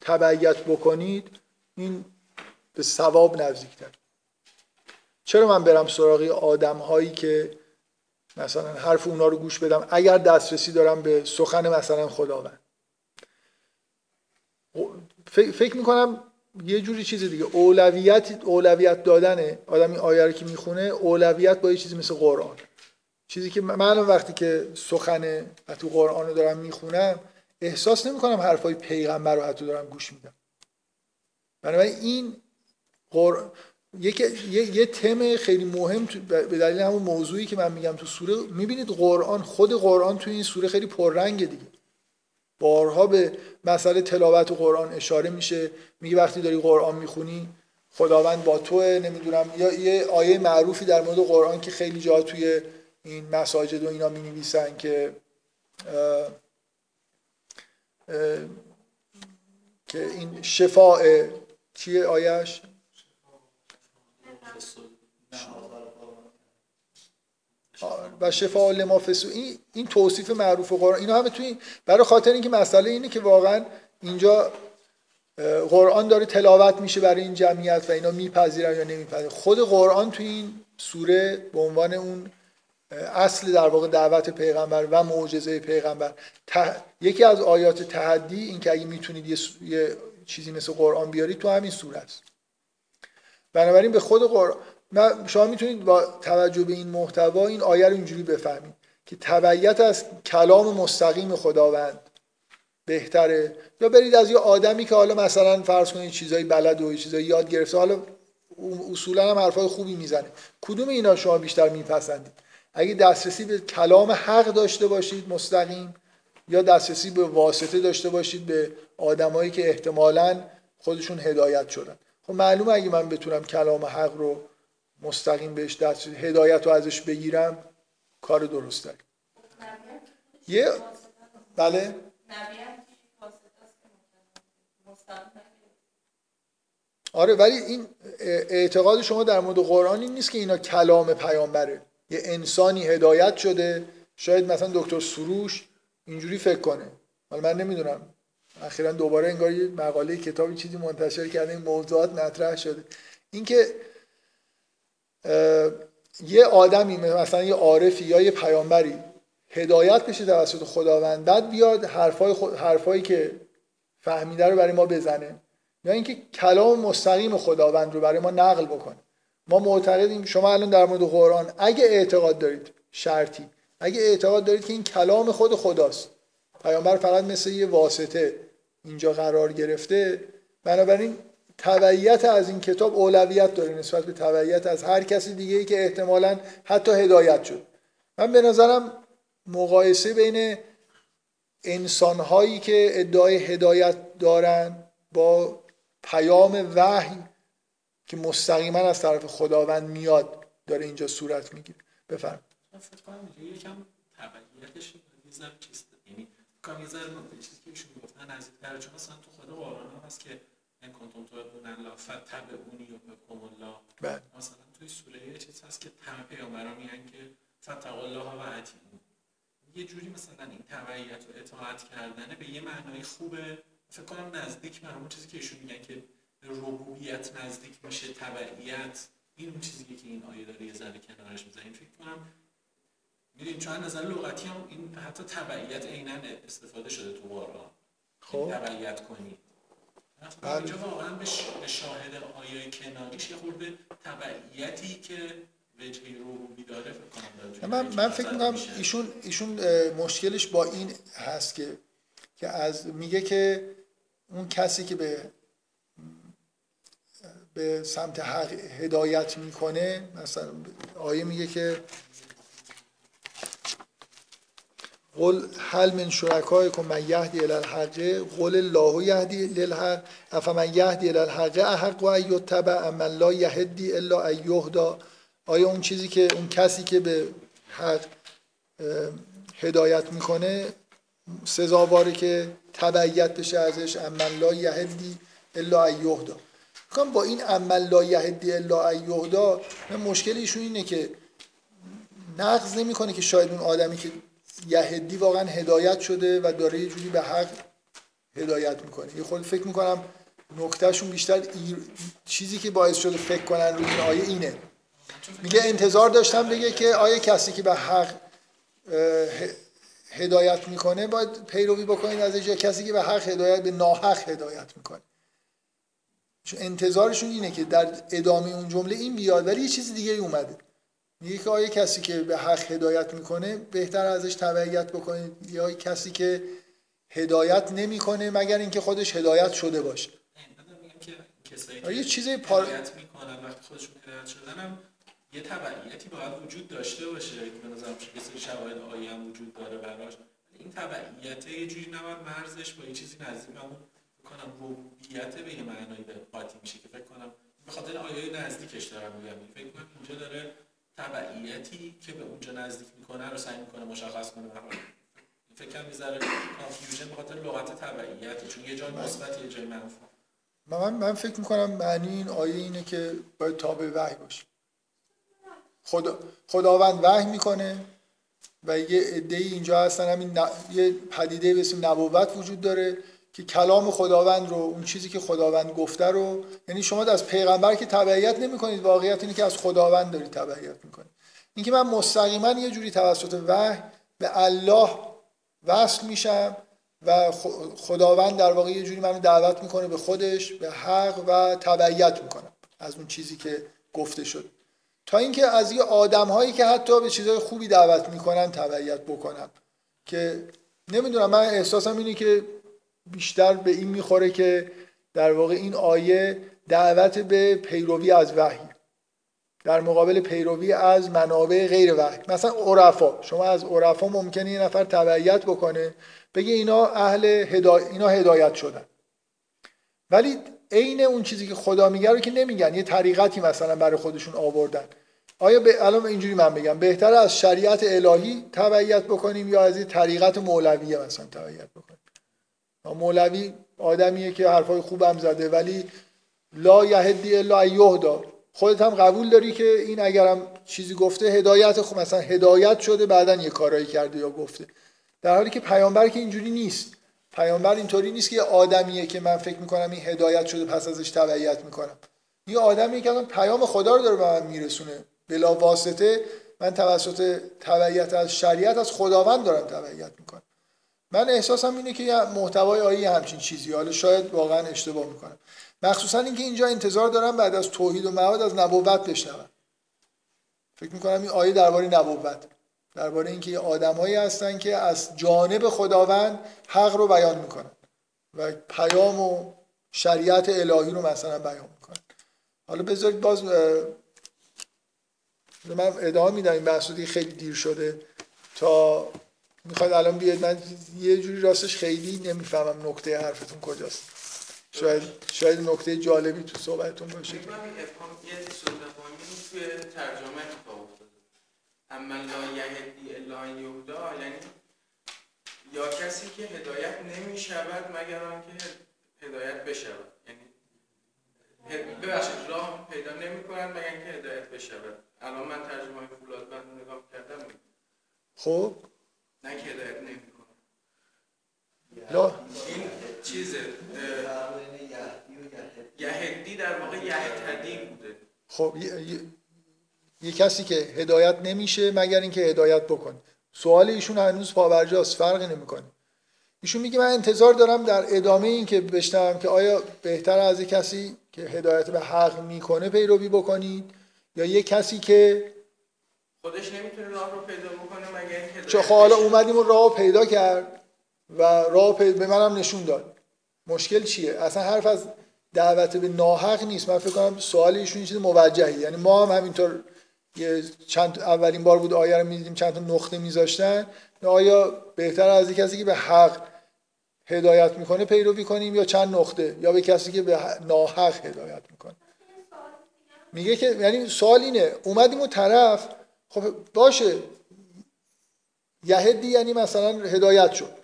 تبعیت بکنید این به ثواب نزدیکتر چرا من برم سراغ آدم هایی که مثلا حرف اونا رو گوش بدم؟ اگر دسترسی دارم به سخن مثلا خداوند. فکر می‌کنم یه جوری چیز دیگه. اولویت اولویت دادنه آدم این آیه رو که می‌خونه اولویت با یه چیزی مثل قرآن. چیزی که من وقتی که سخن تو قرآن رو دارم می‌خونم احساس نمی‌کنم حرفای پیغمبر رو حتی دارم گوش میدم. بنابراین این قر... یک... یه... یه تم خیلی مهم. به دلیل همون موضوعی که من میگم تو سوره می‌بینید قرآن خود قرآن تو این سوره خیلی پررنگه دیگه. بارها به مسئله تلاوت قرآن اشاره میشه. میگه وقتی داری قرآن می‌خونی خداوند با توه نمی‌دونم. یا یه آیه معروفی در مورد قرآن که خیلی جا توی این مساجد و اینا می نویسن که اه، اه، که این شفاء چیه آیش و شفاء لما الصدور. این این توصیف معروف قرآن. اینا همه توی برای خاطر اینکه مسئله اینه که واقعا اینجا قرآن داره تلاوت میشه برای این جمعیت و اینا میپذیرن یا نمیپذیرن. خود قرآن توی این سوره به عنوان اون اصل در واقع دعوت پیغمبر و معجزه پیغمبر. ته- یکی از آیات تحدی این که اگه می‌تونید یه, س- یه چیزی مثل قرآن بیارید تو همین سوره است. بنابراین به خود قرآن من- شما می‌تونید با توجه به این محتوا این آیه رو اینجوری بفهمید که تبعیت از کلام مستقیم خداوند بهتره. یا برید از یه آدمی که حالا مثلا فرض کنید چیزایی بلد و چیزایی یاد گرفته حالا اصولا هم حرفای خوبی می‌زنه. کدوم اینا شما بیشتر میپسندید؟ اگه دسترسی به کلام حق داشته باشید مستقیم یا دسترسی به واسطه داشته باشید به آدمایی که احتمالاً خودشون هدایت شدن. خب معلومه اگه من بتونم کلام حق رو مستقیم بهش دست هدایت رو ازش بگیرم کار درست داریم یه بله؟ آره ولی این اعتقاد شما در مورد قرآن این نیست که اینا کلام پیامبره. یه انسانی هدایت شده. شاید مثلا دکتر سروش اینجوری فکر کنه. حالا من نمی‌دونم. اخیرا دوباره انگار یه مقاله کتابی چیزی منتشر کرده. این موضوعات مطرح شده. اینکه یه آدمی مثلا یه عارفی یا یه پیامبری هدایت بشه توسط خداوند بعد بیاد حرفای خود حرفایی که فهمیده رو برای ما بزنه. یا اینکه کلام مستقیم خداوند رو برای ما نقل بکنه. ما معتقدیم شما الان در مورد قرآن اگه اعتقاد دارید شرطی اگه اعتقاد دارید که این کلام خود خداست پیامبر فقط مثل یه واسطه اینجا قرار گرفته بنابراین تبعیت از این کتاب اولویت داره نسبت به تبعیت از هر کسی دیگه ای که احتمالا حتی هدایت شد. من به نظرم مقایسه بین انسانهایی که ادعای هدایت دارن با پیام وحی که مستقیما از طرف خداوند میاد داره اینجا صورت می‌گیره. بفرم
فکر کنم یکم تبعیتش نزدیک‌تره چون مثلا تو خود قرآن هم هست که ان کنتم تحبون الله فتبعونی یحببکم الله.
بله.
مثلا توی سوره یه چیز هست که همه پیامبران میگن که فتقوا الله و اطیعون. یه جوری مثلا این تبعیت و اطاعت کردنه به یه معنای خوبه. فکر کنم نزدیک به همون چیزی که ایشون میگن که ربوبیت نزدیک میشه تبعیت. این اون چیزیه که این آیه داره یه ذره کنارش این فکر کنم می‌دونید چون نظر لغتی هم این حتی تبعیت عینا استفاده شده تو قرآن.
خب
کنی
بله.
اینجا واقعا به شاهد آیه کناریش یه خورده تبعیتی که توی
من من فکر می‌کنم. ایشون ایشون مشکلش با این هست که که از میگه که اون کسی که به به سمت حق هدایت می‌کنه مثلا آیه میگه که قل هل من شرکایکم من یهدی الی الحق؟ قل الله یهدی للحق افمن یهدی الی الحق؟ احق و ان یتبع ام من لا یهدی الا ان یهدا. آیا اون چیزی که اون کسی که به حق هدایت می‌کنه سزاواره که تبعیت بشه ازش ام من لا یهدی الا ان یهدا. میگم با این ام من لا یهدی الا ان یهدا من مشکل ایشون اینه که نقض نمی‌کنه که شاید اون آدمی که یهدی واقعا هدایت شده و داره یه جوری به حق هدایت می‌کنه. یه خود فکر می‌کنم نکتهشون بیشتر ایر... چیزی که باعث شده فکر کنن روی این آیه اینه. میگه انتظار داشتم بگه که آیه کسی که به حق هدایت می‌کنه باید پیروی بکنید ازش یا کسی که به حق هدایت به ناحق هدایت می‌کنه. چون انتظارشون اینه که در ادامه اون جمله این بیاد ولی یه چیز دیگه اومده. میگه که آیا کسی که به حق هدایت می‌کنه بهتر ازش تبعیت بکنید. یا کسی که هدایت نمی‌کنه مگر اینکه خودش هدایت شده باشه.
کسایی
آره، یه
که
چیزای پار-
هدایت می‌کنن وقتی خودشون هدایت شدن یه تبعیتی باید وجود داشته باشه. به نظرم یه شواهد آیه هم وجود داره براش. این تبعیت یه جوری نباید مرزش با یه چیزی نزدیک. همون کنم ربوبیت به یه معنایی به قاطی میشه که فکر کنم به خاطر آیه نزدیکش دارم میگم. فکر کنم اینجا داره تبعیتی که به اونجا نزدیک می‌کنه رو سعی می‌کنه مشخص کنه. فکر می‌ذاره کانفیوژن به خاطر لغت تبعیتی چون یه جای مثبت یه جای منفی.
من, من فکر می‌کنم معنی این آیه اینه که باید تابع وحی باشه. خدا خداوند وحی می‌کنه و یه عده اینجا هستن همین ن- یه پدیده به اسم نبوت وجود داره. که کلام خداوند رو اون چیزی که خداوند گفته رو یعنی شما از پیغمبر که تبعیت نمی‌کنید واقعیت اینه که از خداوند دارید تبعیت می‌کنید. اینکه من مستقیما یه جوری توسط وحی به الله وصل میشم و خداوند در واقع یه جوری منو دعوت می‌کنه به خودش به حق و تبعیت می‌کنم از اون چیزی که گفته شد. تا اینکه از یه آدم هایی که حتی به چیزهای خوبی دعوت می‌کنن تبعیت بکنم. که نمی‌دونم من احساسم اینه که بیشتر به این می‌خوره که در واقع این آیه دعوت به پیروی از وحی در مقابل پیروی از منابع غیر وحی. مثلا عرفا شما از عرفا ممکنه یه نفر تبعیت بکنه بگه اینا اهل هدا... اینا هدایت شدن. ولی عین اون چیزی که خدا میگه رو که نمیگن یه طریقتی مثلا برای خودشون آوردن. آیا به الان اینجوری من بگم بهتر از شریعت الهی تبعیت بکنیم یا از یه طریقت مولویه مثلا تبعیت بکنیم؟ مولوی آدمیه که حرفای خوبم زده ولی لا یهدی الا یهدا خودت هم قبول داری که این اگرم چیزی گفته هدایت خب مثلا هدایت شده بعدا یه کارایی کرده یا گفته. در حالی که پیامبر که اینجوری نیست. پیامبر اینطوری نیست که یه آدمیه که من فکر می‌کنم این هدایت شده پس ازش تبعیت می‌کنم. یه آدمیه که پیام خدا رو داره به من میرسونه. بلا واسطه من توسط تبعیت از شریعت از خداوند دارم تبعیت می‌کنم. من احساسم اینه که محتوای آیه یه همچین چیزی حالا شاید واقعا اشتباه می‌کنم. مخصوصا اینکه اینجا انتظار دارم بعد از توحید و معاد از نبوت بشنوم. فکر می‌کنم این آیه درباره نبوت درباره اینکه یه آدمایی هستن که از جانب خداوند حق رو بیان می‌کنن و پیام و شریعت الهی رو مثلا بیان می‌کنن. حالا بذارید باز من ادامه میدم این بحث خیلی دیر شده تا می‌خواید الان بیاید من یه جوری راستش خیلی نمی‌فهمم نکته حرفتون کجاست. شاید شاید نکته جالبی تو صحبتتون باشه.
تفاهمی توی ترجمه اتفاق افتاده. اما لا یهدی الا یهدا یعنی یا کسی که هدایت نمی شود مگر آنکه هدایت بشود. یعنی ببخشید راه پیدا نمی کنند مگر اینکه هدایت بشود. الان من ترجمه های فولاد بند نگاه کردم.
خب؟
نه که هدایت نمی کنند
لا.
این یهدی در واقع یهتدی بوده.
خب یه کسی که هدایت نمیشه مگر اینکه هدایت بکنه سوال ایشون هنوز پاورجاست فرقی نمی‌کنه. ایشون میگه من انتظار دارم در ادامه این که بشنوم که آیا بهتر از یه کسی که هدایت به حق می‌کنه پیروی بکنید یا یه کسی که
خودش نمی‌تونه راه رو پیدا بکنه مگر اینکه
چه خب حالا اومدیم و راه پیدا کرد و راه پیدا به منم نشون داد. مشکل چیه؟ اصلا حرف از دعوت به ناحق نیست. من فکر کنم سوال ایشون چیز موجهی یعنی ما هم همینطور یه چند اولین بار بود آیه رو می‌دیدیم چند تا نقطه میذاشتن. آیا بهتر از کسی که به حق هدایت می‌کنه پیروی کنیم یا چند نقطه؟ یا به کسی که به ناحق هدایت می‌کنه؟ میگه که یعنی سوال اینه. اومدیم و طرف خب باشه. یهدی یعنی مثلا هدایت شد.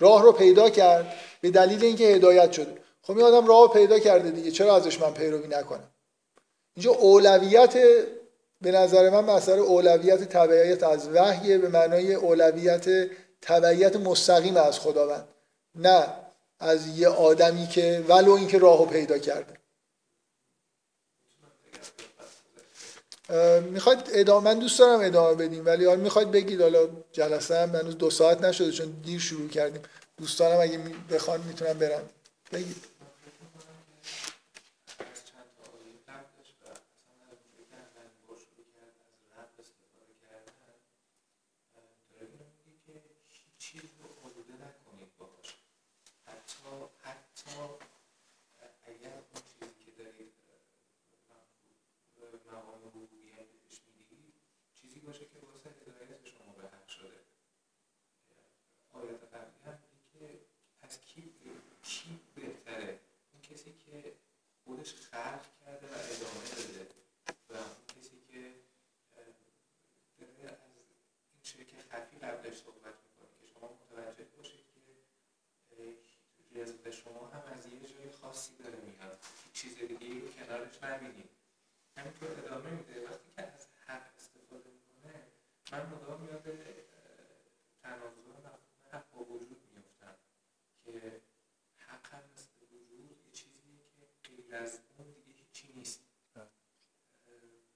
راه رو پیدا کرد به دلیل اینکه هدایت شده خب این آدم راه رو پیدا کرده دیگه. چرا ازش من پیروی نکنم؟ اینجا اولویت به نظر من مسئله اولویت تبعیت از وحیه به معنای اولویت تبعیت مستقیم از خداوند. نه از یه آدمی که ولو اینکه راهو پیدا کرده. می‌خواید ادامه من دوست دارم ادامه بدیم ولی حالا می‌خواید بگید حالا جلسه هم هنوز دو ساعت نشده چون دیر شروع کردیم. دوستانم اگه بخوان می‌تونم برم بگید
از چند تا آیه قبلش و اصلا از اونجایی که اولین بار شروع کرد از رب استفاده کردن اه، داره اینو میگه که هیچ چیز رو آلوده نکنید باهاش حتی حتی اه، اگر اون چیزی که دارید اه، اه، مقام ربوبیت بهش می‌دید چیزی باشه که واسه هدایت شما به حق شده آیات قبلی هم میگه که از کی کی بهتره اون کسی که خودش خلق کرده و ادامه داده و اون کسی که اه، داره از این شکل خفی قبلش صحبت می‌کنه که شما متوجه باشید که اه، رزق شما هم از یه جای خاصی داره میاد هیچ چیز دیگه ای رو کنارش نبینید همینطور ادامه میده وقتی که از حق استفاده می‌کنه من مدام یاد تناظر حق با وجود میفتم که حق هم مثل وجود یه چیزیه که غیر از اون دیگه هیچی نیست.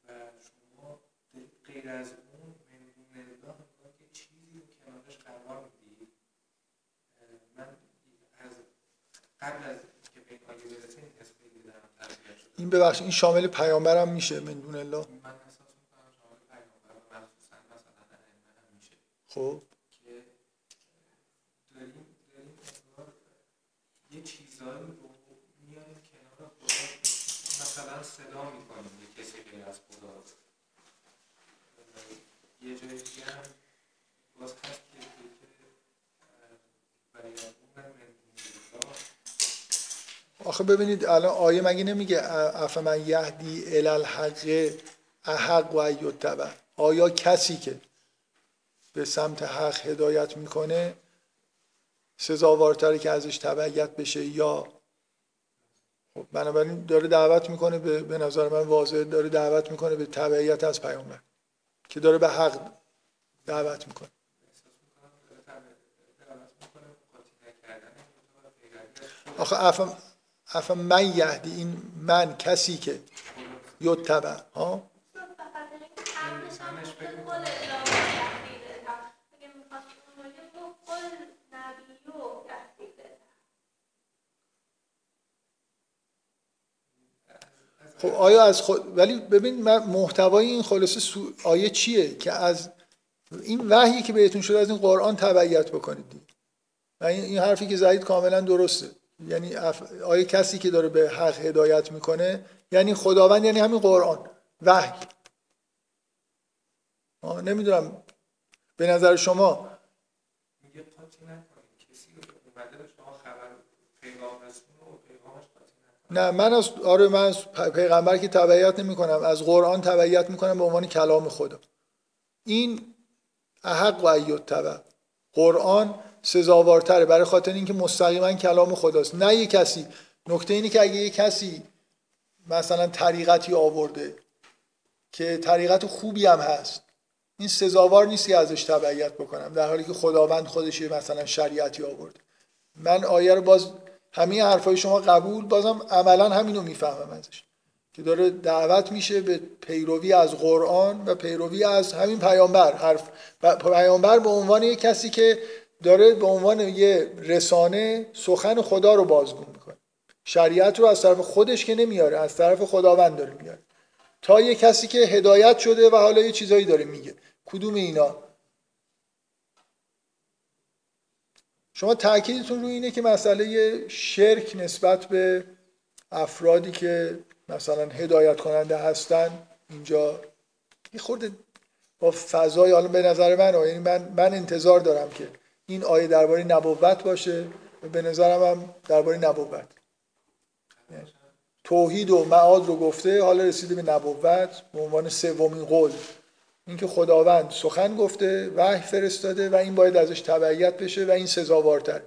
و شما غیر از اون منگونه نگاه که چیزی رو کنارش قرار می‌دید. اه، من از قبل از که به این آیه برسه این حس خیلی دارم تربیت شده
این ببخشید این شامل پیامبرم میشه من دون الله. خب.
که داریم داریم انگار یه چیزایی رو میاریم کنار خدا. مثلا صدا می‌کنیم یه کسی غیر از خدا. رو یه جای دیگه هم باز هست که که برای
آخه ببینید الان آیه مگه نمیگه اف من یهدی ال الحق احق و ایتبع. آیا کسی که به سمت حق هدایت می‌کنه سزاوارتره که ازش تبعیت بشه یا؟ خب بنابراین داره دعوت می‌کنه به, به نظر من واضح داره دعوت می‌کنه به تبعیت از پیامبر که داره به حق دعوت می‌کنه. آخه اف اف من یهدی این من کسی که یتبع ها؟ خب آیا از خود ولی ببین من محتوای این خلاصه سو... آیه چیه که از این وحیی که بهتون شده از این قرآن تبعیت بکنید؟ و این حرفی که زدید کاملا درسته. یعنی اف... آیه کسی که داره به حق هدایت می‌کنه یعنی خداوند یعنی همین قرآن وحی. نمی‌دونم. به نظر شما؟ نه من از آره من از پیغمبر که تبعیت نمی کنم از قرآن تبعیت می کنم به عنوان کلام خدا این احق و ایت تبع قرآن سزاوارتره. برای خاطر اینکه مستقیما کلام خداست. نه یه کسی. نکته اینه که اگه یه کسی مثلا طریقتی آورده که طریقت خوبی هم هست این سزاوار نیست که ازش تبعیت بکنم در حالی که خداوند خودش مثلا شریعتی آورده. من آیه رو باز همه حرفای شما قبول بازم عملا همینو می‌فهمم ازش. که داره دعوت میشه به پیروی از قرآن و پیروی از همین پیامبر. حرف پیامبر به عنوان یک کسی که داره به عنوان یه رسانه سخن خدا رو بازگو می‌کنه. شریعت رو از طرف خودش که نمیاره از طرف خداوند داره میاره. تا یه کسی که هدایت شده و حالا یه چیزایی داره میگه. کدوم اینا؟ شما تاکیدتون روی اینه که مسئله شرک نسبت به افرادی که مثلا هدایت کننده هستن اینجا یه خورده با فضای حالا به نظر من یعنی من من انتظار دارم که این آیه درباره نبوت باشه به نظرم هم درباره نبوت. توحید و معاد رو گفته حالا رسیده به نبوت به عنوان سومین قول. اینکه خداوند سخن گفته وحی فرستاده و این باید ازش تبعیت بشه و این سزاوارتر.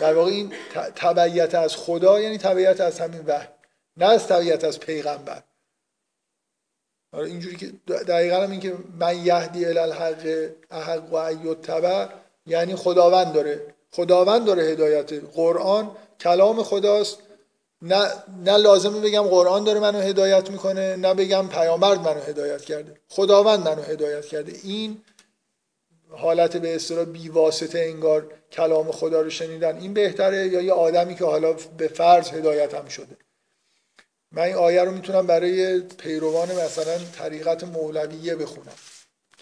در واقع این تبعیت از خدا یعنی تبعیت از همین وحی نه از تبعیت از پیغمبر. آره اینجوری که دقیقا هم این که من یهدی الی الحق احق و ایوت تبع یعنی خداوند داره. خداوند داره هدایت. قرآن کلام خداست. نه نه لازمه بگم قرآن داره منو هدایت می‌کنه نه بگم پیامبر منو هدایت کرده. خداوند منو هدایت کرده. این حالت به اصطلاح بیواسطه انگار کلام خدا رو شنیدن. این بهتره یا یه آدمی که حالا به فرض هدایت هم شده. من این آیه رو می‌تونم برای پیروان مثلا طریقت مولویه بخونم.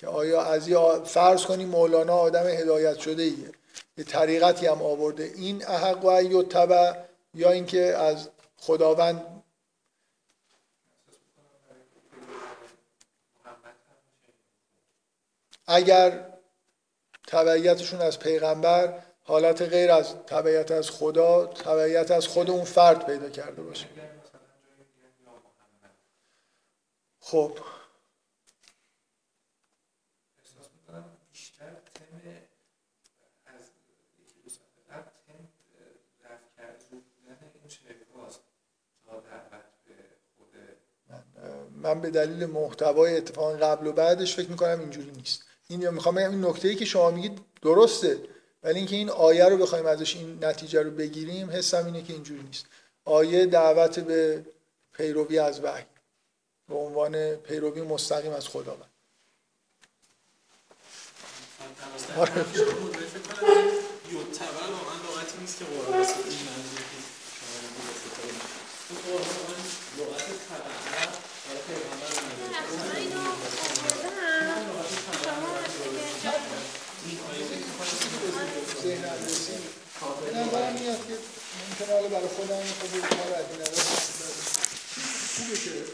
که آیا از آ- فرض کنیم مولانا آدم هدایت شده ایه. یه طریقتی هم آورده. این احق و تبع یا اینکه از خداوند اگر تبعیتشون از پیغمبر حالت غیر از تبعیت از خدا تبعیت از خود اون فرد پیدا کرده باشه.
یا
خب
احساس می‌کنم بیشتر تم از یکی دو سال قبل تم رفت کرد رو بودن این شرکاست تا دعوت به خود
من به دلیل محتوای اتفاق قبل و بعدش فکر می‌کنم اینجوری نیست. این می‌خوام بگم این نکته ای که شما میگید درسته ولی اینکه این آیه رو بخوایم ازش این نتیجه رو بگیریم حسم اینه که اینجوری نیست. آیه دعوت به پیروی از وحی به عنوان پیروی مستقیم از خداوند. آره.
نیست که قرآن واسه این منظور که شما میگید استفاده کنید. اون قرآن واقعا لغت تبعه برای پیغمبر
اصلا اینو آوردم.
این آیه فکر می‌کنم
ذهن اندازی به نظرم میاد که ممکنه حالا برای خودم خود کار از این خوبه که